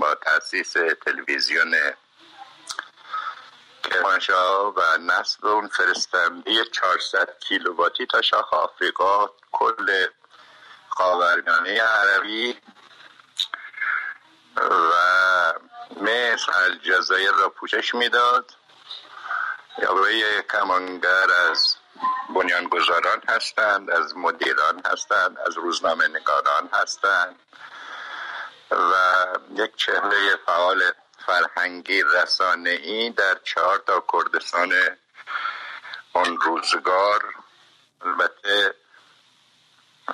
با تاسیس تلویزیون کرمانشاه و نصب اون فرستنده 400 کیلوواتی تا شاخ آفریقا کل خاورمیانه عربی و مصر الجزایر را پوشش می‌داد. یا کمانگر از بنیانگذاران هستند از مدیران هستند از روزنامه نگاران هستند و یک چهره فعال فرهنگی رسانه ای در چهار تا کردستان اون روزگار. البته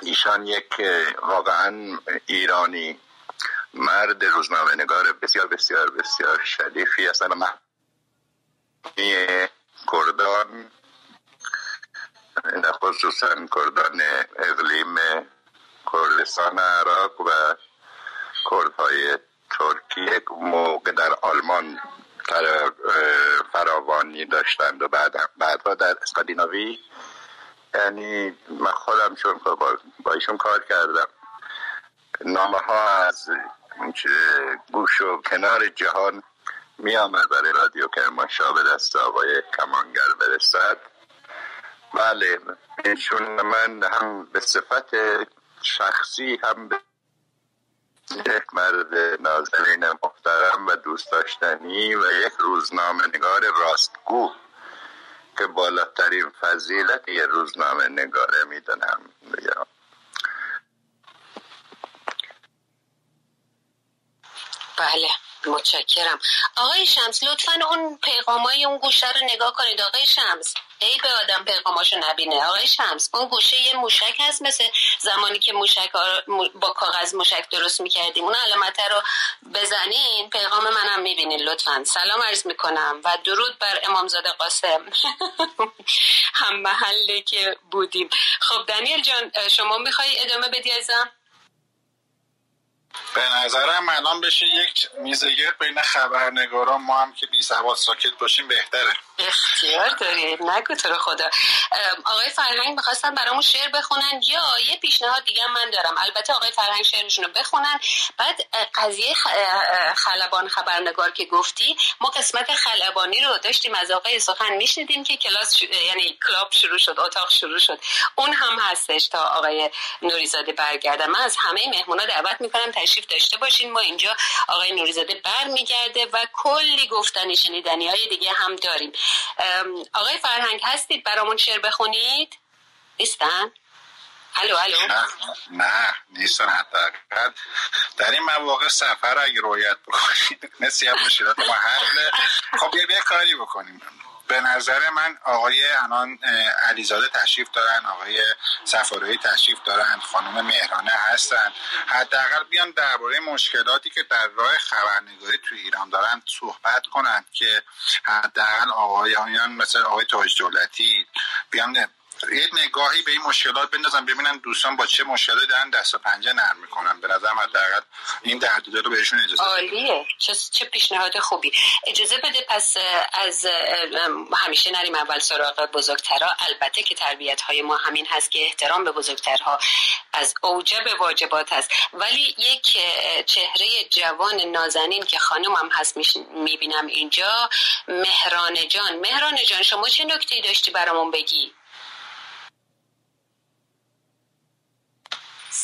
ایشان یک واقعا ایرانی مرد روزنامه نگار بسیار بسیار بسیار شریفی هستن و کردان خصوصا کردان اقلیم کردستان عراق و کردهای ترکی یک موقع در آلمان فراوانی داشتند و بعد بعدها در اسکاندیناوی یعنی من خودم چون با, با ایشون کار کردم. نامه ها از گوش و کنار جهان می آمد برای رادیو کرمانشاه به دست آقای کمانگر برسد. بله ایشون من هم به صفت شخصی هم به یک مرد نازنین محترم و دوست داشتنی و یک روزنامه نگار راستگو که بالاترین فضیلت یه روزنامه نگاره می‌دونم بله. متشکرم. آقای شمس لطفا اون پیغامای اون گوشه رو نگاه کنید. آقای شمس ای به آدم پیغاماشو نبینه. آقای شمس اون گوشه یه موشک هست مثل زمانی که موشک با کاغذ موشک درست می‌کردیم. اون علامت رو بزنین. پیغام منم می‌بینین لطفا. سلام عرض می‌کنم و درود بر امامزاده قاسم. هم محله که بودیم. خب دنیل جان شما می‌خوای ادامه بدی ازم به نظرم الان بشه یک میزگرد بین خبرنگاران ما هم که بی سواد ساکت باشیم بهتره. اختیار داری نگو تو خدا. آقای فرهنگ می‌خواستن برامون شعر بخونن؟ یا یه پیشنهاد دیگه من دارم. البته آقای فرهنگ شعرشون رو بخونن. بعد قضیه خلبان خبرنگار که گفتی ما قسمت خلبانی رو داشتیم از آقای سخن میشنیدیم که کلاس یعنی کلاب شروع شد اتاق شروع شد. اون هم هستش تا آقای نوریزاده برگردم من از همه مهمونا دعوت می‌کنم تشریف داشته باشین. ما اینجا آقای نوریزاده برمیگرده و کلی گفتنی شنیدنی های دیگه هم داریم. آقای فرهنگ هستید؟ برامون شعر بخونید. نیستن؟ الو الو. نه نیستن حتی در این مواقع سفر اگه رویت بکنید مثل مشکلات ما حل خب یه کاری بکنیم. به نظر من آقای انان علیزاده تشریف دارن آقای سفارایی تشریف دارن خانم مهرانه هستن. حداقل بیان درباره مشکلاتی که در راه خبرنگاری تو ایران دارن صحبت کنند که حداقل آقایان مثل آقای تاج دولتی بیان یه نگاهی به این مشکلات بندازم ببینن دوستان با چه مشکلاتی دارن دست و پنجه نرم می‌کنن. به نظر حداقل این تحدیدا رو بهشون اجازه عالیه. چه چه پیشنهاد خوبی. اجازه بده پس از همیشه نریم اول سراغ بزرگترها. البته که تربیت های ما همین هست که احترام به بزرگترها از اوجب واجبات هست. ولی یک چهره جوان نازنین که خانم هست می‌بینم اینجا مهران جان. مهران جان شما چه نکته داشتی برامون بگی؟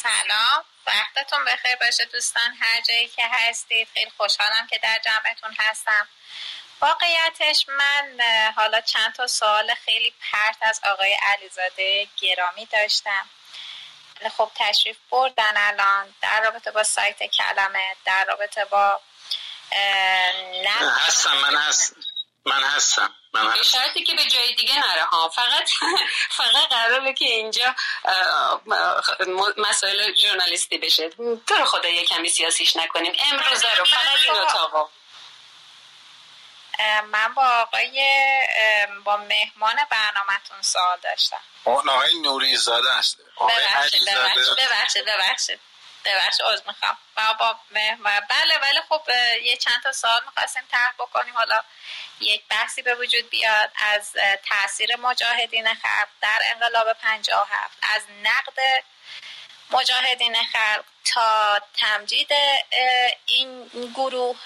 سلام. وقتتون بخیر باشه دوستان هر جایی که هستید. خیلی خوشحالم که در جمعتون هستم. واقعیتش من حالا چند تا سوال خیلی پرت از آقای علیزاده گرامی داشتم. خب تشریف بردن الان در رابطه با سایت کلمه در رابطه با نه هستم من هست من هستم. به شرطی که به جای دیگه نره ها. فقط فقط قراره که اینجا مسائل ژورنالیستی بشه. تو رو خدا یه کمی سیاسیش نکنیم. امروز رو فقط این اتاقا من با آقای با مهمان برنامهتون سوال داشتم. اون آقای نوری زاده است ببخشید ببخشید ببخشید. ببخش از می‌خوام. با بله ولی خب یه چند تا سال می‌خواستیم طرح بکنیم. حالا یک بحثی به وجود بیاد از تاثیر مجاهدین خلق در انقلاب 57 از نقد مجاهدین خلق تا تمجید این گروه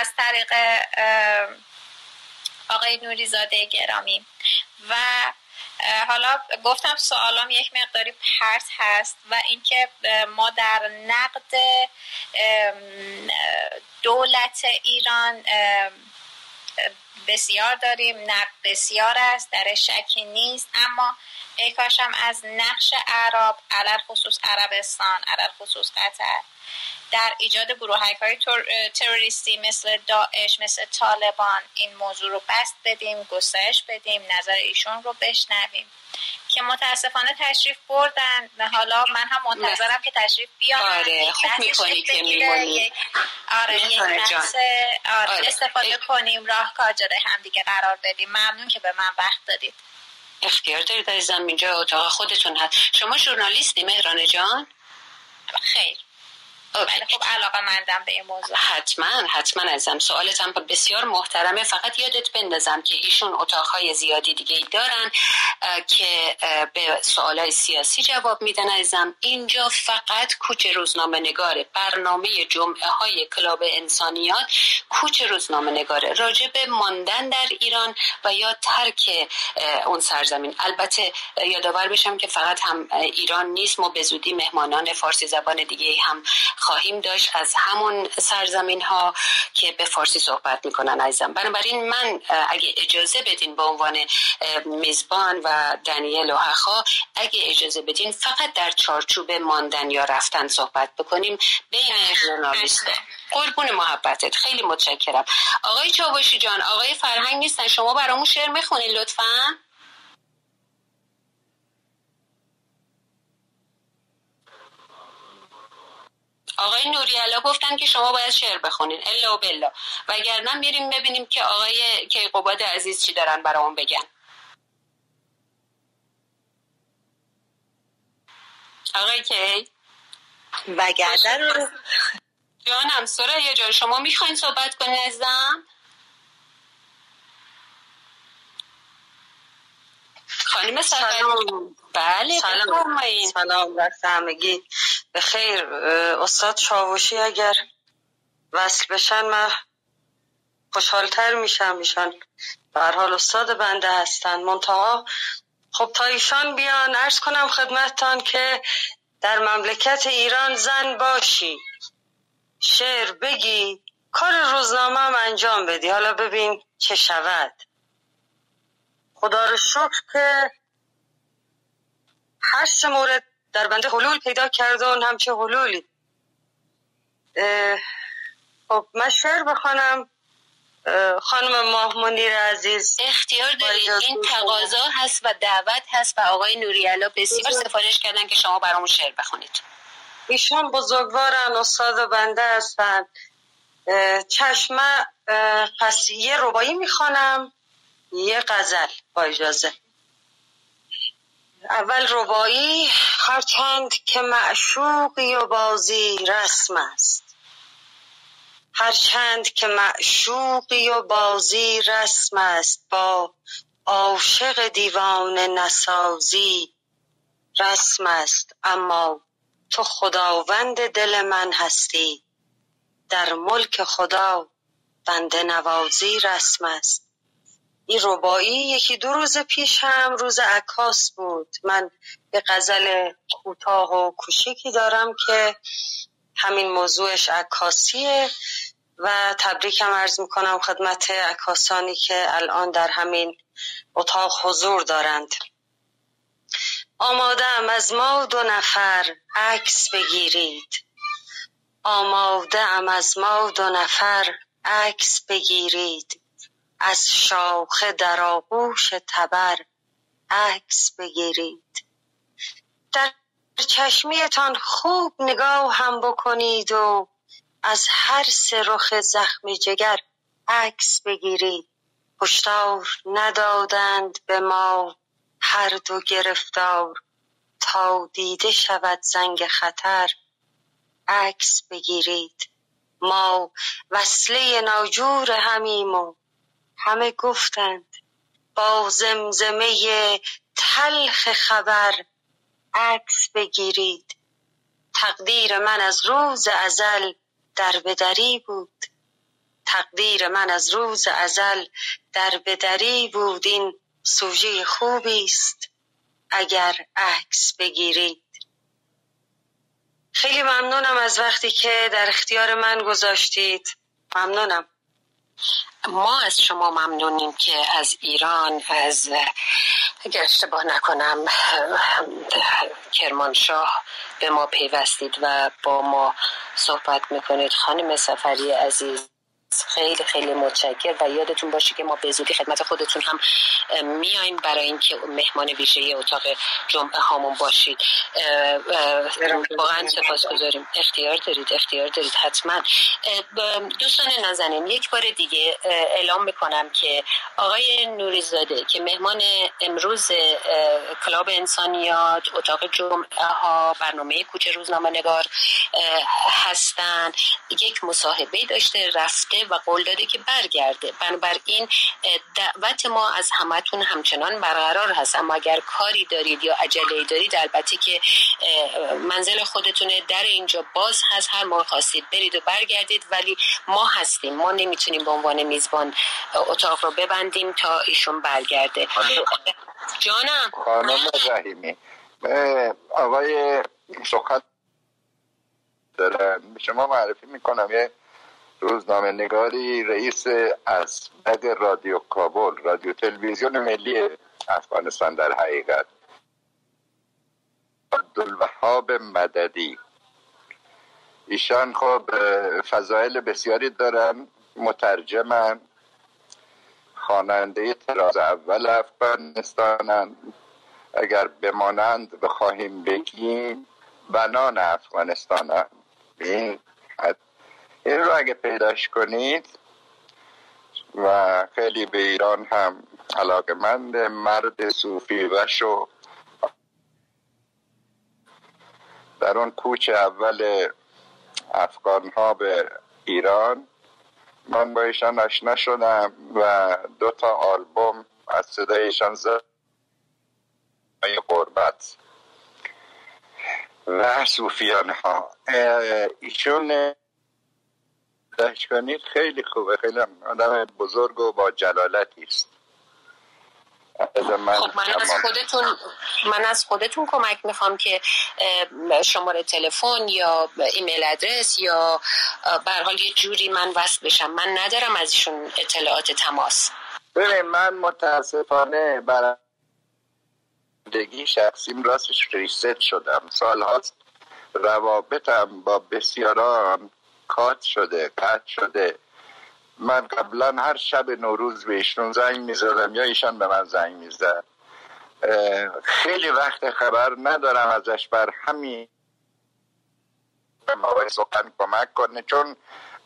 از طریق آقای نوریزاده گرامی. و حالا گفتم سوالام یک مقداری پرت هست و اینکه ما در نقد دولت ایران بسیار داریم نقد بسیار است در شکی نیست اما ای کاشم از نقش عرب علل خصوص عربستان علل خصوص قطر در ایجاد گروه های تروریستی مثل داعش مثل طالبان این موضوع رو بست بدیم گسترش بدیم نظر ایشون رو بشنویم. که متاسفانه تشریف بردن حالا من هم منتظرم که تشریف بیان. آره خوب می‌کنی که میمونی. آره یک آره, آره. استفاده کنیم راه کاجره هم دیگه قرار بدیم. ممنون که به من وقت دادید. اختیار دارید عزیزم اینجا اتاق خودتون هست. شما ژورنالیستی مهران جان؟ خیر. ولی خب علاقه مندم به این موضوع. حتما حتما ازم سوالتم بسیار محترمه. فقط یادت بندازم که ایشون اتاقهای زیادی دیگه ای دارن که به سوالای سیاسی جواب میدن ازم اینجا فقط کوچ روزنامه نگاره. برنامه جمعه های کلاب انسانیات کوچ روزنامه نگاره. راجع به ماندن در ایران و یا ترک اون سرزمین. البته یادآور بشم که فقط هم ایران نیست. ما به زودی مهمانان فارسی زبان دیگه هم خواهیم داشت از همون سرزمین ها که به فارسی صحبت می‌کنن عزیزم. بنابراین من اگه اجازه بدین به عنوان میزبان و دنیل و هخا اگه اجازه بدین فقط در چارچوب ماندن یا رفتن صحبت بکنیم. بین ژورنالیست قربون محبتت. خیلی متشکرم. آقای چاوشی جان آقای فرهنگ نیستن. شما برامون شعر می‌خونین لطفا. آقای نوریالا گفتن که شما باید شعر بخونین. الا و بلا وگرنه میریم ببینیم که آقای کیقوباد عزیز چی دارن برامون بگن. آقای کی؟ وگرنه رو جانم سرایه جان شما می‌خواین صحبت کنید ازم خانم سلام. بله سلام. سلام همگی. به خیر استاد شاوشی اگر وصل بشن من خوشحالتر میشم ایشان. به حال استاد بنده هستن. منتها خب تا ایشان بیان ارز کنم خدمتتان که در مملکت ایران زن باشی. شعر بگی کار روزنامه هم انجام بدی. حالا ببین چه شود. خدا رو شکر که هشت مورد در بنده حلول پیدا کرده و همچه حلولی. خب من شعر بخوانم. خانم ماه منیر عزیز. اختیار دارید این تقاضا هست و دعوت هست و آقای نوریالا بسیار سفارش کردن که شما برامون شعر بخونید. ایشان بزرگوارن استاد و بنده هستن. چشمه پس یه ربایی می‌خوانم یه غزل با اجازه. اول ربایی هرچند که معشوقی و بازی رسم است. هرچند که معشوقی و بازی رسم است با عاشق دیوان نسازی رسم است. اما تو خداوند دل من هستی در ملک خدا بنده نوازی رسم است. این ربایی یکی دو روز پیش هم روز عکاس بود. من به غزل کوتاه و کوچیکی دارم که همین موضوعش عکاسیه و تبریکم عرض می‌کنم خدمت عکاسانی که الان در همین اتاق حضور دارند. آماده ام از ما دو نفر عکس بگیرید. آماده ام از ما دو نفر عکس بگیرید. از شاخه در آغوش تبر عکس بگیرید. در چشمیتان خوب نگاه هم بکنید و از هر سه رخ زخم جگر عکس بگیرید. هشدار ندادند به ما هر دو گرفتار. تا دیده شود زنگ خطر عکس بگیرید. ما وصله ناجور همیم و همه گفتند با زمزمه تلخ خبر عکس بگیرید. تقدیر من از روز ازل در بدری بود. تقدیر من از روز ازل در بدری بود. این سوژه خوبی است اگر عکس بگیرید. خیلی ممنونم از وقتی که در اختیار من گذاشتید. ممنونم. ما از شما ممنونیم که از ایران از اگر اشتباه نکنم کرمانشاه به ما پیوستید و با ما صحبت می‌کنید. خانم سفری عزیز. خیلی خیلی متشکر و یادتون باشه که ما به زودی خدمت خودتون هم میایم برای اینکه مهمان ویژه اتاق جمعه هامون باشید. واقعا سپاس گذاریم اختیار دارید اختیار دارید. حتما. دوستان نازنین یک بار دیگه اعلام می‌کنم که آقای نوریزاده که مهمان امروز کلاب انسانیات اتاق جمعه ها برنامه کوچه روزنامه نگار هستند یک مصاحبه داشته رفته و قول داده که برگرده. بنابراین دعوت ما از همتون همچنان برقرار هست. اما اگر کاری دارید یا عجله دارید البته که منزل خودتونه در اینجا باز هست. هر موقع خواستید برید و برگردید ولی ما هستیم. ما نمی‌تونیم به عنوان میزبان اتاق رو ببندیم تا ایشون برگرده. جانم. خانم رحیمی. آقای سخت دارم شما معرفی می‌کنم. یه روزنامه نگاری رئیس اسبق رادیو کابل رادیو تلویزیون ملی افغانستان در حقیقت. عبدالوهاب مددی. ایشان خب فضایل بسیاری دارن مترجمن خواننده تراز اول افغانستانن. اگر بمانند بخواهیم بگیم بنان افغانستانن. این این رو اگه پیداش کنید و خیلی به ایران هم علاقه مند مرد صوفی و شو در اون کوچ اول افغان ها به ایران من با ایشان آشنا شدم و دو تا آلبوم از صدایشان زد قربت و صوفیان ها ایشون کنید خیلی خوبه. خیلی آدم بزرگ و با جلالتی است. من, خب من از خودتون من از خودتون کمک می‌خوام که شماره تلفن یا ایمیل ادرس یا به حال یه جوری من وصل بشم. من ندارم از ایشون اطلاعات تماس. ببین من متاسفانه برای زندگی شخصیم راستش ریست شدم. سال هاست روابطم با بسیاران کات شده قطع شده. من قبلا هر شب نوروز به ایشون زنگ می‌زدم یا ایشان به من زنگ می‌زد. خیلی وقت خبر ندارم ازش بر همین ما سخن کمک کنه. چون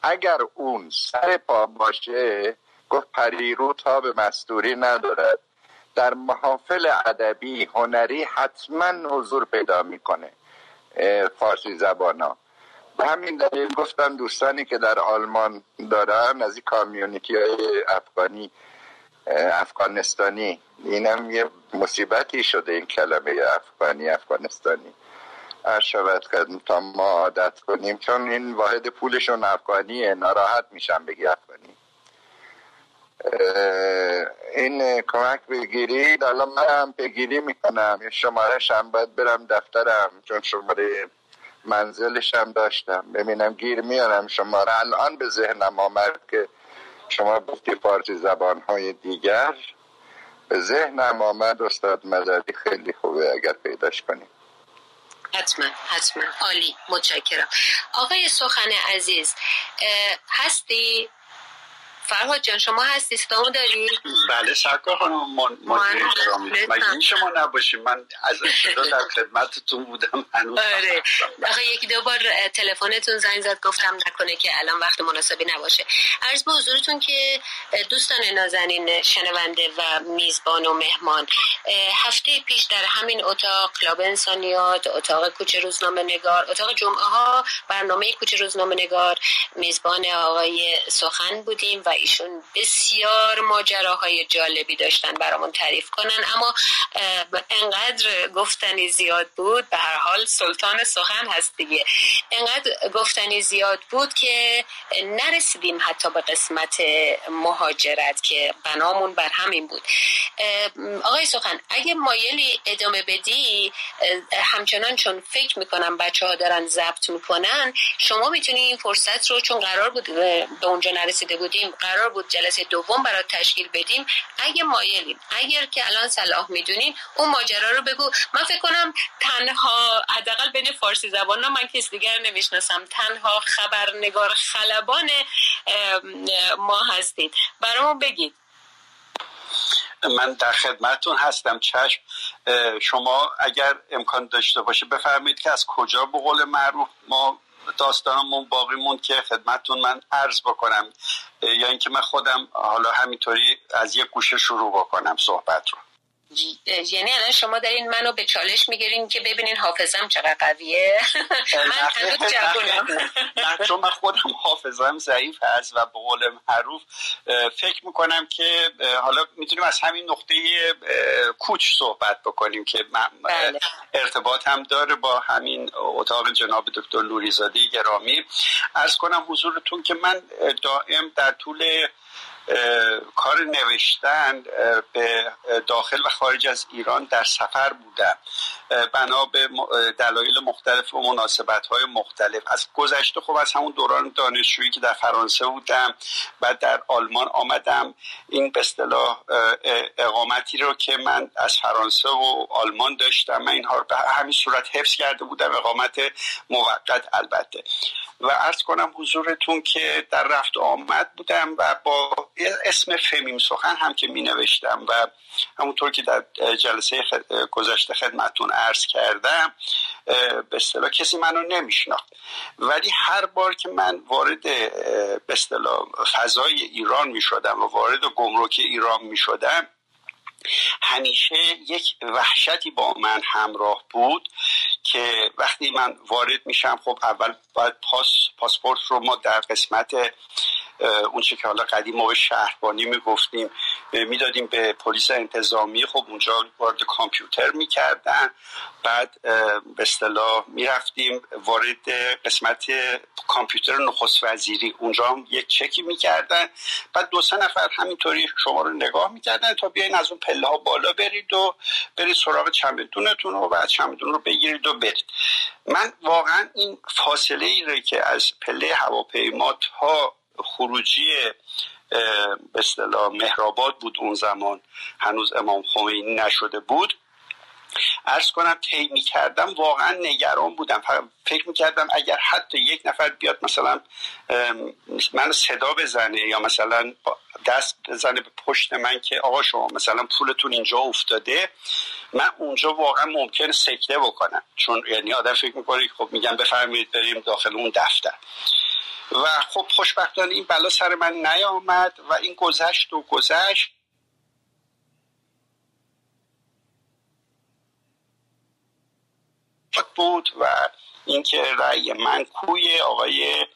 اگر اون سر پا باشه گفت پریرو تا به مستوری ندارد. در محافل ادبی هنری حتما حضور پیدا می‌کنه. فارسی زبان به همین دلیل گفتم دوستانی که در آلمان دارن از این کامیونیتی های افغانی افغانستانی. اینم یه مصیبتی شده این کلمه افغانی افغانستانی. شود تا ما عادت کنیم چون این واحد پولشون افغانیه ناراحت میشن بگی افغانی. این کمک بگیرید. الان من هم بگیری می‌کنم. شماره باید برم دفترم چون شماره منزلش هم داشتم. ببینم گیر میارم شما را. الان به ذهنم آمد که شما گفتی فارسی زبان های دیگر. به ذهنم آمد استاد مددی خیلی خوبه اگر پیداش کنیم حتما حتما. عالی. متشکرم. آقای سخن عزیز هستی؟ فرهاد جان شما هستی؟ صدامو داری؟ بله سرکار خانم من مگه این شما نباشیم من از ابتدا در خدمتتون بودم هنوز آره. آخه یکی دو بار تلفنتون زنگ زد گفتم نکنه که الان وقت مناسبی نباشه. عرض به حضورتون که دوستان نازنین شنونده و میزبان و مهمان هفته پیش در همین اتاق کلاب انسانیات اتاق کوچه روزنامه نگار اتاق جمعه ها برنامه کوچه روزنامه نگار میزبان آقای سخن بودیم و ایشون بسیار ماجراهای جالبی داشتن برامون تعریف کنن. اما انقدر گفتنی زیاد بود به هر حال سلطان سخن هست دیگه. انقدر گفتنی زیاد بود که نرسیدیم حتی به قسمت مهاجرت که بنامون بر همین بود. آقای سخن اگه مایلی ادامه بدی همچنان چون فکر می‌کنم بچه ها دارن ضبط می‌کنن شما می‌تونی این فرصت رو چون قرار بود به اونجا نرسیده بودیم قرار بود جلسه دوم برای تشکیل بدیم اگه مایلیم. اگر که الان صلاح می‌دونین اون ماجرا رو بگو. من فکر کنم تنها حداقل بین فارسی زبان من کس دیگر نمی‌شناسم. تنها خبرنگار خلبان ما هستید برامون بگید. من در خدمتون هستم. چشم شما اگر امکان داشته باشه بفرمایید که از کجا به قول معروف ما داستانمون باقی موند که خدمتتون من عرض بکنم یا اینکه من خودم حالا همینطوری از یک گوشه شروع بکنم صحبت رو. یعنی الان شما دارین منو به چالش می‌گیرین که ببینین حافظم چقدر قویه. من نه چون من خودم حافظم ضعیف هست و به قول معروف فکر می‌کنم که حالا می‌تونیم از همین نقطه کوچ صحبت بکنیم که بله. ارتباط هم داره با همین اتاق جناب دکتر نوریزاده گرامی. از کنم حضورتون که من دائم در طول کار نوشتن به داخل و خارج از ایران در سفر بودم. بنا به دلایل مختلف و مناسبت های مختلف. از گذشته خب از همون دوران دانشجویی که در فرانسه بودم و در آلمان آمدم. این به اصطلاح اقامتی رو که من از فرانسه و آلمان داشتم من اینها رو به همین صورت حفظ کرده بودم. اقامت موقت البته. و ارز کنم حضورتون که در رفت آمد بودم و با اسم فمیم سخن هم که می نوشتم و همونطور که در جلسه گذشته خدمتون عرض کردم به اصطلاح کسی منو نمیشناخت. ولی هر بار که من وارد به اصطلاح فضای ایران می شدم و وارد گمرک ایران می شدم همیشه یک وحشتی با من همراه بود که وقتی من وارد میشم خب اول باید پاس پاسپورت رو ما در قسمت اون که حالا قدیم ما به شهربانی می‌گفتیم می‌دادیم به پلیس انتظامی. خب اونجا وارد کامپیوتر می‌کردن. بعد به اصطلاح می‌رفتیم وارد قسمت کامپیوتر نخست وزیری. اونجا هم یک چکی می‌کردن. بعد دو سه نفر همینطوری شما رو نگاه می‌کردن تا بیاین از اون پله ها بالا برید و برید سراغ چمدونتون و بعد چمدون رو بگیرید و برید. من واقعا این فاصله ای رو که از پله هواپیما تا خروجی به اصطلاح مهرآباد بود اون زمان. هنوز امام خمینی نشده بود. ارز کنم طی کردم واقعا نگران بودم. فکر می‌کردم اگر حتی یک نفر بیاد مثلا من صدا بزنه یا مثلا دست بزنه به پشت من که آقا شما مثلا پولتون اینجا افتاده من اونجا واقعا ممکنه سکته بکنم. چون یعنی آدم فکر می‌کنه خب میگم بفرمایید بریم داخل اون دفتر. و خب خوشبختانه این بلا سر من نیامد و این گذشت و گذشت. بود و اینکه رأی من کوی آقای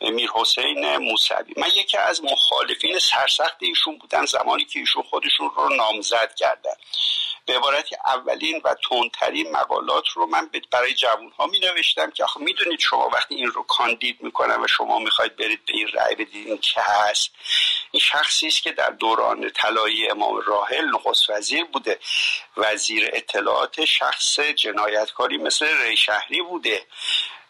میر حسین موسوی. من یکی از مخالفین سرسخت ایشون بودن زمانی که ایشون خودشون رو نامزد کردن. به عبارت اولین و تندترین مقالات رو من برای جوون ها می نوشتم که آخه می‌دونید شما وقتی این رو کاندید می‌کنم و شما می‌خواید برید به این رأی بدید این که هست؟ این شخصی است که در دوران طلایی امام راحل نخست وزیر بوده. وزیر اطلاعات شخص جنایتکاری مثل ری شهری بوده.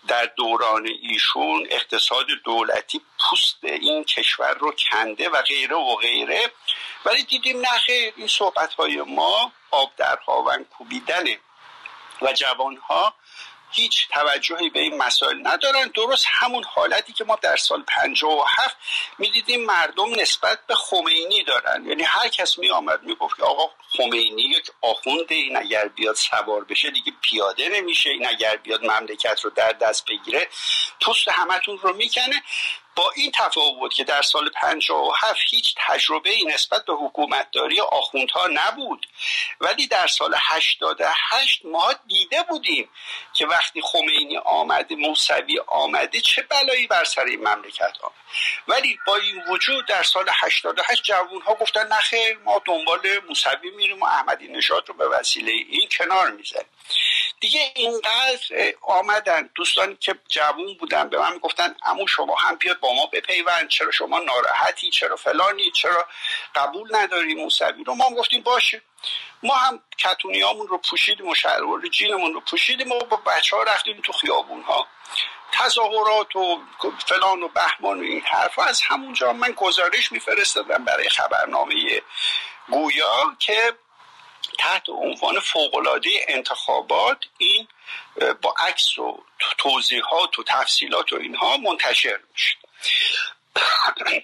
در دوران ایشون اقتصاد دولتی پوست این کشور رو کنده و غیره و غیره. ولی دیدیم نخیر این صحبت های ما آب در هاون کوبیدنه و جوانها هیچ توجهی به این مسائل ندارن. درست همون حالتی که ما در سال 57 می‌دیدیم مردم نسبت به خمینی دارن. یعنی هر کس می آمد می گفت آقا خمینی یک آخونده این اگر بیاد سوار بشه دیگه پیاده نمیشه. این اگر بیاد مملکت رو در دست بگیره پوست همتون رو می‌کنه. با این تفاوت که در سال 57 هیچ تجربه ای نسبت به حکومتداری آخوندها نبود. ولی در سال 88 ما دیده بودیم که وقتی خمینی آمده موسوی آمده چه بلایی بر سر این مملکت آمد. ولی با این وجود در سال 88 جوون ها گفتن نخیر ما دنبال موسوی میریم و احمدی نژاد رو به وسیله این کنار می‌زنیم. دیگه اینقدر آمدن. دوستانی که جوون بودن به من می‌گفتن امو شما هم بیاد با ما بپیوند. چرا شما ناراحتی؟ چرا فلانی؟ چرا قبول نداری موسوی رو؟ ما گفتیم باشه. ما هم کتونیامون رو پوشیدیم و شلوار جینمون رو پوشیدیم و با بچه ها رفتیم تو خیابون ها تظاهرات و فلان و بهمان و این حرف از همونجا من گزارش میفرستادم برای خبرنامه گویا که تحت عنوان فوقالعاده انتخابات این با عکس و توضیحات و تفصیلات و اینها منتشر میشه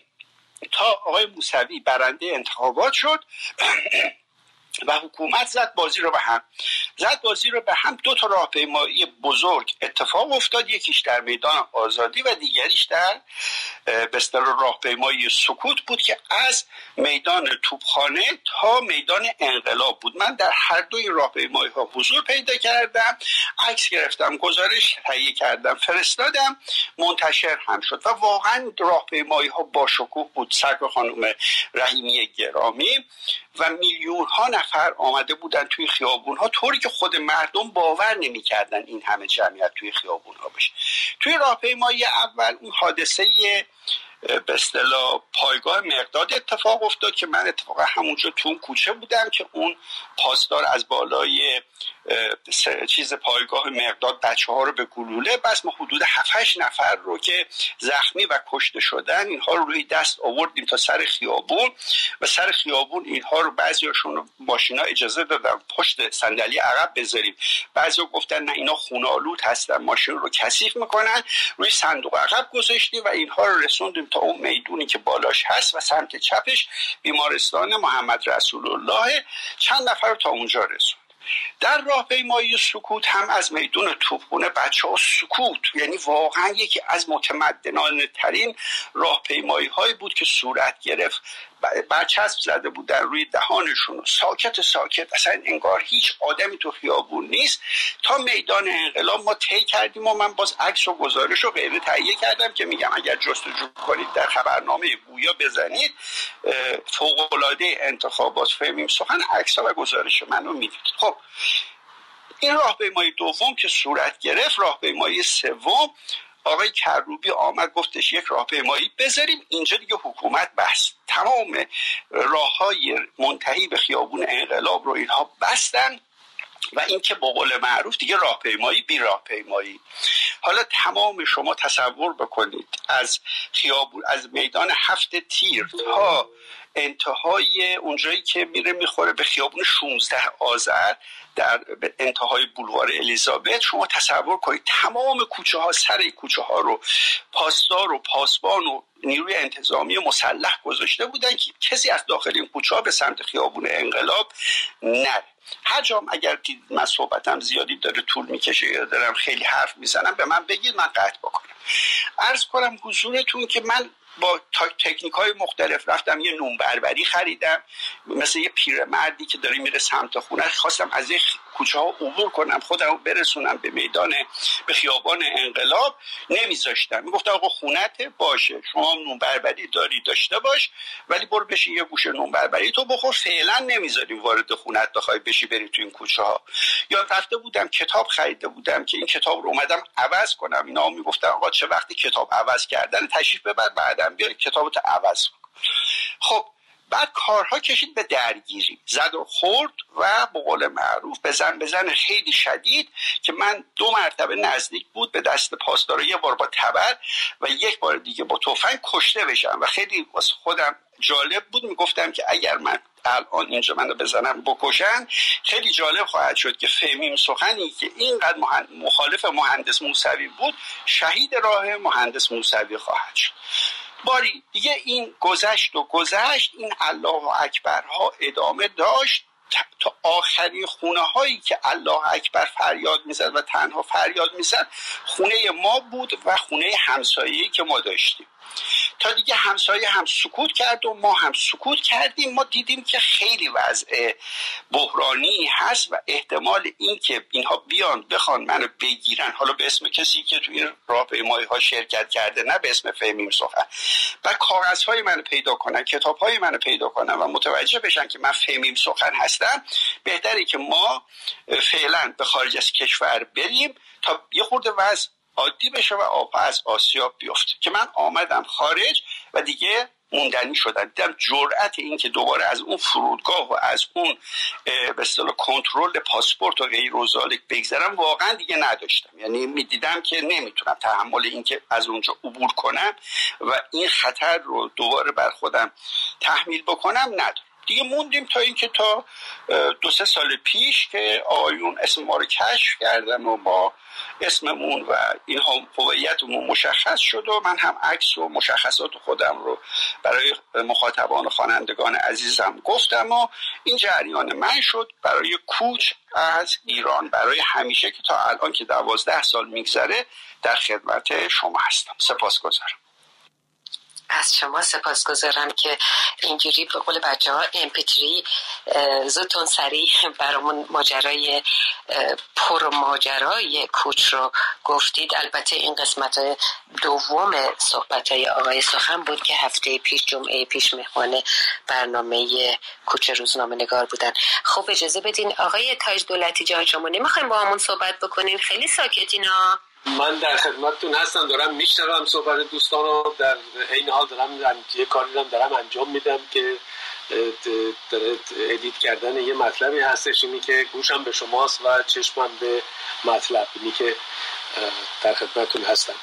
تا آقای موسوی برنده انتخابات شد و حکومت زد بازی رو به هم. زد بازی رو به هم. دو تا راهپیمایی بزرگ اتفاق افتاد. یکیش در میدان آزادی و دیگریش در بستر راهپیمایی سکوت بود که از میدان توپخانه تا میدان انقلاب بود. من در هر دوی راهپیمایی ها حضور پیدا کردم. عکس گرفتم گزارش تهیه کردم فرستادم. منتشر هم شد و واقعا راهپیمایی ها با شکوه بود. سرک خانم رحیمی گرامی. و میلیون ها نفر آمده بودن توی خیابون ها طوری که خود مردم باور نمی‌کردن این همه جمعیت توی خیابون ها بشه توی راهپیمایی اول اون حادثه به اصطلاح پایگاه مقداد اتفاق افتاد که من اتفاقا همونجا تو اون کوچه بودم که اون پاسدار از بالای چیز پایگاه مقداد بچه ها رو به گلوله بس ما حدود 7 نفر رو که زخمی و کشته شدن اینها رو روی دست آوردیم تا سر خیابون و سر خیابون اینها رو بعضیاشون رو ماشینا اجازه دادن پشت صندلی عقب بذاریم. بعضی گفتن نه اینا خونالود هستن ماشین رو کثیف می‌کنن روی صندوق عقب گذاشتیم و اینها رو رسوندیم تا اون می‌دونی که بالاش هست و سمت چپش بیمارستان محمد رسول الله چند نفر تا اونجا رسوند. در راهپیمایی سکوت هم از میدون توپخونه بچه ها سکوت یعنی واقعا یکی از متمدنانه ترین راهپیمایی هایی بود که صورت گرفت. برچسب زده بودن روی دهانشون. ساکت ساکت. اصلا انگار هیچ آدمی تو خیابون نیست. تا میدان انقلاب ما طی کردیم و من باز عکس و گزارش رو غیر تهیه کردم که میگم اگر جستجو کنید در خبرنامه گویا بزنید فوقالعاده انتخابات فهمیم. سخن عکس و گزارش منو می‌دید. خب این راهپیمایی دوم که صورت گرفت راهپیمایی سوم آقای کروبی آمد گفتش یک راهپیمایی بذاریم اینجا دیگه حکومت بست تمام راه های منتهی به خیابون انقلاب رو اینها بستن و اینکه با قول معروف دیگه راهپیمایی بی راهپیمایی. حالا تمام شما تصور بکنید از خیابون از میدان هفت تیر تا انتهای اونجایی که میره می‌خوره به خیابون 16 آذر در انتهای بولوار الیزابت. شما تصور کنید تمام کوچه ها سر کوچه ها رو پاسدار و پاسبان و نیروی انتظامی مسلح گذاشته بودن که کسی از داخل این کوچه ها به سمت خیابون انقلاب نره. هر جام اگر من صحبتم زیادی داره طول می‌کشه یا دارم خیلی حرف می‌زنم به من بگید من قطع بکنم. ارز کنم حضورتون که من با تکنیک های مختلف رفتم یه نون بربری خریدم مثل یه پیرمردی که داره میره سمت خونه. خواستم از یه کوچه ها عبور کنم خودم برسونم به میدان به خیابان انقلاب. نمیذاشتم. می‌گفتم آقا خونته باشه. شما نون بربری داری داشته باش ولی برو بشی یه گوشه نون بربری تو بخور. فعلا نمی‌ذاریم وارد خونت بخوای بشی بری تو این کوچه ها یا رفته بودم کتاب خریده بودم که این کتاب رو اومدم عوض کنم. اینا می‌گفتن آقا چه وقتی کتاب عوض کردن تشریف ببر بعدم بیا کتابت عوض کن. خب بعد کارها کشید به درگیری. زد و خورد و به قول معروف بزن بزن خیلی شدید که من دو مرتبه نزدیک بود به دست پاسدار یه بار با تبر و یک بار دیگه با تفنگ کشته بشم و خیلی واسه خودم جالب بود. می‌گفتم که اگر من الان اینجا منو بزنم بکشن خیلی جالب خواهد شد که فهمیم سخنی که اینقدر مخالف مهندس موسوی بود شهید راه مهندس موسوی خواهد شد. باری. دیگه این گذشت و گذشت این الله اکبرها ادامه داشت تا آخرین خونه هایی که الله اکبر فریاد می‌زد و تنها فریاد می‌زد خونه ما بود و خونه همسایه‌ای که ما داشتیم. تا دیگه همسایه هم سکوت کرد و ما هم سکوت کردیم. ما دیدیم که خیلی وضع بحرانی هست و احتمال اینکه اینها بیان بخوان منو بگیرن حالا به اسم کسی که توی راهپیمایی ها شرکت کرده نه به اسم فهمیم سخن و کاغذ های منو پیدا کنن کتاب های منو پیدا کنن و متوجه بشن که من فهمیم سخن هستم. بهتره که ما فعلا به خارج از کشور بریم تا یه خورده وضع عادی بشه و آب از آسیاب بیفته که من آمدم خارج و دیگه موندنی شدن. دیدم جرأت این که دوباره از اون فرودگاه و از اون به اصطلاح کنترل پاسپورت و غیر و بگذرم واقعا دیگه نداشتم. یعنی می‌دیدم که نمی‌تونم تحمل این که از اونجا عبور کنم و این خطر رو دوباره بر خودم تحمیل بکنم ندارم. دیگه موندیم تا اینکه تا دو سه سال پیش که آقایون اسم ما رو کشف کردن و با اسممون و این هویتمون مشخص شد و من هم عکس و مشخصات خودم رو برای مخاطبان و خوانندگان عزیزم گفتم و این جریان من شد برای کوچ از ایران. برای همیشه که تا الان که دوازده سال میگذره در خدمت شما هستم. سپاس گذارم از شما سپاسگزارم که اینجوری به قول بچه ها امپتری زودتون سریع برامون ماجرای پر ماجرای کوچ رو گفتید. البته این قسمت دوم صحبت های آقای سخن بود که هفته پیش جمعه پیش مهمان برنامه کوچ روزنامه نگار بودن. خب اجازه بدین آقای تاج دولتی جان شما نمی‌خوایم با همون صحبت بکنین خیلی ساکتین ها من در خدمتتون هستم دارم میشنوم صحبت دوستان رو. در این حال دارم یه کاری دارم, دارم انجام میدم که ادیت کردن یه مطلبی هستش اینی که گوشم به شماست و چشمم به مطلب اینی که در خدمتتون هستم.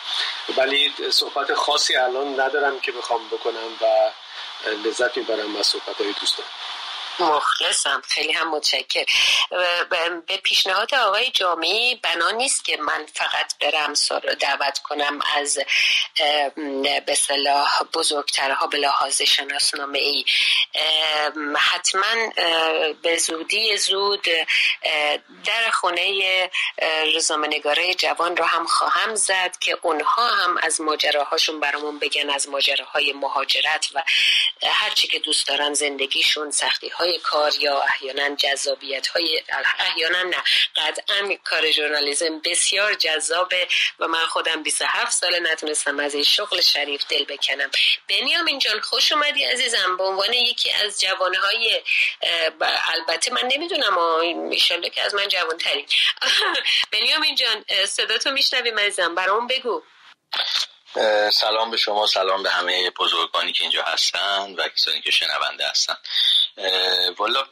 ولی صحبت خاصی الان ندارم که بخوام بکنم و لذت می‌برم از صحبت های دوستان. مخلصم. خیلی هم متشکر به پیشنهاد آقای جامعی بنا نیست که من فقط برم رو دعوت کنم از به صلاح بزرگترها به لحاظ شناسنامه ای حتما به زودی زود در خونه روزنامه‌نگارای جوان رو هم خواهم زد که اونها هم از ماجراهاشون برامون بگن از ماجراهای مهاجرت و هرچی که دوست دارن زندگیشون سختی های کار یا احیانا جذابیت های احیانا نه. قطعا کار ژورنالیسم بسیار جذابه و من خودم 27 سال نتونستم از این شغل شریف دل بکنم. بنیامین جان خوش اومدی عزیزم. به عنوان یکی از جوانهای البته من نمی‌دونم ایشالله که از من جوان تری بنیامین جان صدا تو میشنویم عزیزم. برام بگو. سلام به شما سلام به همه بزرگانی که اینجا هستن و کسانی که شنونده هستن. والا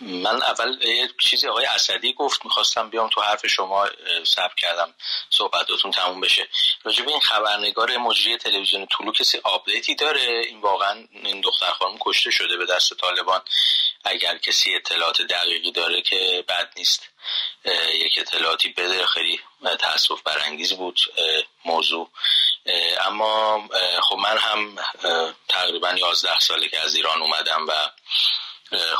من اول یه چیزی آقای اسدی گفت می‌خواستم بیام تو حرف شما سب کردم صحبتاتون تموم بشه. راجب این خبرنگار مجری تلویزیون طولو کسی آپدیتی داره؟ این واقعا این دختر خانم کشته شده به دست طالبان. اگر کسی اطلاعات دقیقی داره که بد نیست. یک اطلاعاتی بده خیلی تاسف برانگیز بود موضوع. اما خب من هم تقریبا یازده ساله که از ایران اومدم و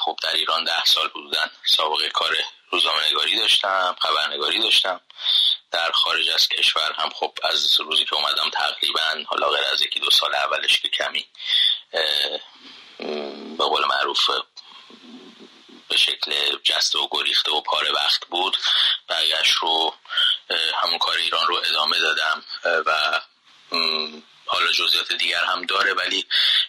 خب در ایران ده سال بودن سابقه کار روزنامه‌نگاری داشتم خبرنگاری داشتم. در خارج از کشور هم خب از روزی که اومدم تقریبا حالا غیر از یکی دو سال اولش که کمی به قول معروف به شکل جسته و گریخته و پاره وقت بود. بقیهش رو همون کار ایران رو ادامه دادم و حالا جزئیات دیگر هم داره ولی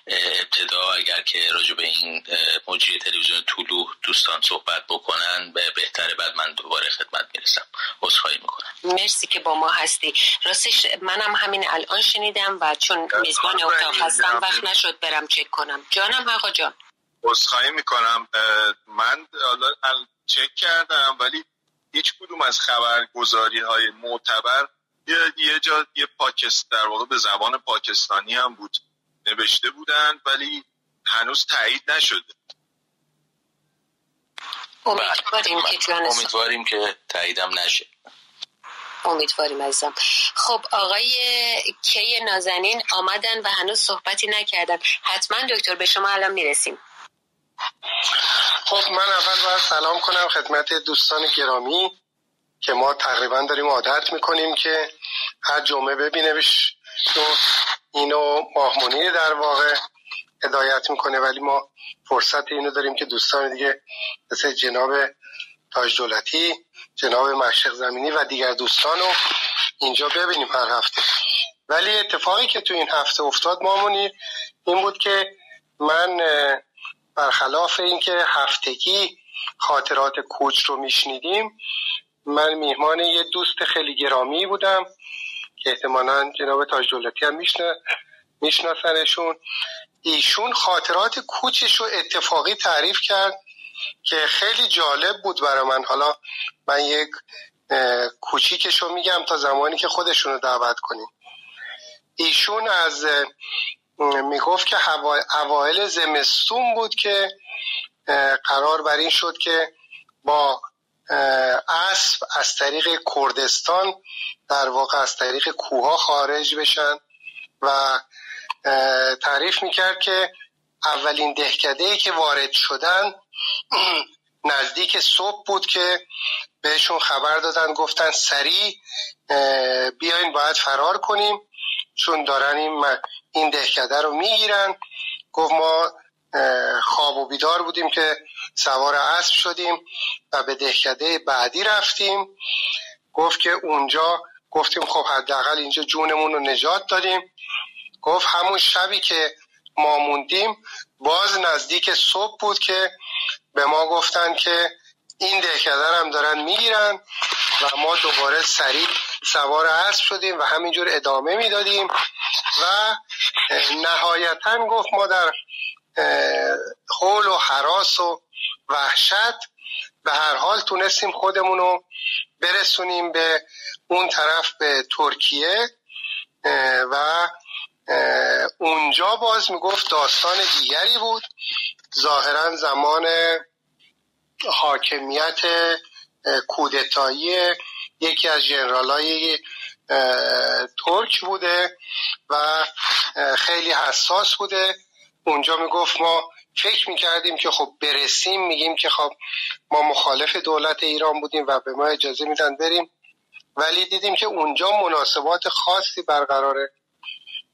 ابتدا اگر که راجع به این مجری تلویزیون طولو دوستان صحبت بکنن به بهتره بعد من دوباره خدمت می‌رسم. عذرخواهی می‌کنم. مرسی که با ما هستی. راستش منم همین الان شنیدم و چون میزبان اتاق هستم وقت نشد برم چک کنم. جانم حقا جان. عذرخواهی می‌کنم. من حالا چک کردم ولی هیچ کدوم از خبرگزاری های معتبر یه, یه جا یه پاکست در واقع به زبان پاکستانی هم بود. نوشته بودن ولی هنوز تایید نشده. امیدواریم که امیدواریم که تاییدم نشه. امیدواریم عزیزم. خب آقای کی نازنین آمدن و هنوز صحبتی نکردن. حتما دکتر به شما الان می‌رسیم. خب من اول باید سلام کنم خدمت دوستان گرامی که ما تقریبا داریم عادت می‌کنیم که هر جمعه ببینیمش تو اینو ماهمونی در واقع هدایت می‌کنه ولی ما فرصت اینو داریم که دوستان دیگه مثل جناب تاج دولتی جناب مشرق زمینی و دیگر دوستان رو اینجا ببینیم هر هفته. ولی اتفاقی که تو این هفته افتاد مامونی این بود که من برخلاف اینکه هفتگی خاطرات کوچ رو میشنیدیم من میهمان یه دوست خیلی گرامی بودم که احتمالا جناب تاج دولتی هم میشناسنشون. ایشون خاطرات کوچش رو اتفاقی تعریف کرد که خیلی جالب بود برای من. حالا من یک کوچیکش رو میگم تا زمانی که خودشون رو دعوت کنیم. ایشون از می‌گفت که اوایل زمستون بود که قرار بر این شد که با اسب از طریق کردستان در واقع از طریق کوها خارج بشن و تعریف می‌کرد که اولین دهکده که وارد شدن نزدیک صبح بود که بهشون خبر دادن گفتن سریع بیاین باید فرار کنیم چون دارن این, این دهکده رو می‌گیرن. گفت ما خواب و بیدار بودیم که سوار اسب شدیم و به دهکده بعدی رفتیم. گفت که اونجا گفتیم خب حداقل اینجا جونمون رو نجات دادیم. گفت همون شبی که ما موندیم باز نزدیک صبح بود که به ما گفتن که این دهکده هم دارن می‌گیرن و ما دوباره سریع سوار اسب شدیم و همینجور ادامه می‌دادیم و نهایتا گفت ما در حول و حراس و وحشت. به هر حال تونستیم خودمون رو برسونیم به اون طرف به ترکیه. و اونجا باز می‌گفت داستان دیگری بود. ظاهرا زمان حاکمیت کودتایی یکی از جنرالای ترک بوده و خیلی حساس بوده. اونجا می‌گفت ما فکر می‌کردیم که خب برسیم میگیم که خب ما مخالف دولت ایران بودیم و به ما اجازه میدن بریم. ولی دیدیم که اونجا مناسبات خاصی برقراره.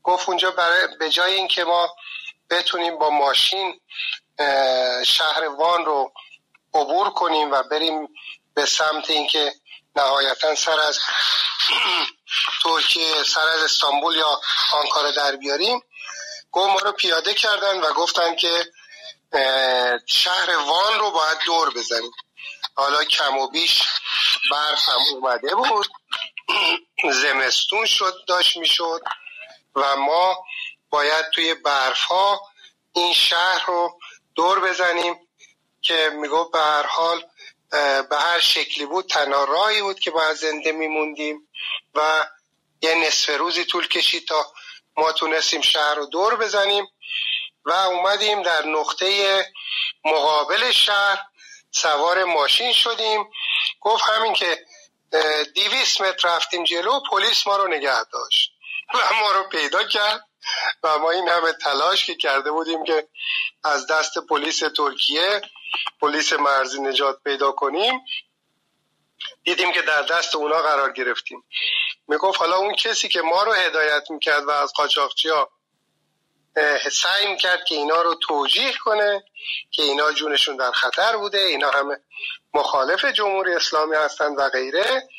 گفت اونجا برای به جای اینکه ما بتونیم با ماشین شهر وان رو عبور کنیم و بریم به سمت اینکه نهایتا سر از ترکیه سر از استانبول یا آنکارا در بیاریم گفت ما رو پیاده کردن و گفتن که شهر وان رو باید دور بزنیم. حالا کم و بیش برف هم اومده بود. زمستون شد داشت می‌شد. و ما باید توی برف ها این شهر رو دور بزنیم که میگو به هر حال به هر شکلی بود تنها راهی بود که باید زنده میموندیم و یه نصف روزی طول کشید تا ما تونستیم شهر رو دور بزنیم و اومدیم در نقطه مقابل شهر سوار ماشین شدیم. گفت همین که دیویس متر رفتیم جلو پلیس ما رو نگه داشت و ما رو پیدا کرد. و ما این همه تلاش که کرده بودیم که از دست پلیس ترکیه پلیس مرزی نجات پیدا کنیم دیدیم که در دست اونا قرار گرفتیم. می‌گفت حالا اون کسی که ما رو هدایت می‌کرد و از قاچاقچی ها سعی می‌کرد که اینا رو توجیه کنه که اینا جونشون در خطر بوده اینا همه مخالف جمهوری اسلامی هستند و غیره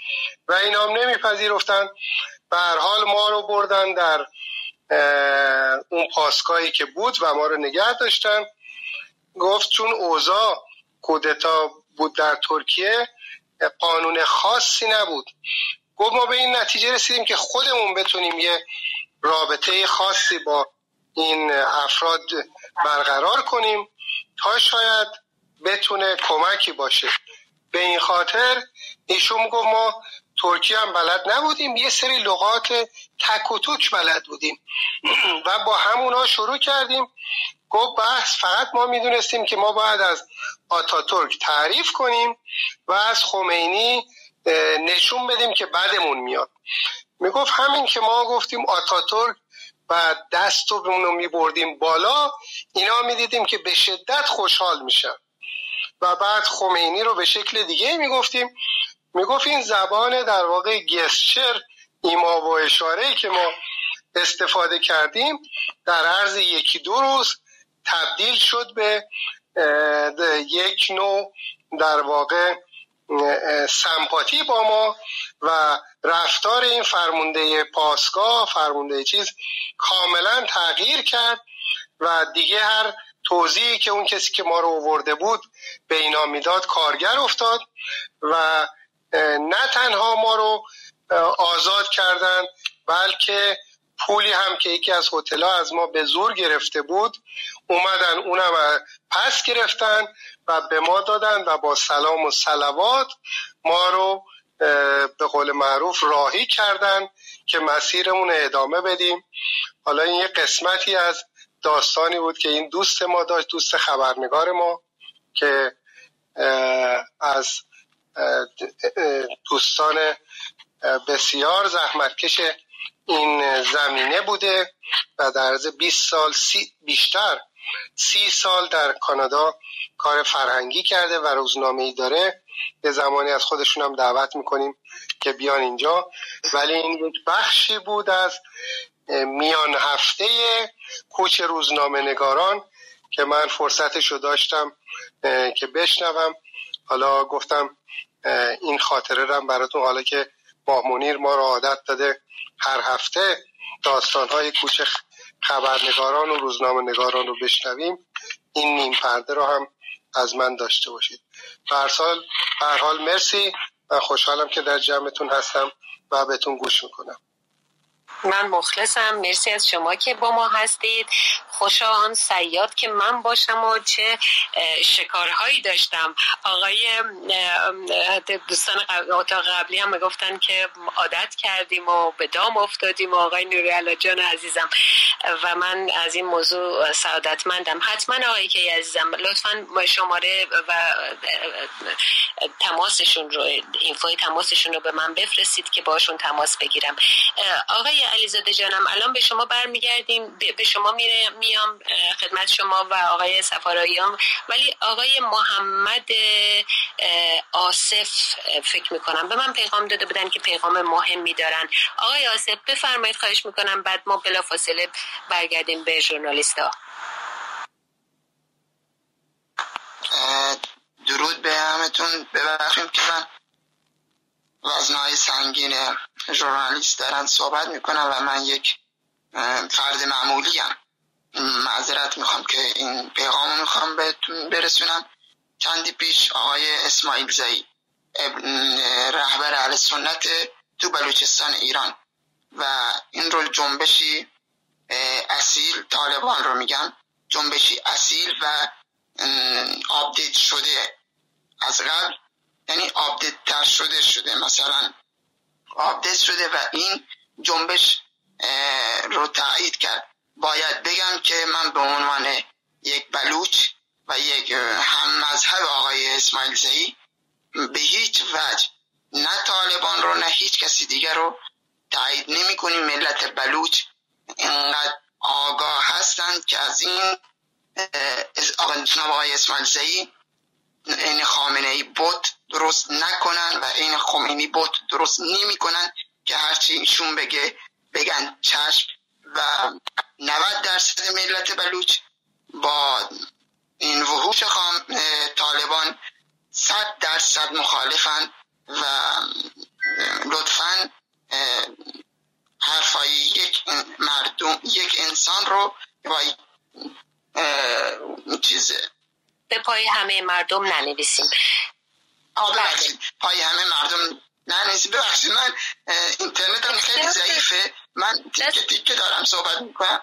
و اینا هم نمیپذیرفتن به هر حال ما رو بردن در اون پاسگاهی که بود و ما رو نگه داشتن. گفت چون اوضاع کودتا بود در ترکیه قانون خاصی نبود. گفت ما به این نتیجه رسیدیم که خودمون بتونیم یه رابطه خاصی با این افراد برقرار کنیم تا شاید بتونه کمکی باشه. به این خاطر ایشون گفت ما ترکیه هم بلد نبودیم یه سری لغات تک و توک بلد بودیم. و با همونا شروع کردیم. گفت بحث فقط ما می‌دونستیم که ما باید از آتاتورک تعریف کنیم و از خمینی نشون بدیم که بدمون میاد. می‌گفت همین که ما گفتیم آتاتورک و دست رو می بردیم بالا اینا می‌دیدیم که به شدت خوشحال میشن. و بعد خمینی رو به شکل دیگه می‌گفتیم. می‌گفت این زبان در واقع گسچر ایما و اشاره که ما استفاده کردیم در عرض یکی دو روز تبدیل شد به یک نوع در واقع سمپاتی با ما و رفتار این فرمونده پاسگاه فرمونده چیز کاملا تغییر کرد و دیگه هر توضیحی که اون کسی که ما رو آورده بود به اینا می‌داد کارگر افتاد و نه تنها ما رو آزاد کردن بلکه پولی هم که یکی از هتل‌ها از ما به زور گرفته بود اومدن اونم پس گرفتن و به ما دادن و با سلام و سلوات ما رو به قول معروف راهی کردن که مسیرمون ادامه بدیم. حالا این یه قسمتی از داستانی بود که این دوست ما داشت دوست خبرنگار ما که از دوستان بسیار زحمتکش این زمینه بوده و در عرض 20 سال سی بیشتر سی سال در کانادا کار فرهنگی کرده و روزنامه ای داره. به زمانی از خودشون هم دعوت می‌کنیم که بیان اینجا. ولی این یک بخشی بود از میان هفته کوچ روزنامه نگاران که من فرصتش رو داشتم که بشنوم. حالا گفتم این خاطره رو براتون حالا که ماه منیر ما رو عادت داده هر هفته داستان های کوچه خبرنگاران و روزنامه نگاران رو بشنویم. این نیم پرده رو هم از من داشته باشید. هر سال هر حال مرسی. و خوشحالم که در جمعتون هستم و بهتون گوش می‌کنم. من مخلصم. مرسی از شما که با ما هستید. خوشا آن سیاد که من باشم و چه شکارهایی داشتم. آقای دوستان اتاق قبلی هم گفتن که عادت کردیم و به دام افتادیم و آقای نوری جان عزیزم. و من از این موضوع سعادتمندم. حتما آقای که عزیزم لطفا شماره و تماسشون رو اینفوی تماسشون رو به من بفرستید که باشون تماس بگیرم. آقای علیزاده جانم. الان به شما برمیگردیم. به شما میره میام خدمت شما و آقای سفاراییان. ولی آقای محمد آصف فکر می‌کنم به من پیغام داده بودن که پیغام مهمی دارن. آقای آصف بفرمایید خواهش می‌کنم. بعد ما بلافاصله برگردیم به ژورنالیست ها درود به همتون. ببخشیم که من وزنهای سنگین ژورنالیست دارن صحبت می‌کنم و من یک فرد معمولی هم معذرت می‌خوام که این پیغام می‌خوام بهتون برسونم. چندی پیش آقای اسماعیل زایی رهبر اهل سنت تو بلوچستان ایران. و این رو جنبشی اصیل طالبان رو میگم جنبشی اصیل و update شده از قبل. یعنی update تر شده شده. مثلا update شده و این جنبش رو تایید کرد. باید بگم که من به عنوان یک بلوچ و یک هم مذهب آقای اسماعیل زهی به هیچ وجه نه طالبان رو نه هیچ کسی دیگر رو تایید نمی کنیم ملت بلوچ اینقدر آگاه هستند که از این آقای اسماعیل زهی این خامنه ای بوت درست نکنن و این خمینی بوت درست نمی‌کنن که هرچی ایشون بگه بگن چشم و 90 درصد ملت بلوچ با این وحوش خام طالبان 100 درصد مخالفن و لطفا حرفای یک مردم یک انسان رو با چیز به پای همه مردم ننویسیم. پای همه مردم ننویسیم ببخشید من اینترنت هم خیلی ضعیفه. من تیکه تیکه دارم صحبت می‌کنم.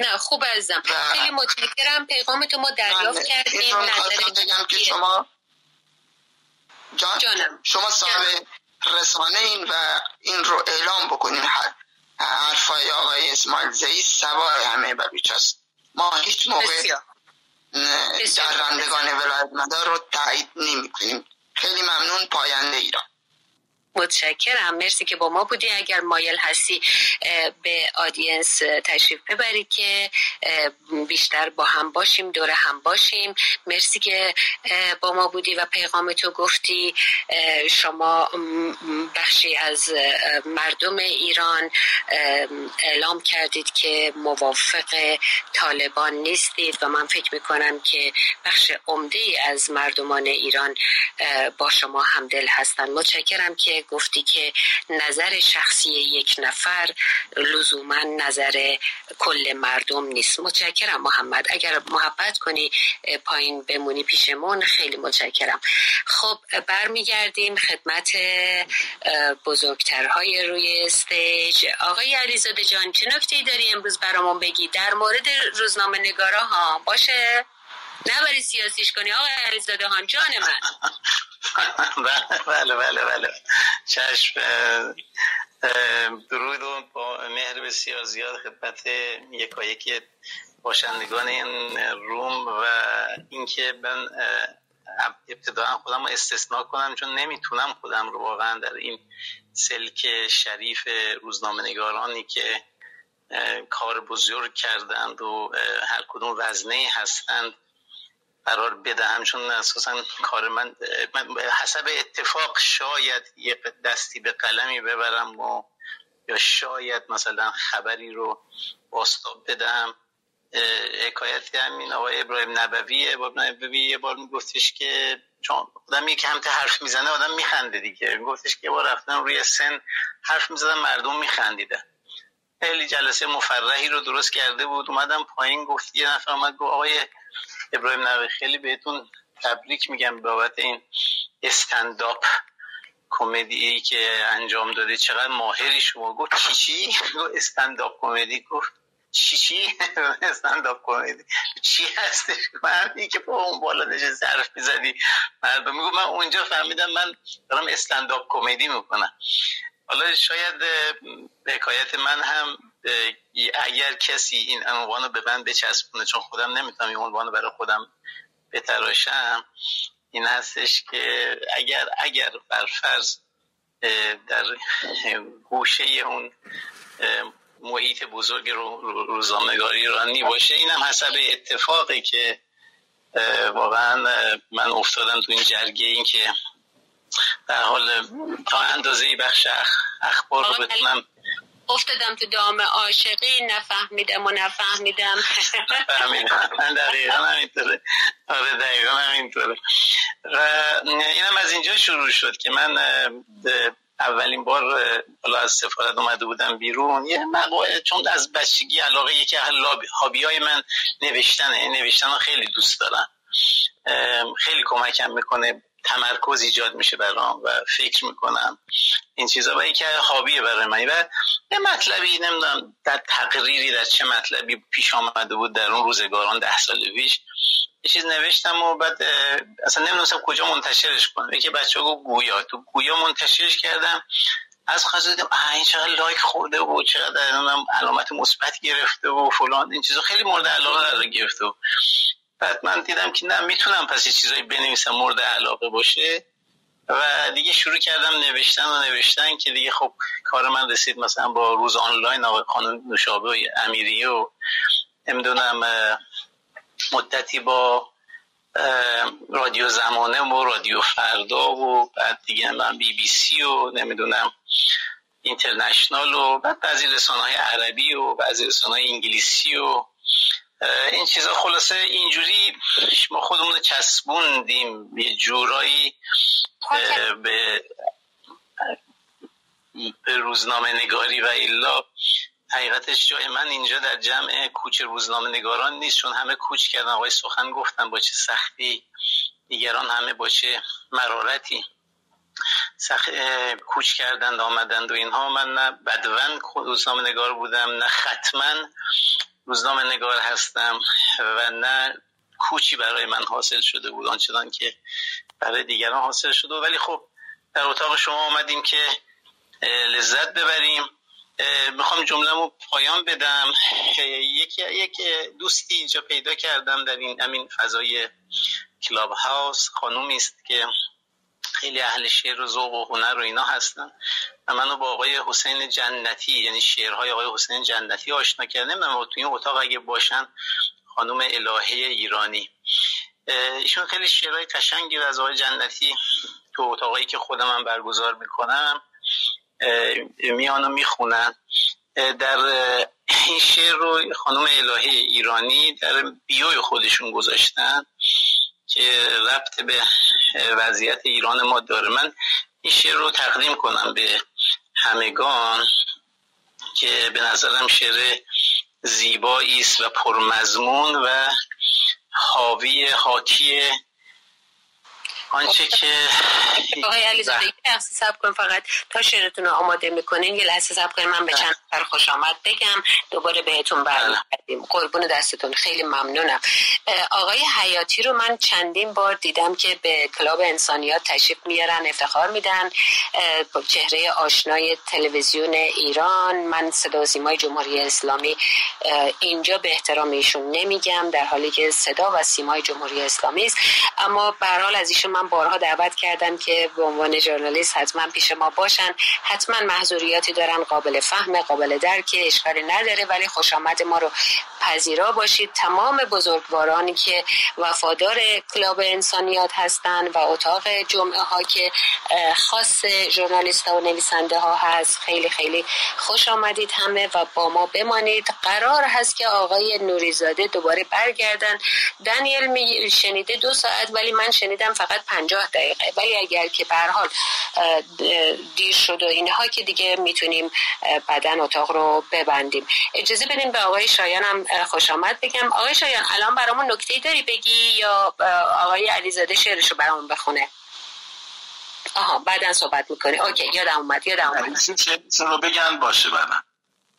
نه خوب ازم خیلی متشکرم. پیغام تو ما دریافت کردیم. بگم که شما جان؟ جانم. شما صاحب رسانه این و این رو اعلام بکنیم حرفای آقای اسماعیل زئی سوای همه بلوچ ما هیچ موقع رندگان ولایت مدار رو تایید نمی کنیم خیلی ممنون پاینده ایران. متشکرم. مرسی که با ما بودی. اگر مایل هستی به آدینس تشریف ببری که بیشتر با هم باشیم دور هم باشیم. مرسی که با ما بودی و پیغام تو گفتی. شما بخشی از مردم ایران اعلام کردید که موافق طالبان نیستید و من فکر می‌کنم که بخش عمده از مردمان ایران با شما همدل هستند متشکرم که گفتی که نظر شخصی یک نفر لزوما نظر کل مردم نیست. متشکرم محمد. اگر محبت کنی پایین بمونی پیشمون خیلی متشکرم. خب برمیگردیم خدمت بزرگترهای روی استیج. آقای علیزاده جان چه نکته داری امروز برامون بگی؟ در مورد روزنامه نگارا ها باشه؟ نبری سیاسیش کنی آقای علیزاده جان من. بله بله بله. چشم درود و با مهر بسیار زیاد خدمت یکی باشندگان این روم و اینکه من ابتداعا خودم رو استثناء کنم چون نمی‌تونم خودم رو واقعا در این سلک شریف روزنامه نگارانی که کار بزرگ کردند و هر کدوم وزنه هستند قرار بدهم چون اساسا کار من, من حسب اتفاق شاید یه دستی به قلمی ببرم و یا شاید مثلا خبری رو باستاب بدم. حکایتی همین آقای ابراهیم نبوی ابراهیم نبوی یه بار میگفتش که چون آدم یک همت حرف می‌زنه آدم میخنده دیگه. میگفتش که بار رفتن روی سن حرف می‌زدن مردم میخندیدن. خیلی جلسه مفرحی رو درست کرده بود. اومدم پایین گفت یه نفر اومد گفت آقای ابراهیم نوی خیلی بهتون تبریک میگم بابت این استنداپ کمدی که انجام داده چقدر ماهری شما. گفت چی چی؟ استنداپ کمدی. گفت چی چی؟ استنداپ کمدی. چی هستش؟ من که با اون بالا نشه ظرف می‌زدی. مردم میگو من اونجا فهمیدم من دارم استنداپ کمدی می‌کنم. حالا شاید حکایت من هم اگر کسی این عنوان رو به من بچسبونه چون خودم نمی‌تونم این عنوان برای خودم بتراشم این هستش که اگر اگر برفرض در گوشه اون محیط بزرگ روزنامه‌نگاری ایرانی باشه اینم حسب اتفاقی که واقعا من افتادم تو این جرگه این که در حال تا اندازه بخش اخبار رو بتونم افتادم تو دام عاشقی نفهمیدم و نفهمیدم. من دقیقا همینطوره آره دقیقا همینطوره اینم از اینجا شروع شد که من اولین بار حالا از سفارت اومده بودم بیرون. یه مقاله چون از بچگی علاقه یکی هابی های من نوشتنه نوشتن خیلی دوست دارم. خیلی کمکم می‌کنه تمرکز ایجاد میشه برام و فکر می‌کنم این چیزا. و که هابیه برای من. و یه مطلبی نمی‌دونم در تقریری در چه مطلبی پیش آمده بود در اون روزگاران ده سال پیش. یه چیز نوشتم و بعد اصلا نمی‌دونستم کجا منتشرش کنم. یکی بچه ها گویا. تو گویا منتشرش کردم. از خواست دیدم این چقدر لایک خورده و چقدر علامت مثبت گرفته و فلان. این چیزا خیلی مورد علاقه قرار گرفته و بعد من دیدم که نه می‌تونم پس یه چیزایی بنویسم مورد علاقه باشه. و دیگه شروع کردم نوشتن و نوشتن که دیگه خب کار من رسید مثلا با روز آنلاین آقای خانم نوشابه امیری و نمی‌دونم مدتی با رادیو زمانه و رادیو فردا و بعد دیگه من بی بی سی و نمی‌دونم اینترنشنال و بعد بعضی رسانه های عربی و بعضی رسانه های انگلیسی و این چیزا خلاصه اینجوری ما خودمون رو چسبوندیم. یه جورایی به به روزنامه نگاری و ایلا. حقیقتش جای من اینجا در جمع کوچ روزنامه نگاران نیست چون همه کوچ کردن. آقای سخن گفتن با چه سختی. دیگران همه با چه مرارتی سخ... کوچ کردند آمدند و اینها. من نه بدون روزنامه نگار بودم نه ختما روزنامه نگار هستم و نه کوچی برای من حاصل شده بود آنچنان که برای دیگران حاصل شده ولی خب در اتاق شما آمدیم که لذت ببریم. می‌خوام جمله رو پایان بدم. یک یک دوستی اینجا پیدا کردم در این همین فضای کلاب هاوس خانومی است که خیلی اهل شعر و ذوق و هنر و اینا هستن. و منو با آقای حسین جنتی یعنی شعرهای آقای حسین جنتی آشنا کردم من تو این اتاق اگه باشن خانم الهه ایرانی. ایشون خیلی شعرهای قشنگی از آقای جنتی تو اتاقایی که خودم من برگزار می‌کنم میان و می‌خونن. در این شعر رو خانم الهه ایرانی در بیوی خودشون گذاشتن. که ربط به وضعیت ایران ما داره. من این شعر رو تقدیم کنم به همگان که به نظرم شعر زیبایی است و پرمضمون و حاوی حاکی آنچه که آقای علیزاده یه لحظه سب کن فقط. تا شعرتون رو آماده می‌کنین یه لحظه سب کنین من به چند نفر خوش آمد بگم. دوباره بهتون برمیگردیم. قربون دستتون. خیلی ممنونم. آقای حیاتی رو من چندین بار دیدم که به کلاب انسانیات تشریف میارن افتخار میدن. چهره آشنای تلویزیون ایران. من صدا سیمای جمهوری اسلامی اینجا به احترام ایشون نمیگم در حالی که صدا و سیمای جمهوری اسلامی است. اما به از ایشون من بارها دعوت کردم که به عنوان ژورنالیست حتما پیش ما باشن. حتما محضوریاتی دارن قابل فهم قابل درک اشکالی نداره ولی خوش آمد ما رو پذیرا باشید. تمام بزرگوارانی که وفادار کلاب انسانیات هستند و اتاق جمعه ها که خاص ژورنالیست و نویسنده ها هست. خیلی خیلی خوش آمدید همه و با ما بمانید. قرار هست که آقای نوریزاده دوباره برگردن. دانیل می شنیده دو ساعت ولی من شنیدم فقط پنجاه دقیقه. ولی اگر که به حال دیر شد و اینها که دیگه می‌تونیم بدن اتاق رو ببندیم. اجازه بدیم به آقای شایانم خوش آمد بگم. آقای شایان الان برامون نکته داری بگی یا آقای علیزاده شعرشو برامون بخونه؟ آها بعدا صحبت می‌کنی. اوکی یادم اومد یادم اومد. رو بگن؟ باشه بعدا.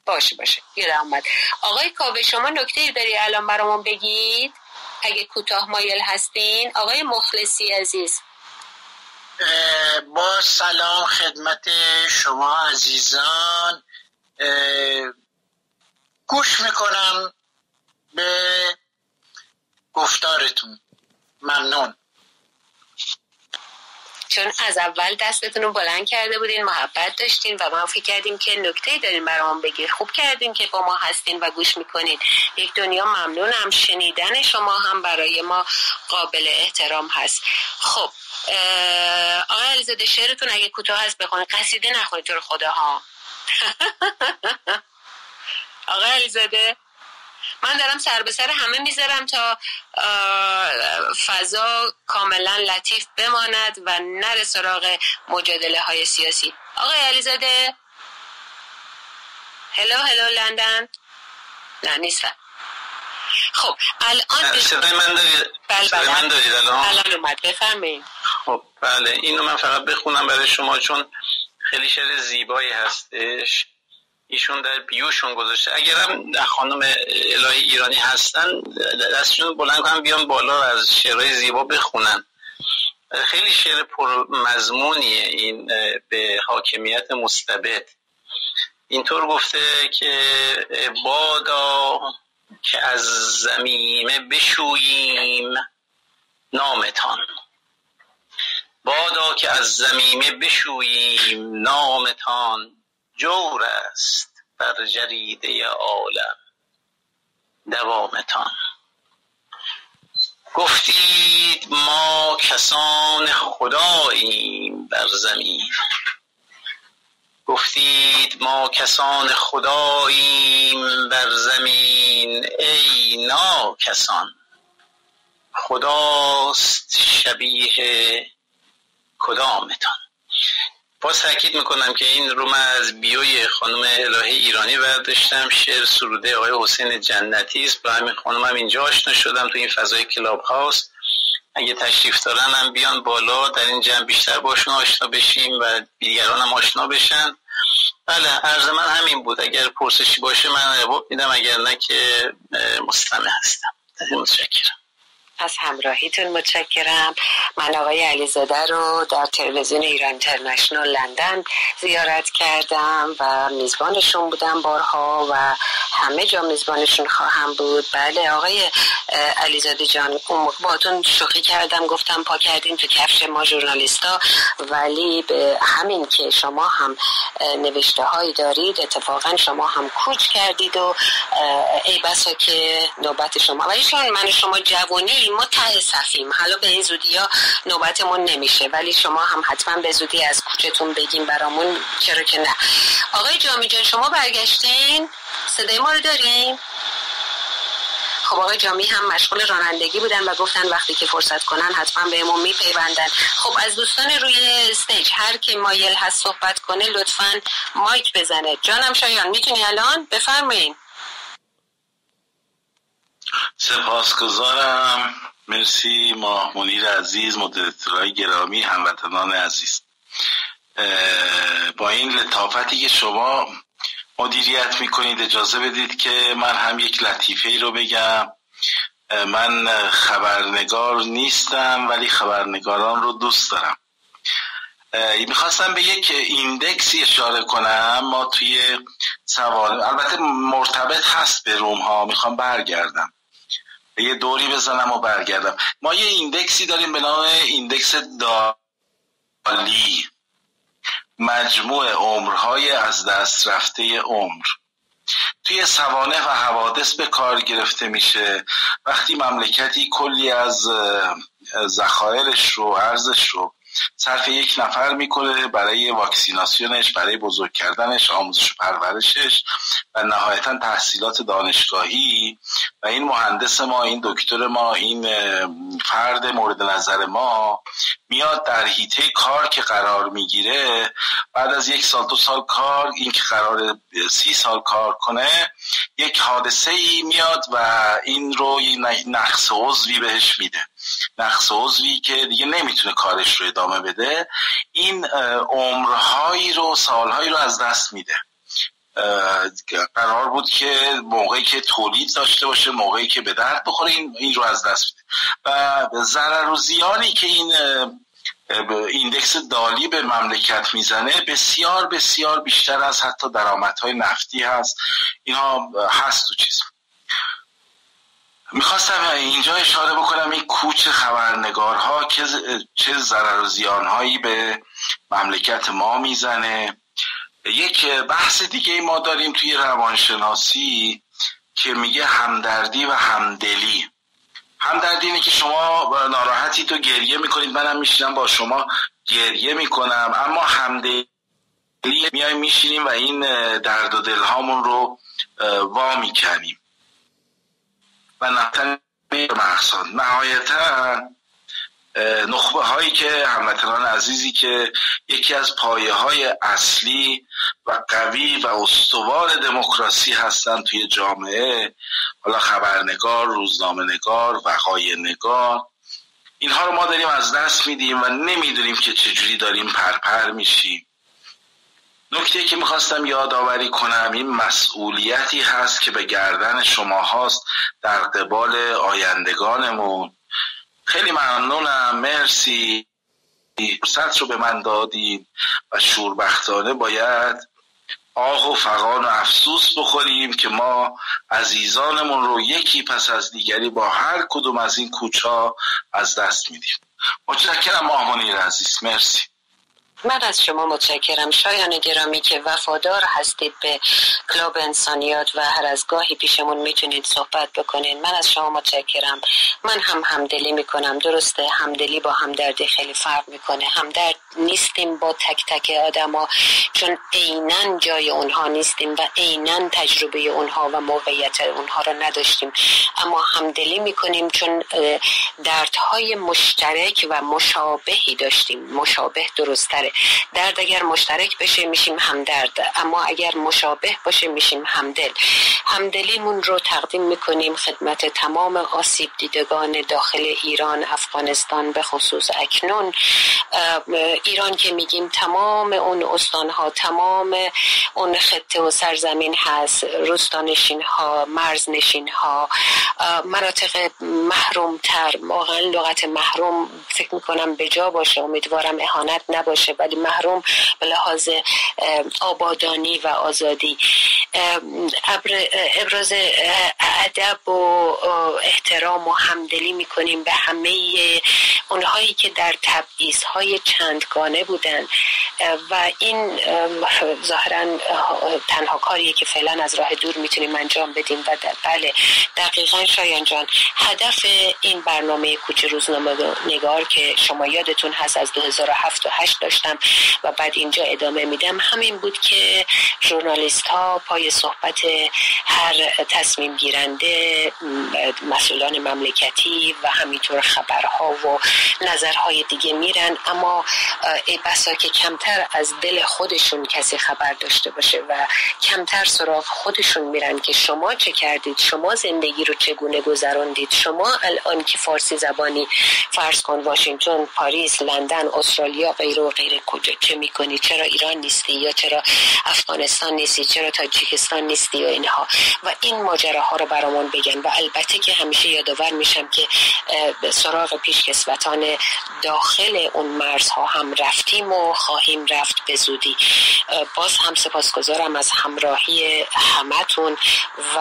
باشه باشه. یادم اومد. آقای کاوه شما نکته داری الان برامون بگید؟ اگه کوتاه مایل هستین آقای مخلصی عزیز. با سلام خدمت شما عزیزان. گوش می‌کنم به گفتارتون. ممنون. چون از اول دستتون رو بلند کرده بودین محبت داشتین و ما فکر کردیم که نکته دارین برام بگیر. خوب کردین که با ما هستین و گوش می‌کنین. یک دنیا ممنونم. شنیدن شما هم برای ما قابل احترام هست. خب آقای علیزاده شعرتون اگه کوتاه هست بخونید. قصیده نخونید تو خدا ها آقای علیزاده. من دارم سر به سر همه می‌ذارم تا فضا کاملا لطیف بماند و نره سراغ مجادله های سیاسی. آقای علیزاده. هلو هلو لندن نه نیستم. خب الان صدای من دارید؟ بله بله. من دارید الان؟ الان اومد بفرمایید. خب بله اینو من فقط بخونم برای شما چون خیلی شعر زیبایی هستش. ایشون در بیوشون گذاشته. اگرم خانم الهی ایرانی هستن دستشون بلند کنم بیان بالا از شعرهای زیبا بخونن. خیلی شعر پر مضمونیه این به حاکمیت مستبد. اینطور گفته که بادا که از زمینه بشوییم نامتان. بادا که از زمینه بشوییم نامتان. جور است بر جریده عالم دوامتان. گفتید ما کسان خداییم بر زمین. گفتید ما کسان خداییم بر زمین ای نا کسان خداست شبیه کدامتان. باز تاکید می‌کنم که این رو من از بیوی خانم الهی ایرانی برداشتم شعر سروده آقای حسین جنتی است. با همین خانم هم اینجا آشنا شدم تو این فضای کلاب هاوس. اگه تشریف دارن هم بیان بالا در این جمع بیشتر باشون آشنا بشیم و دیگران هم آشنا بشن. بله عرض من همین بود. اگر پرسشی باشه من جواب میدم اگر نه که مستمع هستم. متشکرم. از همراهیتون متشکرم. من آقای علیزاده رو در تلویزیون ایران اینترنشنال لندن زیارت کردم و میزبانشون بودم بارها و همه جا میزبانشون خواهم بود. بله آقای علیزاده جان اون موقع شوخی کردم گفتم پا کردیم تو کفش ما ژورنالیستا. ولی به همین که شما هم نوشته هایی دارید اتفاقا شما هم کوچ کردید و ای بسا که نوبت شما. ولی چون من شما جوانی ما ته صفیم. حالا به این زودی ها نوبتمون نمیشه ولی شما هم حتما به زودی از کوچتون بگیم برامون چرا که نه. آقای جامی جان شما برگشتین؟ صدای ما رو داریم خب آقای جامی هم مشغول رانندگی بودن و گفتن وقتی که فرصت کنن حتما بهمون میپیوندن. خب از دوستان روی استیج هر کی مایل هست صحبت کنه لطفا مایک بزنه. جانم شایان می‌تونی الان؟ بفرمایید سپاسگزارم. مرسی ماه منیر عزیز مدیرتورای گرامی هموطنان عزیز. با این لطافتی که شما مدیریت می‌کنید اجازه بدید که من هم یک لطیفه ای رو بگم. من خبرنگار نیستم ولی خبرنگاران رو دوست دارم. می‌خواستم به یک ایندکسی اشاره کنم. ما توی سوال البته مرتبط هست به روم ها می‌خوام برگردم. یه دوری بزنم و برگردم. ما یه ایندکسی داریم به نام ایندکس دالی. مجموع عمرهای از دست رفته عمر. توی سوانه و حوادث به کار گرفته میشه. وقتی مملکتی کلی از ذخایرش رو ارزش رو صرف یک نفر می‌کنه برای واکسیناسیونش برای بزرگ کردنش آموزش و پرورشش و نهایتا تحصیلات دانشگاهی. و این مهندس ما این دکتر ما این فرد مورد نظر ما میاد در هیته کار که قرار می‌گیره. بعد از یک سال دو سال کار این که قرار سی سال کار کنه یک حادثه ای میاد و این رو نقص عضوی بهش میده. نقص عضوی که دیگه نمی‌تونه کارش رو ادامه بده. این عمرهایی رو سالهایی رو از دست میده. قرار بود که موقعی که تولید داشته باشه موقعی که به درد بخوره این, این رو از دست میده و ضرر و زیانی که این ایندکس دالی به مملکت می‌زنه بسیار بسیار بیشتر از حتی درآمدهای نفتی هست. اینا هست تو چیز. می‌خواستم اینجا اشاره بکنم این کوچ خبرنگارها که چه ضرر و زیانهایی به مملکت ما می‌زنه. یک بحث دیگه ما داریم توی روانشناسی که میگه همدردی و همدلی. همدردی اینه که شما ناراحتی تو گریه می‌کنید. منم میشینم با شما گریه می‌کنم. اما همدلی میایم میشینیم و این درد و دلهامون رو وا می‌کنیم. و مقصد نهایتا نخبه هایی که هموطنان عزیزی که یکی از پایه های اصلی و قوی و استوار دموکراسی هستند توی جامعه حالا خبرنگار روزنامه نگار وقای نگار اینها رو ما داریم از دست میدیم و نمی‌دونیم که چجوری داریم پرپر میشیم. نکته که می‌خواستم یادآوری کنم این مسئولیتی هست که به گردن شما هاست در قبال آیندگانمون. خیلی ممنونم. مرسی. فرصت رو به من دادید و شوربختانه باید آه و فقان و افسوس بخوریم که ما عزیزانمون رو یکی پس از دیگری با هر کدوم از این کوچا از دست میدیم. متشکرم ماهمونی عزیز. مرسی. من از شما متشکرم. شایان گرامی که وفادار هستید به کلاب انسانیات و هر از گاهی پیشمون می‌تونید صحبت بکنید من از شما متشکرم. من هم همدلی می‌کنم. درسته همدلی با همدردی خیلی فرق می‌کنه. همدرد نیستیم با تک تک آدما چون عینا جای اونها نیستیم و عینا تجربه اونها و موقعیت اونها رو نداشتیم. اما همدلی می‌کنیم چون دردهای مشترک و مشابهی داشتیم. مشابه درستره. درد اگر مشترک بشه میشیم همدرد. اما اگر مشابه باشه میشیم همدل. همدلیمون رو تقدیم می‌کنیم خدمت تمام آسیب دیدگان داخل ایران افغانستان به خصوص اکنون. ایران که میگیم تمام اون استانها تمام اون خطه و سرزمین هست. روستانشین ها مرز نشین ها مناطق محروم تر واقعا لغت محروم فکر می‌کنم به جا باشه. امیدوارم اهانت نباشه. ولی محروم به لحاظ آبادانی و آزادی. ابراز ادب و احترام و همدلی می‌کنیم به همه اونهایی که در تبعیض های چندگانه بودن. و این ظاهرا تنها کاریه که فعلا از راه دور می‌تونیم انجام بدیم و بله دقیقا شایان جان هدف این برنامه کوچه روزنامه نگار که شما یادتون هست از 2007 و 8 و بعد اینجا ادامه میدم. همین بود که ژورنالیست ها پای صحبت هر تصمیم گیرنده مسئولان مملکتی و همینطور خبرها و نظرهای دیگه میرن. اما ای بسا که کمتر از دل خودشون کسی خبر داشته باشه و کمتر سراغ خودشون میرن که شما چه کردید شما زندگی رو چگونه گذراندید شما الان که فارسی زبانی فرض کن واشنگتن پاریس لندن استرالیا غیر و غیر کجا چه می‌کنی چرا ایران نیستی یا چرا افغانستان نیستی چرا تاجیکستان نیستی و اینها. و این ماجراها رو برامون بگن. و البته که همیشه یادآور میشم که سراغ پیشکسوتان داخل اون مرزها هم رفتیم و خواهیم رفت به زودی. باز هم سپاسگزارم از همراهی همتون و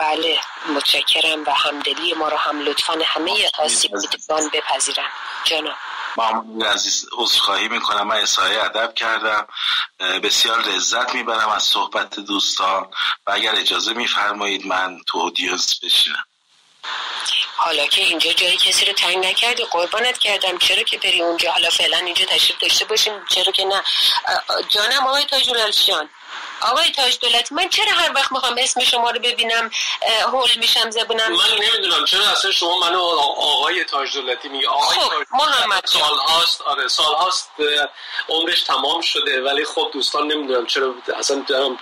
بله متشکرم و همدلی ما رو هم لطفا همه آسیب دیدگان بپذیرن. جناب. محمود عزیز عذرخواهی می‌کنم. من اصحای ادب کردم. بسیار لذت می‌برم از صحبت دوستان. و اگر اجازه میفرمایید من تو اودیوس بشینم. حالا که اینجا جایی کسی رو تنگ نکردی قربانت کردم. چرا که بری اونجا؟ حالا فعلا اینجا تشریف داشته باشیم. چرا که نه؟ جانم آقای تاجور جان آقای تاج دولت من چرا هر وقت می‌خوام اسم شما رو ببینم هول میشم زبونم؟ من نمی‌دونم چرا اصلا شما منو آقای تاج دولتی میگه آقای خب تاج محمد سال هاست آره سال هاست عمرش تمام شده ولی خب دوستان نمی‌دونم چرا اصلا دارم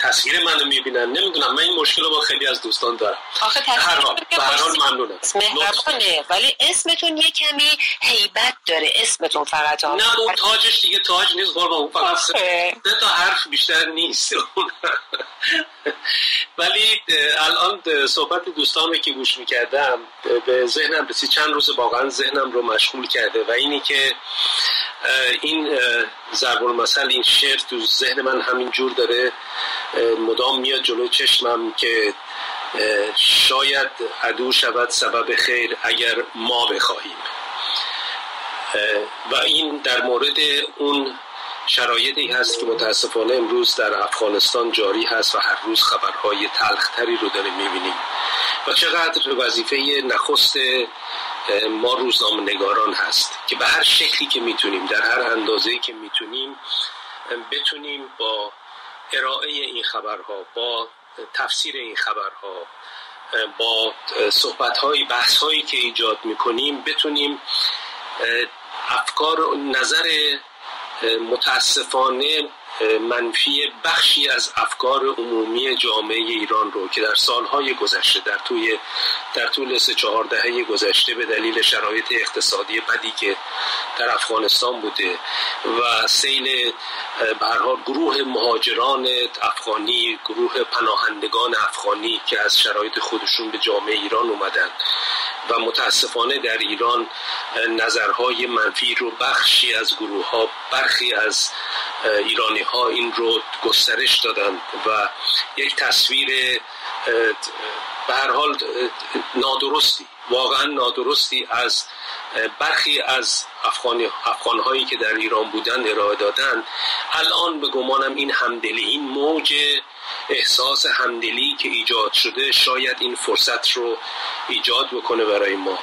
تصویر منو می‌بینن. نمی‌دونم من این مشکل رو با خیلی از دوستان دارم. آخه حال ممنونم. مهربانه ولی اسمتون یه کمی هیبت داره اسمتون فقط. ها نه اون تاجش دیگه تاج نیست قربان فقط سه تا حرف بیشتر نیست ولی الان صحبت دوستان که گوش می‌کردم به ذهنم رسید. چند روز واقعا ذهنم رو مشغول کرده و اینی که این ضرب المثل این شعر تو ذهن من همین جور داره مدام میاد جلو چشمم که شاید عدو شود سبب خیر اگر ما بخواهیم. و این در مورد اون شرایطی هست که متاسفانه امروز در افغانستان جاری هست و هر روز خبرهای تلختری رو داریم می‌بینیم. و چقدر وظیفه نخست ما روزنامه نگاران هست که به هر شکلی که می‌تونیم در هر اندازه که می‌تونیم بتونیم با ارائه این خبرها با تفسیر این خبرها با صحبت های که ایجاد می‌کنیم بتونیم افکار نظر متاسفانه منفی بخشی از افکار عمومی جامعه ایران رو که در سالهای گذشته در توی در طول سه چهار دهه گذشته به دلیل شرایط اقتصادی بدی که در افغانستان بوده و سیل به گروه مهاجران افغانی گروه پناهندگان افغانی که از شرایط خودشون به جامعه ایران اومدن. و متاسفانه در ایران نظرهای منفی رو بخشی از گروه ها برخی از ایرانی ها این رو گسترش دادند و یک تصویر به هر حال نادرستی واقعا نادرستی از برخی از افغان, افغان هایی که در ایران بودن ارائه دادن. الان به گمانم این همدلی این موج احساس همدلی که ایجاد شده شاید این فرصت رو ایجاد بکنه برای ما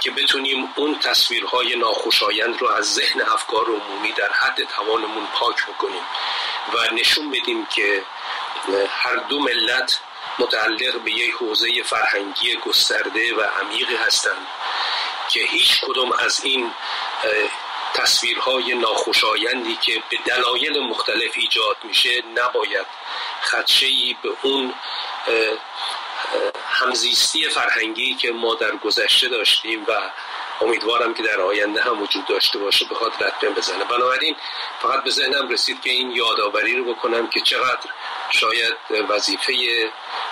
که بتونیم اون تصویرهای ناخوشایند رو از ذهن افکار عمومی در حد توانمون پاک بکنیم و نشون بدیم که هر دو ملت متعلق به یک حوزه فرهنگی گسترده و عمیقی هستند که هیچ کدوم از این تصویرهای ناخوشایندی که به دلایل مختلف ایجاد میشه نباید خدشهی به اون همزیستی فرهنگی که ما در گذشته داشتیم و امیدوارم که در آینده هم وجود داشته باشه بخواد رتبه بزنه. بنابراین فقط به ذهنم رسید که این یادآوری رو بکنم که چقدر شاید وظیفه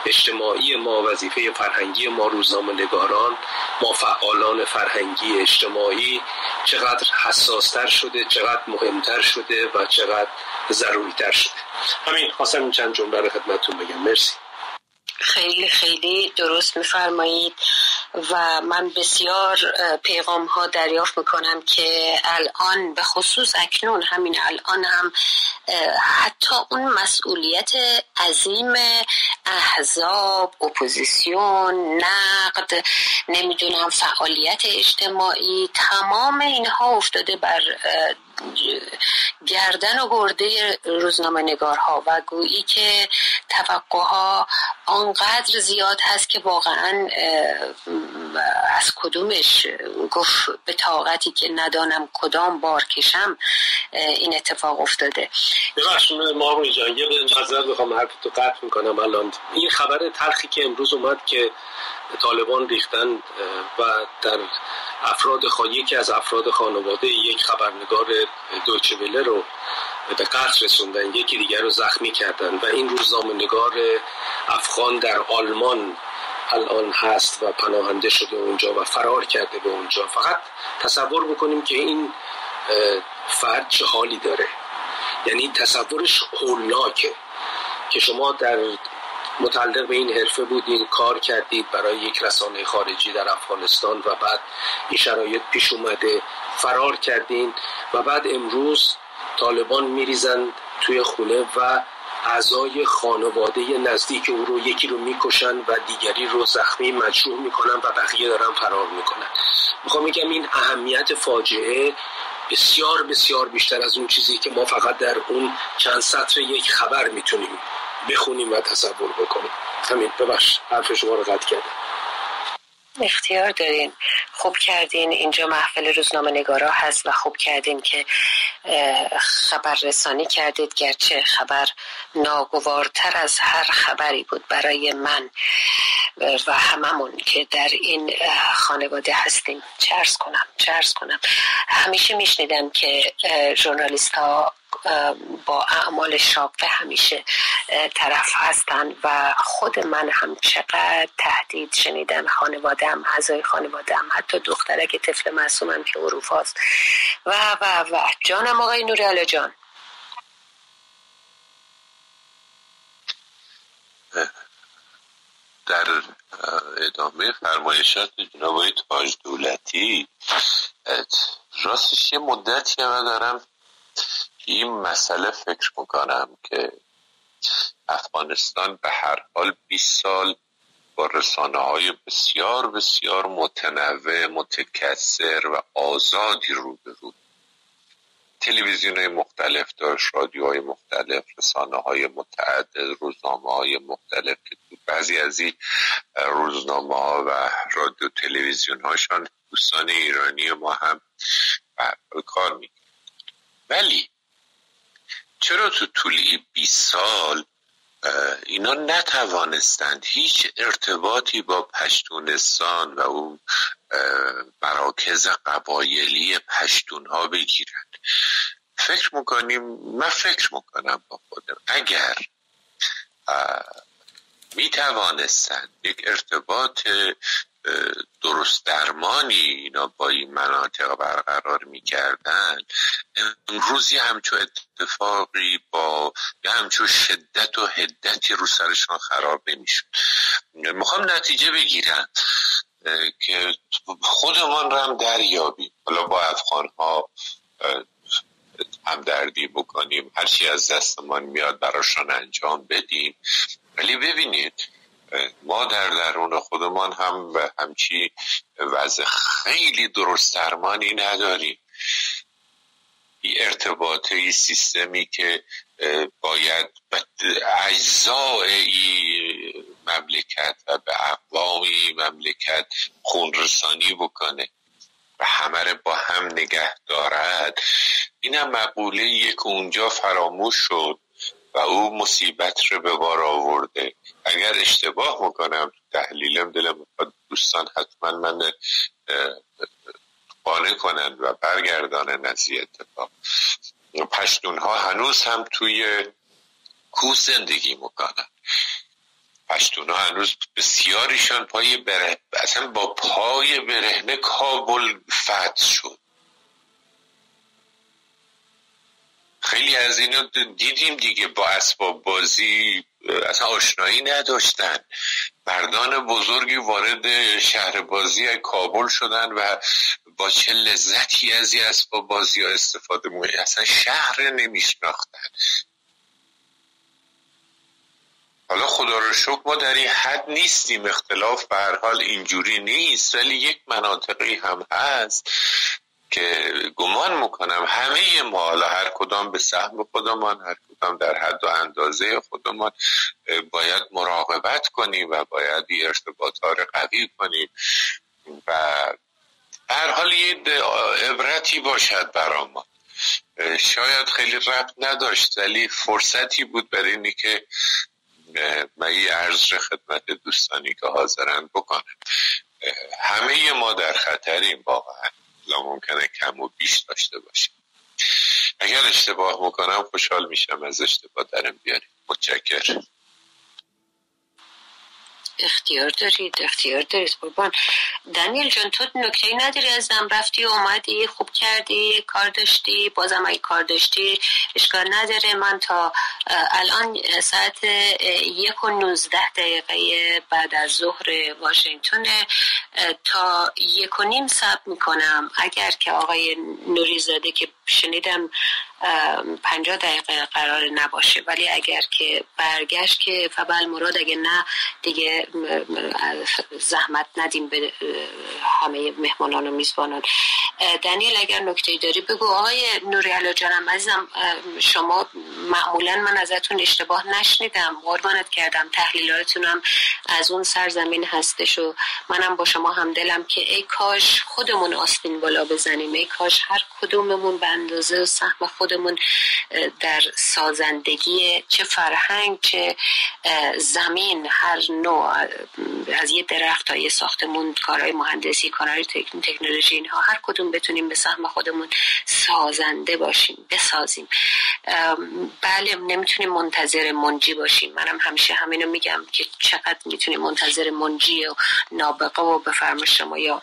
اجتماعی ما وظیفه فرهنگی ما روزنامه نگاران ما فعالان فرهنگی اجتماعی چقدر حساستر شده چقدر مهمتر شده و چقدر ضروریتر شده. همین خواستم چند جمله رو خدمتتون بگم. مرسی. خیلی خیلی درست میفرمایید. و من بسیار پیغام ها دریافت می‌کنم که الان به خصوص اکنون همین الان هم حتی اون مسئولیت عظیم احزاب اپوزیسیون نقد نمی‌دونم فعالیت اجتماعی تمام اینها افتاده بر گردن و گرده روزنامه نگارها و گویی که توقع آنقدر زیاد هست که واقعا از کدومش گفت به طاقتی که ندانم کدام بار کشم این اتفاق افتاده. ببخشید ما جان یه معذرت بخوام حرف تو قطع می‌کنم الان. این خبر تلخی که امروز اومد که طالبان ریختن و در افراد خوا... یکی از افراد خانواده یک خبرنگار دویچه رو به قتل رسوندن یکی دیگر رو زخمی کردن. و این روزنامه نگار افغان در آلمان الان هست و پناهنده شده اونجا و فرار کرده به اونجا. فقط تصور بکنیم که این فرد چه حالی داره. یعنی تصورش هولناکه که شما در متعلق به این حرفه بودین کار کردید برای یک رسانه خارجی در افغانستان و بعد این شرایط پیش اومده فرار کردین و بعد امروز طالبان میریزند توی خونه و اعضای خانواده نزدیک او رو یکی رو می‌کشن و دیگری رو زخمی مجروح می‌کنن و بقیه دارن فرار می‌کنن. می‌خوام میگم این اهمیت فاجعه بسیار بسیار بیشتر از اون چیزی که ما فقط در اون چند سطر یک خبر می‌تونیم بخونیم و تصور بکنیم. همین ببخش حرف شما رو قطع کردم. اختیار دارین. خوب کردین. اینجا محفل روزنامه نگارا هست و خوب کردین که خبر رسانی کردید. گرچه خبر ناگوارتر از هر خبری بود برای من و هممون که در این خانواده هستیم. چرس کنم؟ چرس کنم؟ همیشه میشنیدم که ژورنالیست ها با اعمال شاقه همیشه طرف هستن و خود من هم چقدر تهدید شنیدم خانوادم اعضای خانوادم حتی دخترک طفل معصومم که عروف هاست. و و و. جانم آقای نوری جان. در ادامه فرمایشات جناب تاج دولتی راستش یه مدتی من دارم این مسئله فکر می‌کنم که افغانستان به هر حال 20 سال با رسانه های بسیار بسیار متنوع متکثر و آزادی رو به رو تلویزیون های مختلف داشت رادیوهای مختلف رسانه های متعدد روزنامه های مختلف که بعضی از این روزنامه ها و رادیو تلویزیون هاشان دوستان ایرانی ما هم کار می ولی چرا تو طول 20 سال اینا نتوانستند هیچ ارتباطی با پشتونستان و اون مراکز قبایلی پشتون ها بگیرند؟ فکر می‌کنیم من فکر می‌کنم با خودم اگر می توانستند یک ارتباط درست درمانی اینا با این مناطق برقرار می‌کردن امروزی همچو اتفاقی با یا همچو شدت و هدتی رو سرشان خراب نمی‌شد. می‌خوام نتیجه بگیرن که خودمان رو هم دریابیم. حالا با افغان ها هم دردی بکنیم هرچی از دستمان میاد براشان انجام بدیم. ولی ببینید ما در درون خودمان هم به همچی وضع خیلی درست درمانی نداریم. ارتباطی سیستمی که باید به اجزای مملکت و به اقوامی مملکت خونرسانی بکنه. و همه با هم نگه دارد. اینم مقوله یک اونجا فراموش شد. و او مصیبت رو به بار آورده. اگر اشتباه می‌کنم تحلیلم دلم دوستان حتما من قانع کنند و برگردانه نزی اتفاق. پشتون ها هنوز هم توی کو زندگی می‌کنن. پشتون ها هنوز بسیاریشان پای بره اصلا با پای برهنه کابل فتح شد. خیلی از اینو دیدیم دیگه با اسباب بازی اصلا آشنایی نداشتن. مردان بزرگی وارد شهر بازی کابل شدن و با چه لذتی از این اسباب بازی ها استفاده می اصلا شهر نمیشناختن. حالا خدا رو شکر ما در این حد نیستیم. اختلاف به حال اینجوری نیست ولی یک مناطقی هم هست. که گمان می‌کنم همه ما حالا هر کدام به سهم خودمان هر کدام در حد و اندازه خودمان باید مراقبت کنیم و باید ارتباط ها رو قوی کنیم و هر حال یه عبرتی باشد برا ما. شاید خیلی ربط نداشت ولی فرصتی بود برای اینی که من این عرض خدمت دوستانی که حاضرن بکنم. همه ما در خطریم واقعا. لا ممکنه کم و بیش داشته باشیم اگر اشتباه می‌کنم خوشحال میشم از اشتباه درم بیاریم. متشکر اختیار دارید اختیار دارید. قربان. دانیل جان تو نکته نداری ازم. رفتی اومدی خوب کردی کار داشتی بازم اگه کار داشتی اشکال نداره. من تا الان ساعت یک و نوزده دقیقه بعد از ظهر واشنگتن تا یک و نیم سب می‌کنم. اگر که آقای نوری زاده که شنیدم پنجاه دقیقه قرار نباشه. ولی اگر که برگشت که فبل مراد اگه نه دیگه زحمت ندیم به همه مهمانان و میزبانان. دنیل اگر نکته داری بگو. آقای نوری جانم عزیزم شما معمولا من ازتون اشتباه نشنیدم. قربانت کردم تحلیلاتونم از اون سرزمین هستش و منم با شما همدلم که ای کاش خودمون آستین بالا بزنیم. ای کاش هر کدوممون به اندازه سهم خودمون در سازندگی چه فرهنگ چه زمین هر نوع از یه درخت تا یه ساختمون کارهای مهندسی کارهای تکنولوژی اینها. هر کدوم بتونیم به سهم خودمون سازنده باشیم بسازیم. بله نمی‌تونیم منتظر منجی باشیم. منم همیشه همینو میگم که چقدر می‌تونیم منتظر منجی و نابقه و بفرما شما یا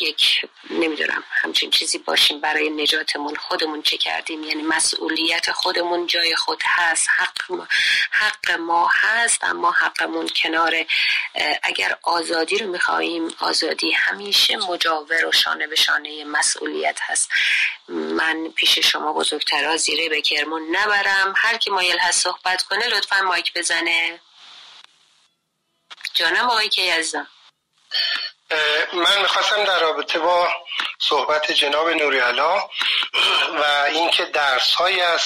یک نمی‌دونم همچین چیزی باشیم. برای نجاتمون خودمون چه کردیم؟ یعنی مسئولیت خودمون جای خود هست حق ما, حق ما هست اما حقمون کنار اگر آزادی رو می‌خواهیم آزادی همیشه مجاور و شانه به شانه مسئولیت هست. من پیش شما بزرگترا زیره به کرمون نبرم. هر کی مایل هست صحبت کنه لطفا مایک بزنه. جانم آقای که من می‌خواستم در رابطه با صحبت جناب نوریالا و اینکه درس های از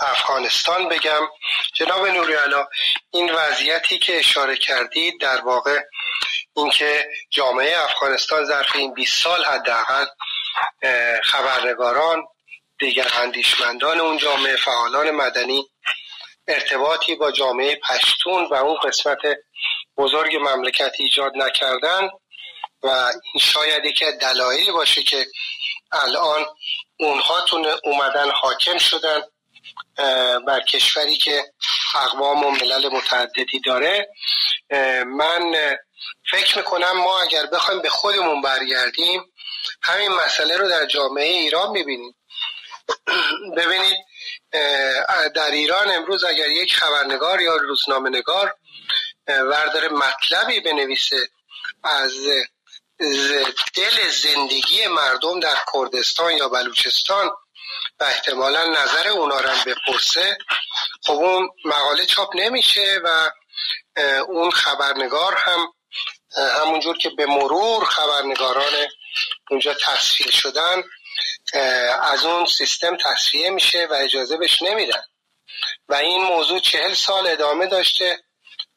افغانستان بگم. جناب نوریالا این وضعیتی که اشاره کردید در واقع اینکه جامعه افغانستان ظرف این 20 سال حداقل خبرنگاران دیگر اندیشمندان اون جامعه فعالان مدنی ارتباطی با جامعه پشتون و اون قسمت بزرگ مملکت ایجاد نکردن. و این شاید یکی دلایلی باشه که الان اونها اومدن حاکم شدن بر کشوری که اقوام و ملل متعددی داره. من فکر می‌کنم ما اگر بخوایم به خودمون برگردیم همین مسئله رو در جامعه ایران می‌بینیم. ببینید در ایران امروز اگر یک خبرنگار یا روزنامه نگار ورداره مطلبی بنویسه از دل زندگی مردم در کردستان یا بلوچستان و احتمالا نظر اونا رو بپرسه خب اون مقاله چاپ نمیشه و اون خبرنگار هم همونجور که به مرور خبرنگاران اونجا تصفیه شدن از اون سیستم تصفیه میشه و اجازه بهش نمیدن. و این موضوع چهل سال ادامه داشته.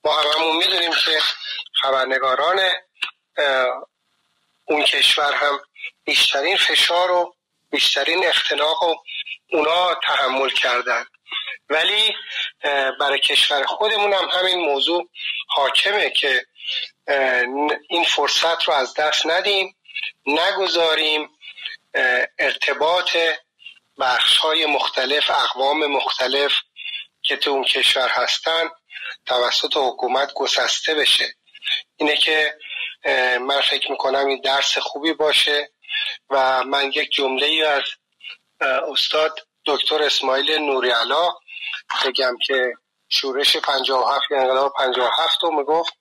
ما هممون می‌دونیم که خبرنگاران اون کشور هم بیشترین فشار و بیشترین اختناق و اونا تحمل کردن. ولی برای کشور خودمون هم همین موضوع حاکمه که این فرصت رو از دست ندیم نگذاریم ارتباط بخش های مختلف اقوام مختلف که تو اون کشور هستن توسط حکومت گسسته بشه. اینه که من فکر می‌کنم این درس خوبی باشه و من یک جمله ای از استاد دکتر اسماعیل نوریالا بگم که شورش 57 انقلاب 57 رو می‌گفت.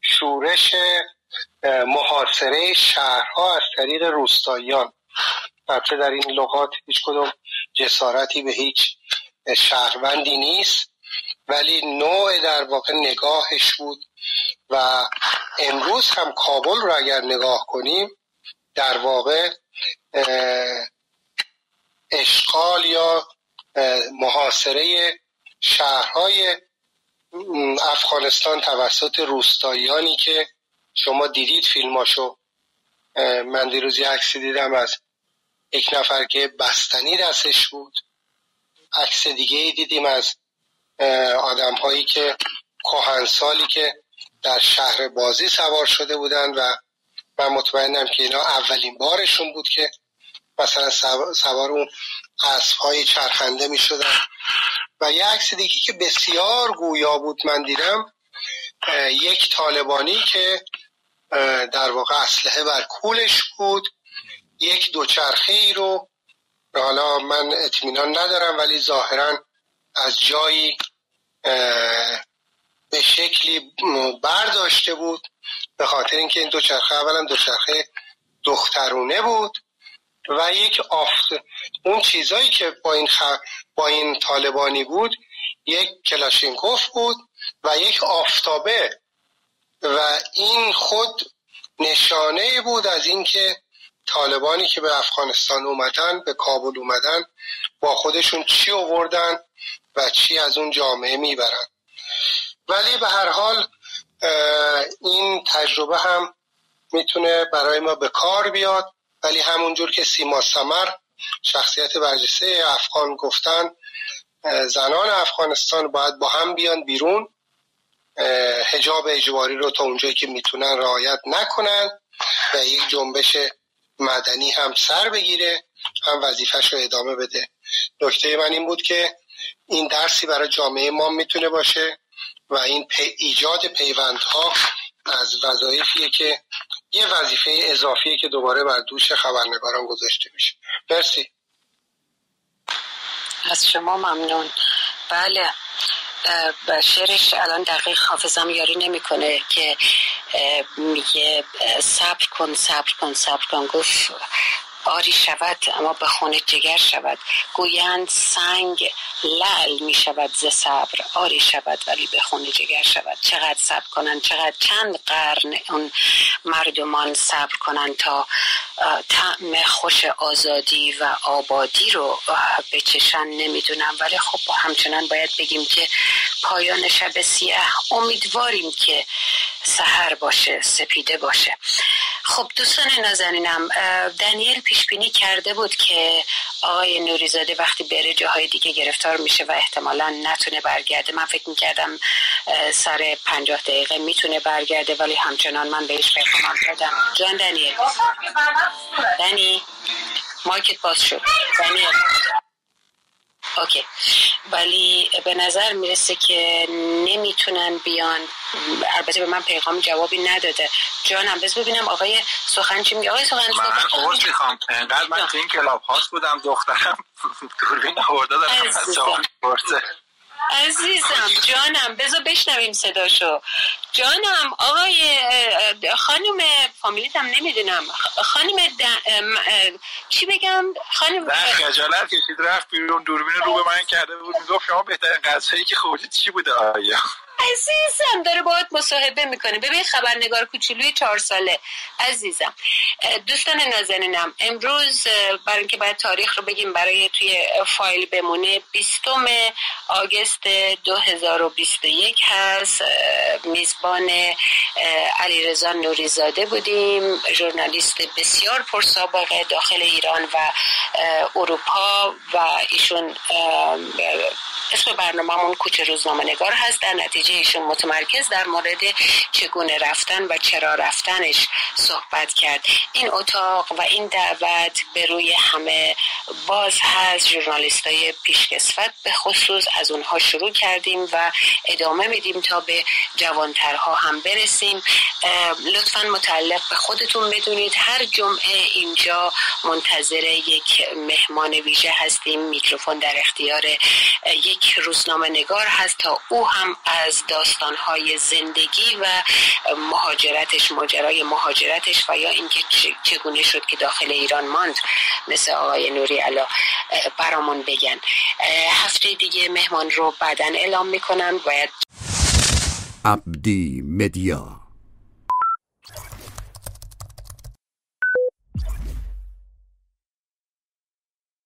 شورش محاصره شهرها از طریق روستاییان. البته در این لغات هیچ کدوم جسارتی به هیچ شهروندی نیست. ولی نوع در واقع نگاهش بود و امروز هم کابل رو اگر نگاه کنیم در واقع اشغال یا محاصره شهرهای افغانستان توسط روستاییانی که شما دیدید فیلماشو. من دیروز عکسی دیدم از یک نفر که بستنی دستش بود. عکس دیگه ای دیدیم از آدم هایی که کهنسالی که در شهر بازی سوار شده بودن و من مطمئنم که اینا اولین بارشون بود که مثلا سوار اون اسب های چرخنده می شدن و یه عکس دیگه که بسیار گویا بود من دیدم یک طالبانی که در واقع اسلحه بر کولش بود یک دوچرخه ای رو حالا من اطمینان ندارم ولی ظاهرا از جایی به شکلی برداشته بود به خاطر اینکه این دوچرخه اولا دوچرخه دخترونه بود و یک آفت اون چیزایی که با این, خ... با این طالبانی بود یک کلاشینکوف بود و یک آفتابه و این خود نشانه بود از اینکه طالبانی که به افغانستان اومدن به کابل اومدن با خودشون چی آوردن؟ و چی از اون جامعه می‌برن. ولی به هر حال این تجربه هم می‌تونه برای ما به کار بیاد. ولی همونجور که سیما سمر شخصیت برجسته افغان گفتن زنان افغانستان باید با هم بیان بیرون. هجاب اجباری رو تا اونجایی که می‌تونن رعایت نکنن و یک جنبش مدنی هم سر بگیره هم وظیفش رو ادامه بده. نکته من این بود که این درسی برای جامعه ما می‌تونه باشه و این پی ایجاد پیوندها از وظایفیه که یه وظیفه اضافیه که دوباره بر دوش خبرنگاران گذاشته میشه. مرسی. از شما ممنون. بله شعرش الان دقیق حافظم یاری نمی‌کنه که میگه صبر کن صبر کن صبر کن. گفت آری شود اما به خون جگر شود. گویند سنگ لعل می شود ز صبر. آری شود ولی به خون جگر شود. چقدر صبر کنند چقدر چند قرن اون مردمان صبر کنند تا طعم خوش آزادی و آبادی رو بچشن. نمی‌دونم ولی خب همچنان باید بگیم که پایان شب سیاه امیدواریم که سهر باشه سپیده باشه. خب دوستان نازنینم دنیل پیش بینی کرده بود که آقای نوریزاده وقتی بره جاهای دیگه گرفتار میشه و احتمالا نتونه برگرده. من فکر می‌کردم سر پنجاه دقیقه می‌تونه برگرده ولی همچنان من بهش پیغام دادم. جان دنیل. دنی مایکت باز شد. دنیل. اوکی. ولی به نظر می‌رسه که نمی‌تونن بیان. البته به من پیغام جوابی نداده. جانم بز ببینم آقای سخن چی میگه. آقای سخن من عوض می‌خوام. انقدر من تو این کلاب هاست بودم دخترم دوربین آورده دارم عزیزم جانم. بذار بشنویم صداشو. جانم آقای خانم فامیلیتم نمی‌دونم. خانم چی بگم؟ خانم خجالت کشید رفت بیرون دوربین رو به من کرده بود. می‌گفت شما بهترین غذایی که خوردید چی بوده؟ آیا؟ عزیزم داره باید مصاحبه می‌کنه. ببین خبرنگار کوچولوی چهار ساله. عزیزم دوستان نازنینم امروز برای اینکه باید تاریخ رو بگیم برای توی فایل بمونه بیستم آگست 2021 هست. میزبان علیرضا نوریزاده بودیم. ژورنالیست بسیار پرسابقه داخل ایران و اروپا و ایشون اسم برنامهمون کوچه روزنامه نگار هست. در نتیجه ایشون متمرکز در مورد چگونه رفتن و چرا رفتنش صحبت کرد. این اتاق و این دعوت به روی همه باز هست. جورنالیست های پیشکسوت به خصوص از اونها شروع کردیم و ادامه میدیم تا به جوانترها هم برسیم. لطفا متعلق به خودتون بدونید. هر جمعه اینجا منتظر یک مهمان ویژه هستیم. میکروفون در اختیار یک روزنامه نگار هست. تا او هم از داستانهای زندگی و مهاجرتش ماجرای مهاجرتش و یا اینکه چگونه شد که داخل ایران ماند مثل آقای نوری علا برامون بگن. هفته دیگه مهمان رو بعدا اعلام می‌کنن باید عبدی مدیا